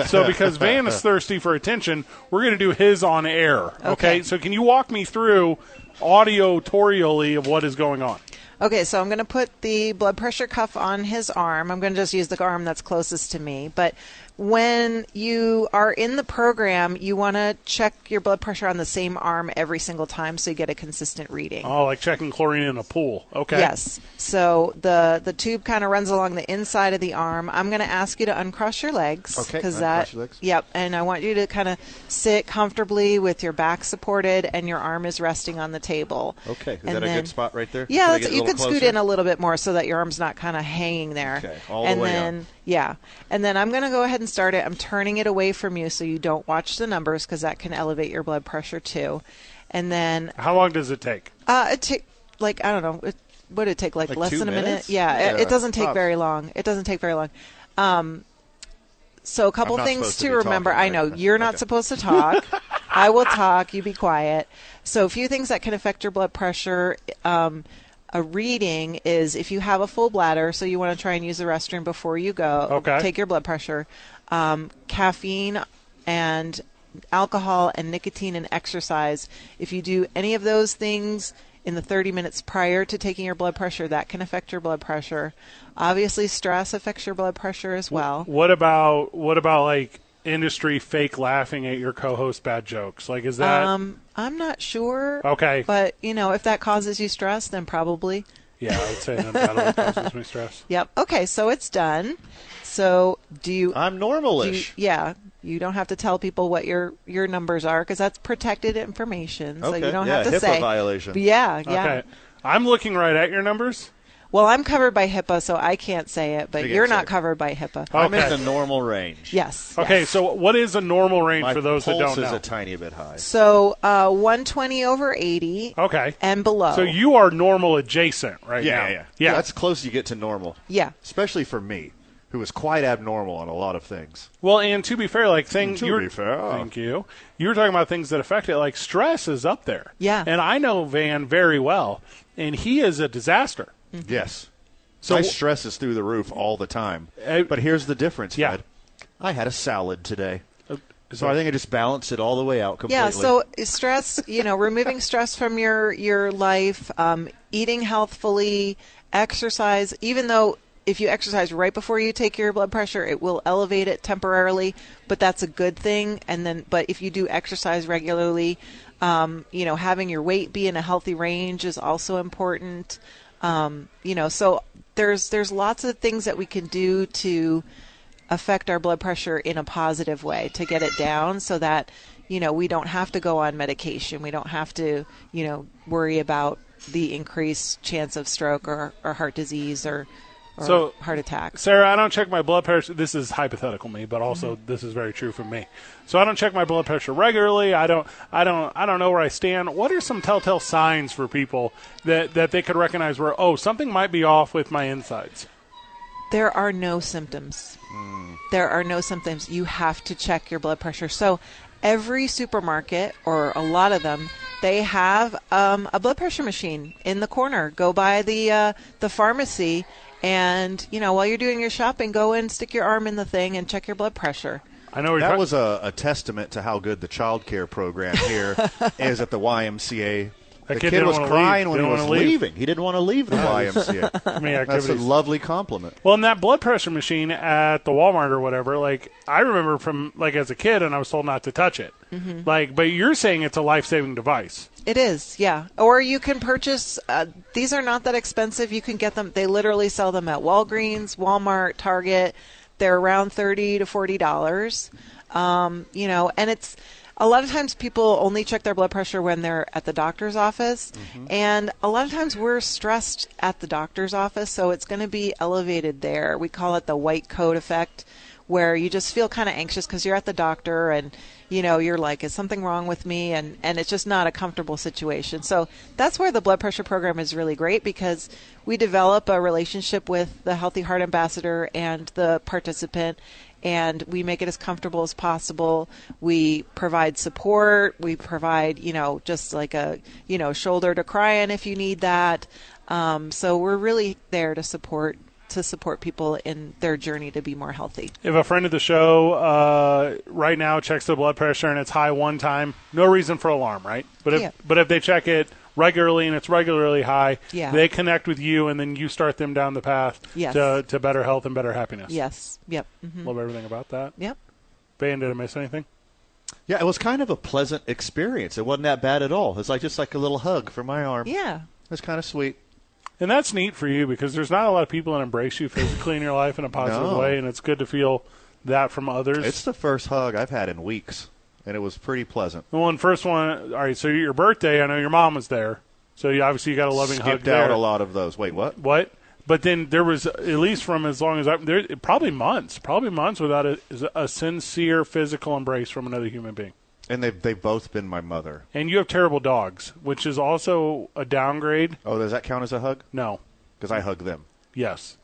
so, because Van is thirsty for attention, we're going to do his on air. Okay? Okay. So, can you walk me through audio-torially of what is going on? Okay, so I'm going to put the blood pressure cuff on his arm. I'm going to just use the arm that's closest to me. But when you are in the program, you want to check your blood pressure on the same arm every single time so you get a consistent reading. Oh, like checking chlorine in a pool. Okay. Yes. So the the tube kind of runs along the inside of the arm. I'm going to ask you to uncross your legs Okay, because uncross that your legs. yep, and I want you to kind of sit comfortably with your back supported and your arm is resting on the table. Okay. Is And that a good spot right there? Yeah, that's, you little could scoot in a little bit more so that your arm's not kind of hanging there. Okay, all the and way up. Then yeah, and then I'm going to go ahead and start it. I'm turning it away from you so you don't watch the numbers because that can elevate your blood pressure too. And then How long does it take? uh, it take like I don't know. It, would it take like, Like less than a minute? minutes? Yeah, it, it doesn't take tops. very long. It doesn't take very long. Um, so a couple things to, to remember. talking, I know right? you're not Okay. supposed to talk. I will talk. You be quiet. So, a few things that can affect your blood pressure. Um, a reading is if you have a full bladder, so you want to try and use the restroom before you go. Okay. Take your blood pressure. Um, caffeine and alcohol and nicotine and exercise. If you do any of those things in the 30 minutes prior to taking your blood pressure, that can affect your blood pressure. Obviously, stress affects your blood pressure as well. What about what about like industry fake laughing at your co-host bad jokes? Like, is that Um, I'm not sure. Okay. But you know, if that causes you stress, then probably. yeah? I would say that undoubtedly causes me stress. Yep. Okay, so it's done. So do you? I'm do you- normalish. yeah. You don't have to tell people what your your numbers are because that's protected information. So Okay, you don't yeah, have to HIPAA say. violation. Yeah, yeah. Okay. I'm looking right at your numbers. Well, I'm covered by HIPAA, so I can't say it. But You you're can't it. covered by HIPAA. I'm in Okay. the normal range. Yes. Okay, yes. so what is a normal range My for those that don't is know? a tiny bit high. So uh, 120 over 80 okay. and below. So you are normal adjacent right yeah, now. yeah, Yeah. yeah. That's close you get to normal. Yeah. Especially for me, who is quite abnormal on a lot of things. Well, and to be fair, like things To be fair. thank you. You were talking about things that affect it. Like stress is up there. Yeah. And I know Van very well, and he is a disaster. Yes. So- My stress is through the roof all the time. Uh, but here's the difference, Yeah. Fred. I had a salad today. Uh, So I think I just balanced it all the way out completely. Yeah, so stress, you know, removing stress from your your life, um, eating healthfully, exercise. Even though if you exercise right before you take your blood pressure, it will elevate it temporarily, but that's a good thing. And then, but if you do exercise regularly, um, you know, having your weight be in a healthy range is also important. Um, you know, so there's there's lots of things that we can do to affect our blood pressure in a positive way to get it down so that you know we don't have to go on medication. We don't have to you know worry about the increased chance of stroke or, or heart disease or, or So- heart attack Sarah, I don't check my blood pressure. This is hypothetical me, but also Mm-hmm. this is very true for me. So I don't check my blood pressure regularly. I don't. I don't. I don't know where I stand. What are some telltale signs for people that that they could recognize where oh something might be off with my insides? there are no symptoms there are no symptoms you have to check your blood pressure so every supermarket or a lot of them they have um, a blood pressure machine in the corner go by the uh, the pharmacy and you know while you're doing your shopping go and stick your arm in the thing and check your blood pressure I know that was a, a testament to how good the child care program here is at the YMCA. That the kid kid, was crying leave. when he Didn't was leave. leaving. He didn't want to leave the YMCA. Many That's a lovely compliment. Well, in that blood pressure machine at the Walmart or whatever, like I remember from like as a kid, and I was told not to touch it. Mhm. Like, but you're saying it's a life saving device. It is, yeah. Or you can purchase. Uh, these are not that expensive. You can get them. They literally sell them at Walgreens, Walmart, Target. They're around thirty to forty dollars. Um, you know, and it's a lot of times people only check their blood pressure when they're at the doctor's office, and a lot of times we're stressed at the doctor's office, so it's going to be elevated there. We call it the white coat effect where you just feel kind of anxious because you're at the doctor and you know you're like is something wrong with me? And and it's just not a comfortable situation. So that's where the blood pressure program is really great because we develop a relationship with the healthy heart ambassador and the participant and we make it as comfortable as possible. We provide support. We provide you know just like a you know shoulder to cry on if you need that. Um, so we're really there to support to support people in their journey to be more healthy. If a friend of the show uh, right now checks their blood pressure and it's high one time, no reason for alarm, right? But if Yeah. but if they check it regularly and it's regularly high, Yeah. they connect with you and then you start them down the path Yes. to, to better health and better happiness. Yes. Yep. Mhm. Love everything about that. Yep. Van, did I miss anything? Yeah, it was kind of a pleasant experience. It wasn't that bad at all. It's like just like a little hug for my arm. Yeah. It was kind of sweet. And that's neat for you because there's not a lot of people that embrace you physically in your life in a positive No. way, and it's good to feel that from others. It's the first hug I've had in weeks, and it was pretty pleasant. the one first one. All right, so your birthday, I know your mom was there, so you obviously you got a loving hug Skipped there. out a lot of those. Wait, what? What? But then there was at least from as long as I there probably months, probably months without a, a sincere physical embrace from another human being. And they've they've both been my mother. And you have terrible dogs, which is also a downgrade. Oh, does that count as a hug? No. Because I hug them. Yes.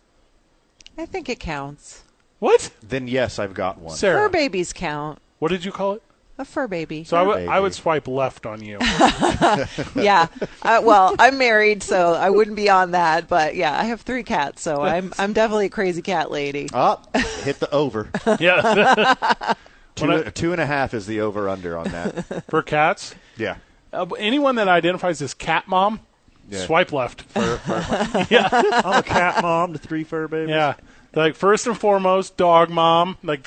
I think it counts. What? Then yes, I've got one. Sarah. Fur babies count. What did you call it? A fur baby. So I would I would swipe left on you. yeah. Uh, well, I'm married, so I wouldn't be on that. But yeah, I have three cats, so I'm I'm definitely a crazy cat lady. Up, hit the over. yeah. two, two and a half is the over under on that. For cats? Yeah. Uh, anyone that identifies as cat mom, Yeah. swipe left. For, for, yeah. I'm a cat mom to three fur babies. Yeah. Like first and foremost, dog mom. Like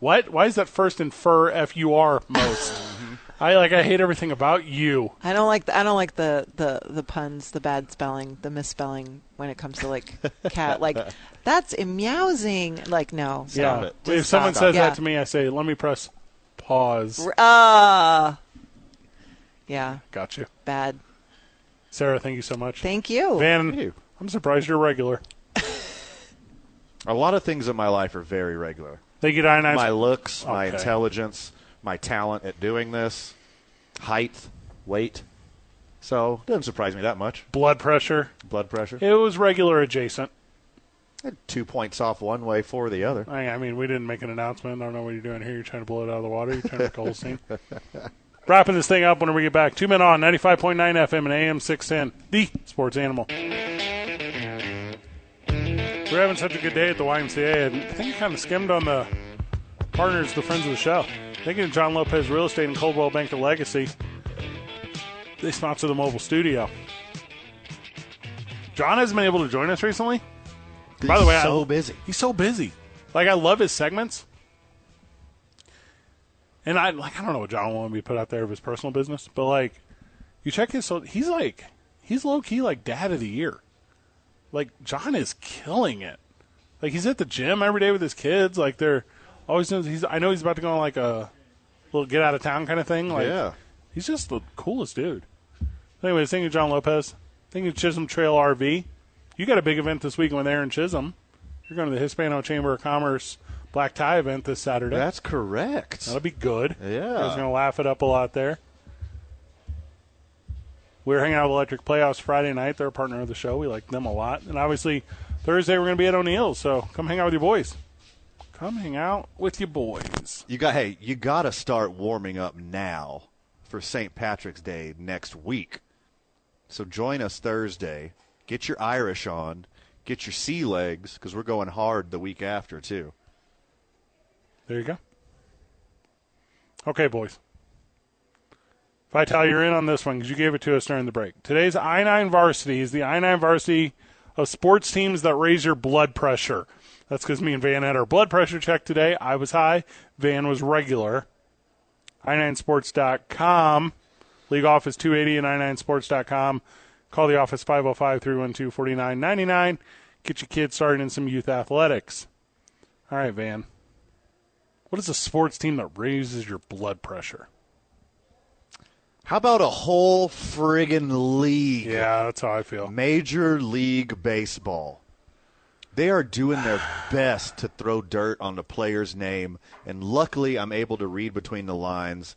what? Why is that first in fur F U R most? I like I hate everything about you. I don't like the, I don't like the, the, the puns, the bad spelling, the misspelling when it comes to like cat. Like that's a meowsing. Like no. yeah. stop. If Just someone stop. says Yeah. that to me, I say, "Let me press pause." Uh, yeah. Got you. Bad. Sarah, thank you so much. Thank you. Van, I'm surprised you're regular. A lot of things in my life are very regular. Thank you, Diane. My looks, my intelligence, my talent at doing this, height, weight. So doesn't surprise me that much. Blood pressure. Blood pressure. It was regular adjacent. Two points off one way, four the other. I, I mean, we didn't make an announcement. I don't know what you're doing here. You're trying to blow it out of the water. You're trying to make a whole scene. Wrapping this thing up when we get back. Two men on 95.9 FM and AM 610. The Sports Animal. We're having such a good day at the YMCA. and I think I kind of skimmed on the partners, the friends of the show. Thinking of John Lopez Real Estate and Coldwell Banker Legacy. They sponsor the mobile studio. John hasn't been able to join us recently. By the He's way, I- so busy. He's so busy. Like I love his segments. And I like I don't know what John want to be put out there of his personal business, but like you check his so he's like he's low key like dad of the year. Like John is killing it. Like he's at the gym every day with his kids. Like they're always doing he's I know he's about to go on like a little get out of town kind of thing. Like Yeah. he's just the coolest dude. Anyway, thank you, John Lopez. Thank you, Chisholm Trail RV. You got a big event this weekend there in Chisholm. You're going to the Hispano Chamber of Commerce black tie event this Saturday. That's correct. That'll be good. Yeah. You guys going to laugh it up a lot there. We're hanging out with Electric Playhouse Friday night. They're a partner of the show. We like them a lot. And obviously, Thursday we're going to be at O'Neill's. So come hang out with your boys. Come hang out with your boys. You got hey, you got to start warming up now for St. Patrick's Day next week. So join us Thursday. Get your Irish on. Get your sea legs because we're going hard the week after too. There you go. Okay, boys. If I Vital, you're in on this one because you gave it to us during the break. Today's I 9 varsity is the I 9 varsity of sports teams that raise your blood pressure. That's because me and Van had our blood pressure check today. I was high, Van was regular. i9sports.com. League office 280 and i9sports.com. Call the office 505 312 4999. Get your kids started in some youth athletics. All right, Van. What is a sports team that raises your blood pressure? How about a whole friggin' league? Yeah, that's how I feel. Major League Baseball. They are doing their best to throw dirt on the player's name, and luckily I'm able to read between the lines.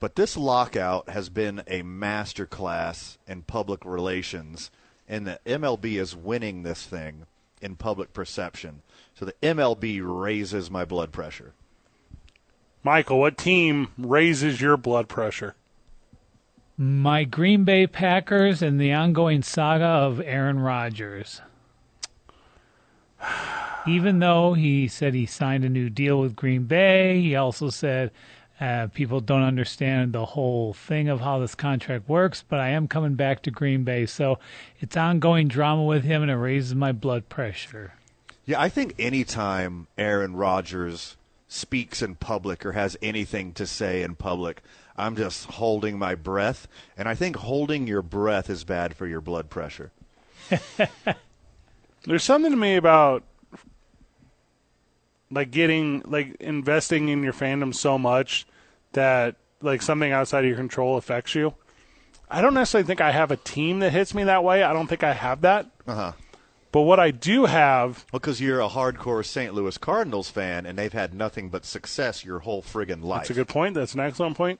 But this lockout has been a masterclass in public relations, and the MLB is winning this thing in public perception. So the MLB raises my blood pressure. Michael, what team raises your blood pressure? My Green Bay Packers and the ongoing saga of Aaron Rodgers. Even though he said he signed a new deal with Green Bay, he also said uh, people don't understand the whole thing of how this contract works, but I am coming back to Green Bay. So it's ongoing drama with him, and it raises my blood pressure. Yeah, I think anytime Aaron Rodgers speaks in public or has anything to say in public, I'm just holding my breath. And I think holding your breath is bad for your blood pressure. There's something to me about like getting like investing in your fandom so much that like something outside of your control affects you. I don't necessarily think I have a team that hits me that way. I don't think I have that. Uh huh. But what I do have, well, because you're a hardcore St. Louis Cardinals fan, and they've had nothing but success your whole friggin' life. That's a good point. That's an excellent point.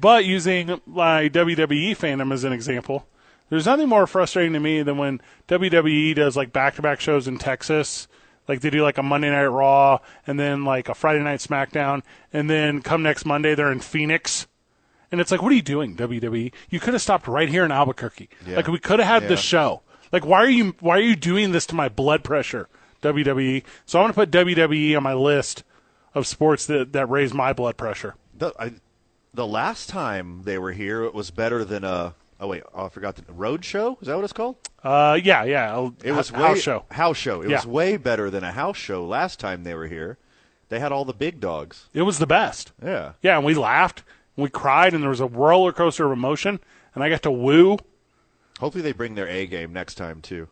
But using my WWE fandom as an example, there's nothing more frustrating to me than when WWE does like back to back shows in Texas Like they do like a Monday Night Raw and then like a Friday Night SmackDown, and then come next Monday they're in Phoenix. And it's like, what are you doing, WWE? You could have stopped right here in Albuquerque. Yeah. Like we could have had Yeah. this show. Like why are you why are you doing this to my blood pressure, WWE? So I'm gonna put WWE on my list of sports that that raise my blood pressure. The, I, the last time they were here, it was better than a. Oh wait, oh, I forgot the road show. Is that what it's called? Uh, yeah, yeah. It was house show. House show. It Yeah. was way better than a house show last time they were here. They had all the big dogs. It was the best. Yeah. Yeah, and we laughed, and we cried, and there was a roller coaster of emotion, and I got to woo. Hopefully they bring their A game next time too.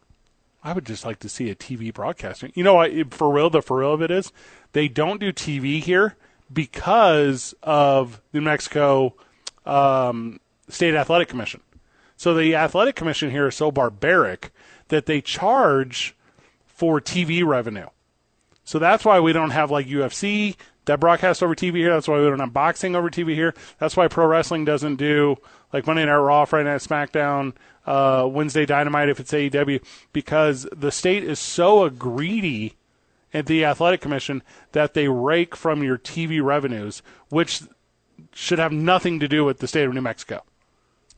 I would just like to see a TV broadcasting. You know what? For real, the for real of it is, they don't do TV here because of New Mexico um, State Athletic Commission. So the athletic commission here is so barbaric that they charge for TV revenue. So that's why we don't have like UFC that broadcasts over TV here. That's why we don't have boxing over TV here. That's why pro wrestling doesn't do like Monday Night Raw, Friday Night SmackDown, uh, Wednesday Dynamite if it's AEW because the state is so greedy at the athletic commission that they rake from your TV revenues, which should have nothing to do with the state of New Mexico.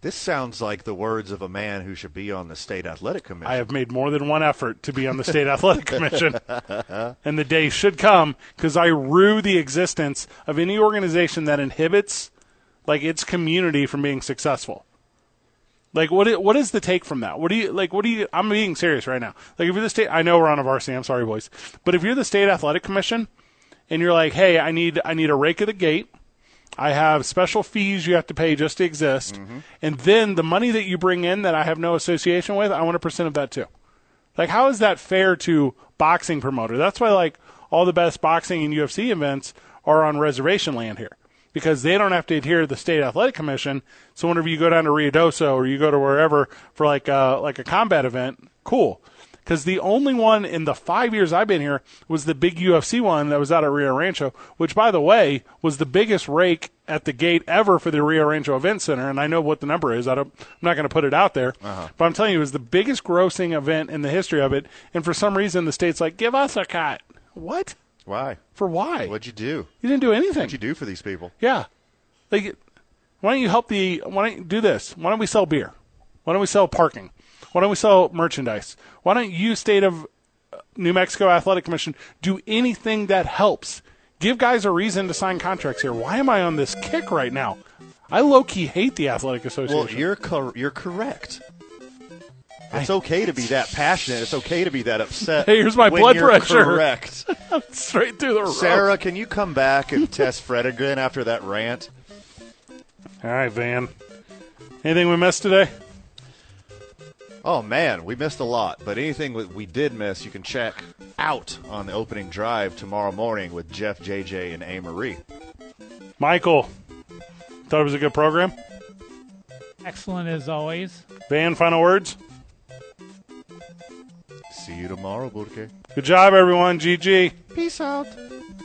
This sounds like the words of a man who should be on the state athletic commission. I have made more than one effort to be on the state athletic commission, and the day should come because I rue the existence of any organization that inhibits like its community from being successful. Like what? What is the take from that? What do you like? What do you? I'm being serious right now. Like if you're the state, I know we're on a varsity. I'm sorry, boys, but if you're the state athletic commission, and you're like, hey, I need I need a rake of the gate. I have special fees you have to pay just to exist, mm-hmm. and then the money that you bring in that I have no association with, I want a percent of that too. Like, how is that fair to boxing promoter? That's why like all the best boxing and UFC events are on reservation land here because they don't have to adhere to the state athletic commission. So whenever you go down to Ruidoso or you go to wherever for like a, like a combat event, cool. Because the only one in the five years I've been here was the big UFC one that was out at Rio Rancho, which, by the way, was the biggest rake at the gate ever for the Rio Rancho Event Center. And I know what the number is. I don't, I'm not going to put it out there. Uh-huh. But I'm telling you, it was the biggest grossing event in the history of it. And for some reason, the state's like, give us a cut. What? Why? For why? What'd you do? You didn't do anything. What'd you do for these people? Yeah. Like, why don't you help the? Why don't you do this? Why don't we sell beer? Why don't we sell parking? Why don't we sell merchandise? Why don't you, state of uh, New Mexico Athletic Commission, do anything that helps? Give guys a reason to sign contracts here. Why am I on this kick right now? I low key hate the Athletic Association. Well, you're cor- you're correct. It's okay to be that passionate. It's okay to be that upset. Hey, here's my blood you're pressure. Correct. Straight through the roof. Sarah, can you come back and test Fred again after that rant? All right, Van. Anything we missed today? Oh man, we missed a lot, but anything we- we did miss, you can check out on the opening drive tomorrow morning with Jeff, JJ, and A. Marie. Michael, thought it was a good program. Excellent as always. Van, final words. See you tomorrow, Burke. Good job, everyone. GG. Peace out.